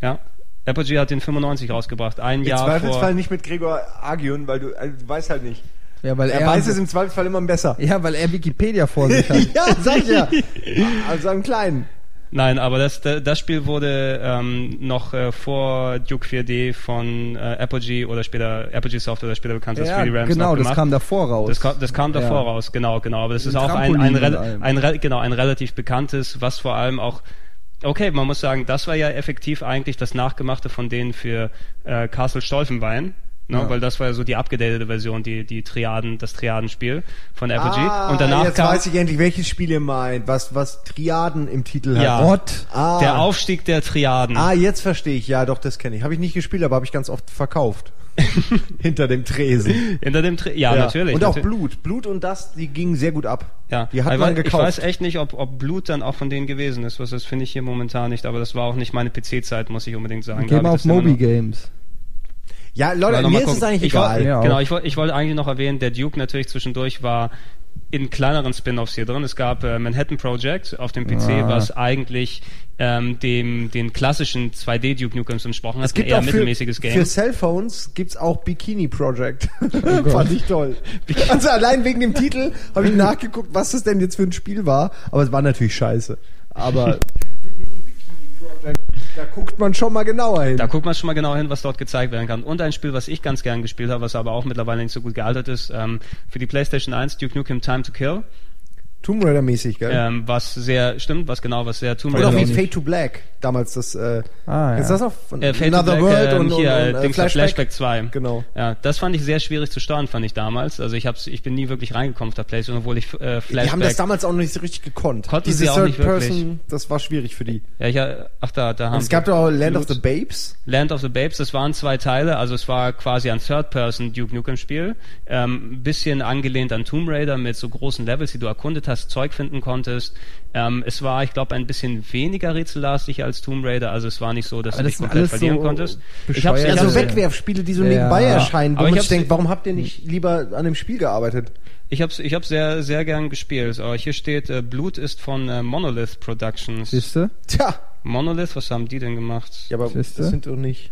Ja. Apogee hat den 95 rausgebracht, ein Im Jahr Zweifelsfall vor. nicht mit Gregor Agion, weil du, also, du weißt halt nicht. Ja, weil Er, er, weiß es im Zweifelsfall immer besser. ja, weil er Wikipedia vor sich hat. ja, sag ich ja. Also einen kleinen. Nein, aber das, das Spiel wurde ähm, noch äh, vor Duke 4D von äh, Apogee oder später Apogee Software oder später bekannt als Ja, 3D Realms genau, das kam davor raus. Das kam, das kam davor Ja. raus, genau, genau. Aber das ist auch ein, ein, ein, rel- genau, ein relativ bekanntes, was vor allem auch, okay, man muss sagen, das war ja effektiv eigentlich das Nachgemachte von denen für äh, Castle Stolfenbein. Ne, Ja. Weil das war ja so die abgedatete Version, die, die Triaden, das Triadenspiel von Apogee. Ah, und danach jetzt kam weiß ich endlich, welches Spiel ihr meint, was, was Triaden im Titel Ja. hat. Gott. Ah. der Aufstieg der Triaden. Ah, jetzt verstehe ich. Ja, doch, das kenne ich. Habe ich nicht gespielt, aber habe ich ganz oft verkauft. Hinter dem Tresen. Hinter dem Tri ja, natürlich. Und auch natürlich. Blut. Blut und das, die gingen sehr gut ab. Ja, Die hat ich man weiß, gekauft. Ich weiß echt nicht, ob, ob Blut dann auch von denen gewesen ist. Was das finde ich hier momentan nicht, aber das war auch nicht meine PC-Zeit, muss ich unbedingt sagen. Hab auf Moby Games. Ja, Leute, mir ist es eigentlich ich egal. Wollte, Ja, genau, ich wollte, ich wollte eigentlich noch erwähnen, der Duke natürlich zwischendurch war in kleineren Spin-offs hier drin. Es gab äh, Manhattan Project auf dem PC, Ah. was eigentlich ähm, dem den klassischen 2D Duke Nukems entsprochen hat. Es gibt ein eher auch für, mittelmäßiges Game. für Cellphones gibt's auch Bikini Project. Oh Fand ich toll. Also allein wegen dem Titel habe ich nachgeguckt, was das denn jetzt für ein Spiel war. Aber es war natürlich scheiße. Aber da guckt man schon mal genauer hin. Da guckt man schon mal genau hin, was dort gezeigt werden kann. Und ein Spiel, was ich ganz gern gespielt habe, was aber auch mittlerweile nicht so gut gealtert ist, ähm, für die PlayStation 1, Duke Nukem Time to Kill. Tomb Raider mäßig, gell? ähm, was sehr, stimmt, was genau, was sehr Tomb Oder Raider wie auch nicht. Fade to Black, damals das, äh, Ah, ist ja. das noch? Von Äh, Fate to Another Black, World ähm, und, und, hier, und, äh, Dings, Flashback. Flashback 2. Genau. Ja, das fand ich sehr schwierig zu steuern, fand ich damals. Also ich hab's, ich bin nie wirklich reingekommen auf der Playstation, obwohl ich äh, Flashback. Die haben das damals auch noch nicht so richtig gekonnt. Konnten Diese sie auch nicht Third wirklich. Person, das war schwierig für die. ja, ich, äh, ach da, da haben Und es gab doch auch Land of Loot. the Babes. Land of the Babes, das waren zwei Teile, also es war quasi ein Third-Person Duke Nukem Spiel, ähm, ein bisschen angelehnt an Tomb Raider mit so großen Levels, die du erkundet hast, Zeug finden konntest. Ähm, es war, ich glaube, ein bisschen weniger rätsellastig als Tomb Raider, also es war nicht so, dass Aber du das dich komplett alles verlieren so konntest. ich Ja, hab's, so Ja, Wegwerfspiele, die so Ja. nebenbei erscheinen, wo Aber ich man sich denkt, warum habt ihr nicht lieber an dem Spiel gearbeitet? ich hab's, ich hab's sehr, sehr gern gespielt. Aber hier steht, äh, Blut ist von äh, Monolith Productions. Siehste? Tja, Monolith, was haben die denn gemacht? ja, aber Siehste? das sind doch nicht.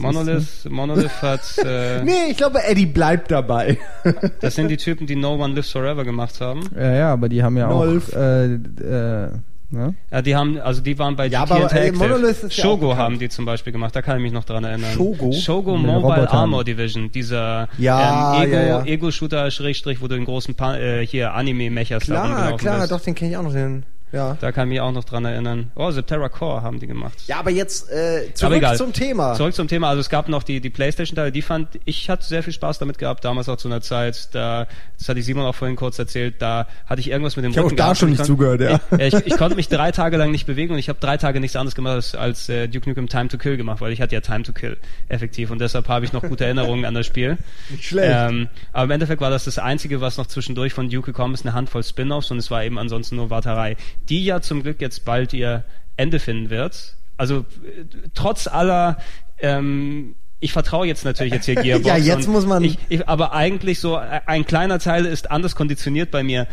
Monolith, Monolith hat, äh, Nee, ich glaube, Eddie bleibt dabei. das sind die Typen, die No One Lives Forever gemacht haben. Ja, ja, aber die haben ja Nolf. auch, äh, äh, ne? Ja, die haben, also die waren bei Ja, GT aber, äh, Monolith ist ja Shogo bekannt. haben die zum Beispiel gemacht, da kann ich mich noch dran erinnern. Shogo? Shogo den Mobile. Armor Division, dieser Ja, ähm, Ego, ja, ja. Ego-Shooter, Schrägstrich, wo du den großen pa äh, hier Anime-Mechas da Klar, rumgelaufen klar, bist. doch, den kenne ich auch noch. Den, ja. Da kann ich mich auch noch dran erinnern. Oh, Septerra Core haben die gemacht. ja, aber jetzt äh, Aber zurück egal. zum Thema. Zurück zum Thema. Also es gab noch die, die Playstation-Teile, die fand, ich hatte sehr viel Spaß damit gehabt, damals auch zu einer Zeit, da, das hatte ich Simon auch vorhin kurz erzählt, da hatte ich irgendwas mit dem Ich hab auch Rücken da gehabt schon nicht ich zugehört, ja. Ich, ich, ich konnte mich drei Tage lang nicht bewegen und ich habe drei Tage nichts anderes gemacht als, als äh, Duke Nukem Time to Kill gemacht, weil ich hatte ja Time to Kill effektiv und deshalb habe ich noch gute Erinnerungen an das Spiel. Nicht schlecht. Ähm, aber im Endeffekt war das das Einzige, was noch zwischendurch von Duke gekommen ist, eine Handvoll Spin-offs und es war eben ansonsten nur Warterei, die ja zum Glück jetzt bald ihr Ende finden wird. Also äh, trotz aller ähm, ich vertraue jetzt natürlich jetzt hier Gearbox. Ja, jetzt muss man- Ich, ich, aber eigentlich so, äh, ein kleiner Teil ist anders konditioniert bei mir.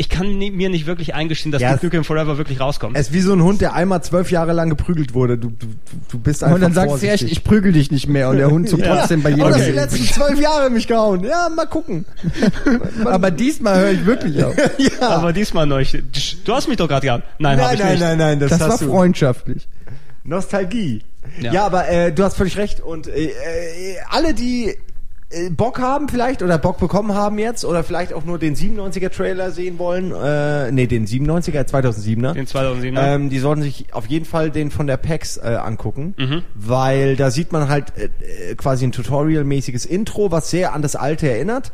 Ich kann nie, mir nicht wirklich eingestehen, dass Ja, Duke Nukem Forever wirklich rauskommt. Es ist wie so ein Hund, der einmal zwölf Jahre lang geprügelt wurde. Du, du, du bist einfach Und dann sagst du echt, ich prügel dich nicht mehr und der Hund zuckt trotzdem bei Oh, jeder das die letzten zwölf Jahre mich gehauen. Ja, mal gucken. Aber diesmal höre ich wirklich auf. ja. aber diesmal neu. Du hast mich doch gerade gehabt. Nein, hab nein, ich nein, nicht. nein, nein, das, Das hast war du. freundschaftlich. Nostalgie. Ja, Ja. aber äh, du hast völlig recht. Und äh, äh, alle, die Bock haben vielleicht oder Bock bekommen haben jetzt oder vielleicht auch nur den 97er Trailer sehen wollen, äh, nee, den 97er, 2007er. Den 2007er. Ähm, die sollten sich auf jeden Fall den von der PAX äh, angucken, Mhm. weil da sieht man halt äh, äh, quasi ein Tutorial-mäßiges Intro, was sehr an das alte erinnert.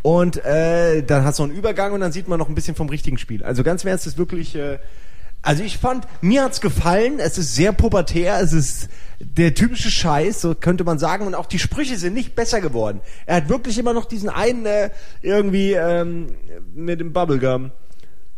Und äh, dann hast du einen Übergang und dann sieht man noch ein bisschen vom richtigen Spiel. Also ganz im Ernst, ist wirklich... Äh, also ich fand, mir hat's gefallen, es ist sehr pubertär, es ist der typische Scheiß, so könnte man sagen, und auch die Sprüche sind nicht besser geworden. Er hat wirklich immer noch diesen einen äh, irgendwie ähm, mit dem Bubblegum.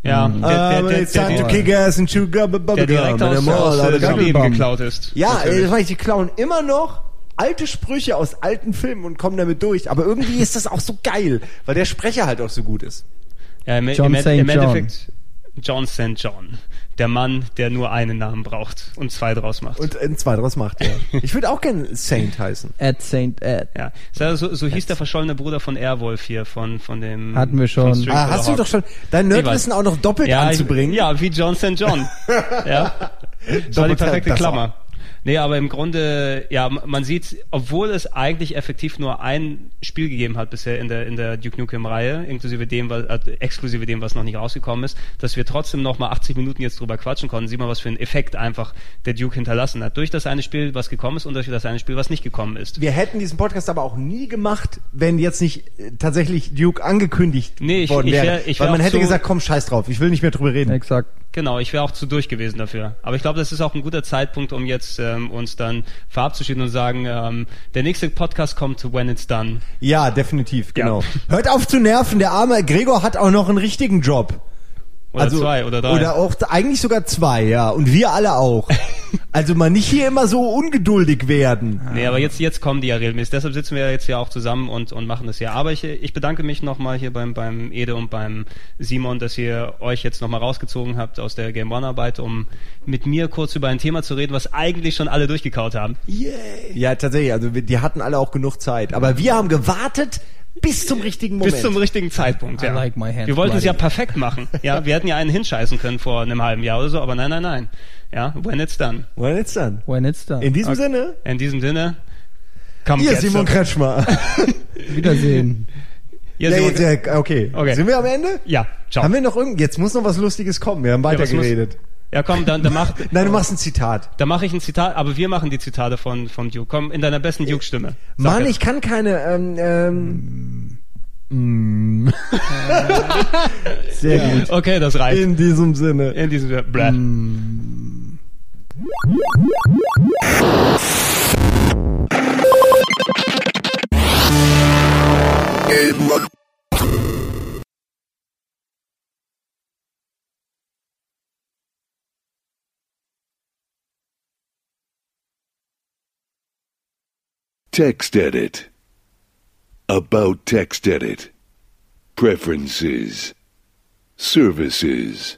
ja, der, der, Um, der, der, time to der, kick ass and chew gum, bubblegum. der direkt aus, I'm all aus äh, of dem. Leben Gummelbaum. geklaut ist. Ja, Natürlich. ich, die klauen immer noch alte Sprüche aus alten Filmen und kommen damit durch. Aber irgendwie ist das auch so geil, weil der Sprecher halt auch so gut ist. Ja, im, John im, St. im John. Endeffekt John St. John. Der Mann, der nur einen Namen braucht und zwei draus macht. Und ein zwei draus macht, ja. Ich würde auch gern Saint heißen. At St. Ed. ja, so, so hieß der verschollene Bruder von Airwolf hier, von, von dem... Hatten wir schon. Ah, hast du doch schon dein Nerdwissen auch noch doppelt ja, anzubringen. Ich, ja, wie John St. John. ja. Das war die perfekte. Klammer. Nee, aber im Grunde, ja, man sieht, obwohl es eigentlich effektiv nur ein Spiel gegeben hat bisher in der, in der Duke Nukem-Reihe, inklusive dem, was, äh, exklusive dem, was noch nicht rausgekommen ist, dass wir trotzdem noch mal 80 Minuten jetzt drüber quatschen konnten. Sieh mal, was für einen Effekt einfach der Duke hinterlassen hat. Durch das eine Spiel, was gekommen ist und durch das eine Spiel, was nicht gekommen ist. Wir hätten diesen Podcast aber auch nie gemacht, wenn jetzt nicht äh, tatsächlich Duke angekündigt Nee, ich- worden ich wäre. wär- ich Weil wär man auch hätte gesagt, komm, scheiß drauf, ich will nicht mehr drüber reden. Exakt. Genau, ich wäre auch zu durch gewesen dafür. Aber ich glaube, das ist auch ein guter Zeitpunkt, um jetzt ähm, uns dann verabzuschieden und sagen, ähm, der nächste Podcast kommt when it's done. Ja, definitiv, Ja. genau. Hört auf zu nerven, der arme Gregor hat auch noch einen richtigen Job. Oder zwei oder drei. Also, Oder auch eigentlich sogar zwei, ja. Und wir alle auch. also mal nicht hier immer so ungeduldig werden. Nee, aber jetzt, jetzt kommen die ja regelmäßig. Deshalb sitzen wir ja jetzt hier auch zusammen und, und machen das hier. Aber ich, ich bedanke mich nochmal hier beim, beim Ede und beim Simon, dass ihr euch jetzt nochmal rausgezogen habt aus der Game One-Arbeit, um mit mir kurz über ein Thema zu reden, was eigentlich schon alle durchgekaut haben. Ja, tatsächlich. Also wir, die hatten alle auch genug Zeit. Aber wir haben gewartet bis zum richtigen Moment. Bis zum richtigen Zeitpunkt, I ja. like my hands wir wollten es ja perfekt machen. Ja, wir hätten ja einen hinscheißen können vor einem halben Jahr oder so, aber nein, nein, nein. Ja, when it's done. Well, it's done. When it's done. In diesem Sinne, In diesem Sinne, come ihr Simon some. Kretschmer. Wiedersehen. Ja, Simon- jetzt, ja, okay. Okay. Sind wir am Ende? ja, ciao. Haben wir noch irgend, jetzt muss noch was Lustiges kommen. Wir haben Ja, weitergeredet. Ja, komm, dann, dann mach, Nein, du machst ein Zitat. dann mach ich ein Zitat, aber wir machen die Zitate von, von Duke. Komm, in deiner besten Duke-Stimme. Mann, jetzt. ich kann keine, ähm, ähm, mm. Sehr gut. Okay, das reicht. In diesem Sinne. In diesem Sinne, Brad. Text edit. About text edit. Preferences. Services.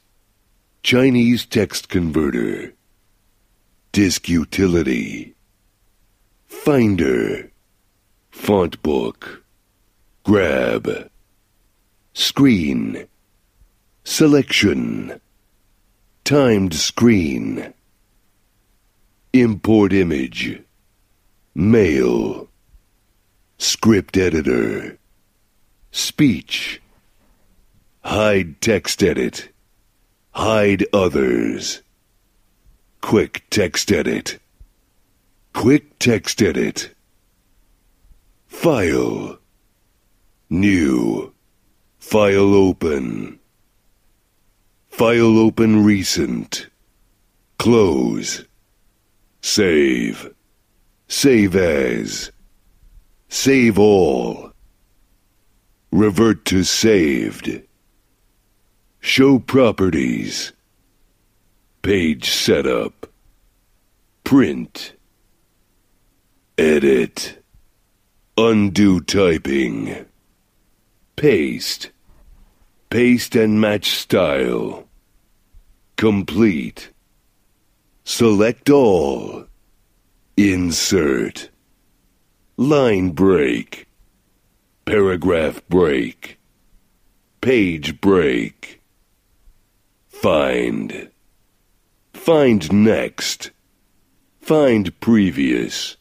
Chinese text converter. Disk utility. Finder. Font book. Grab. Screen. Selection. Timed screen. Import image. Mail. Script editor. Speech. Hide text edit. Hide others. Quick text edit. Quick text edit. File. New. File open. File open recent. Close. Save. Save as. Save all. Revert to saved. Show properties. Page setup. Print. Edit. Undo typing. Paste. Paste and match style. Complete. Select all. Insert. Line break. Paragraph break. Page break. Find. Find next. Find previous.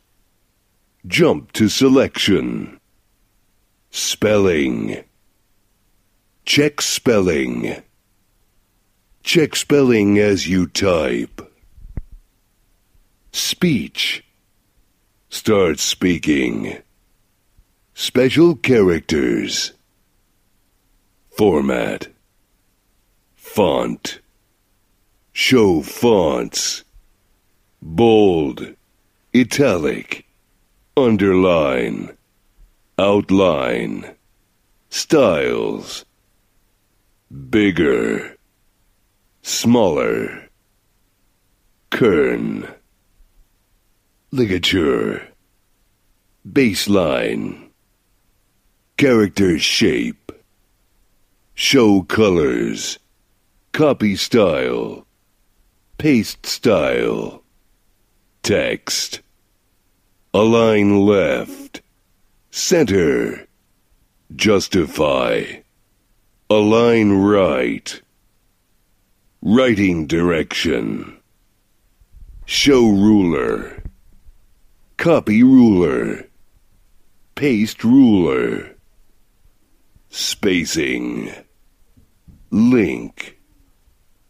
Jump to selection. Spelling. Check spelling. Check spelling as you type. Speech. Start speaking. Special characters. Format. Font. Show fonts. Bold. Italic. Underline. Outline. Styles. Bigger. Smaller. Kern. Ligature. Baseline. Character shape. Show colors. Copy style. Paste style. Text. Align left. Center. Justify. Align right. Writing direction. Show ruler. Copy ruler. Paste ruler. Spacing. Link.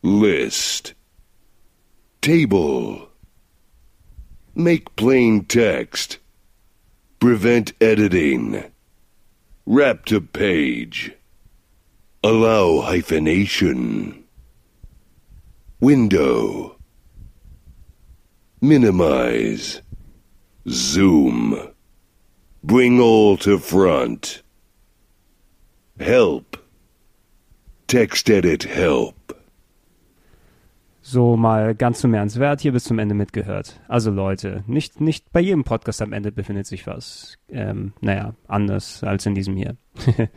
List. Table. Make plain text. Prevent editing. Wrap to page. Allow hyphenation. Window. Minimize. Zoom. Bring all to front. Help. Text edit help. So mal ganz zum Ernst. Wer hat hier bis zum Ende mitgehört? Also Leute, nicht, nicht bei jedem Podcast am Ende befindet sich was. Ähm, naja, anders als in diesem hier.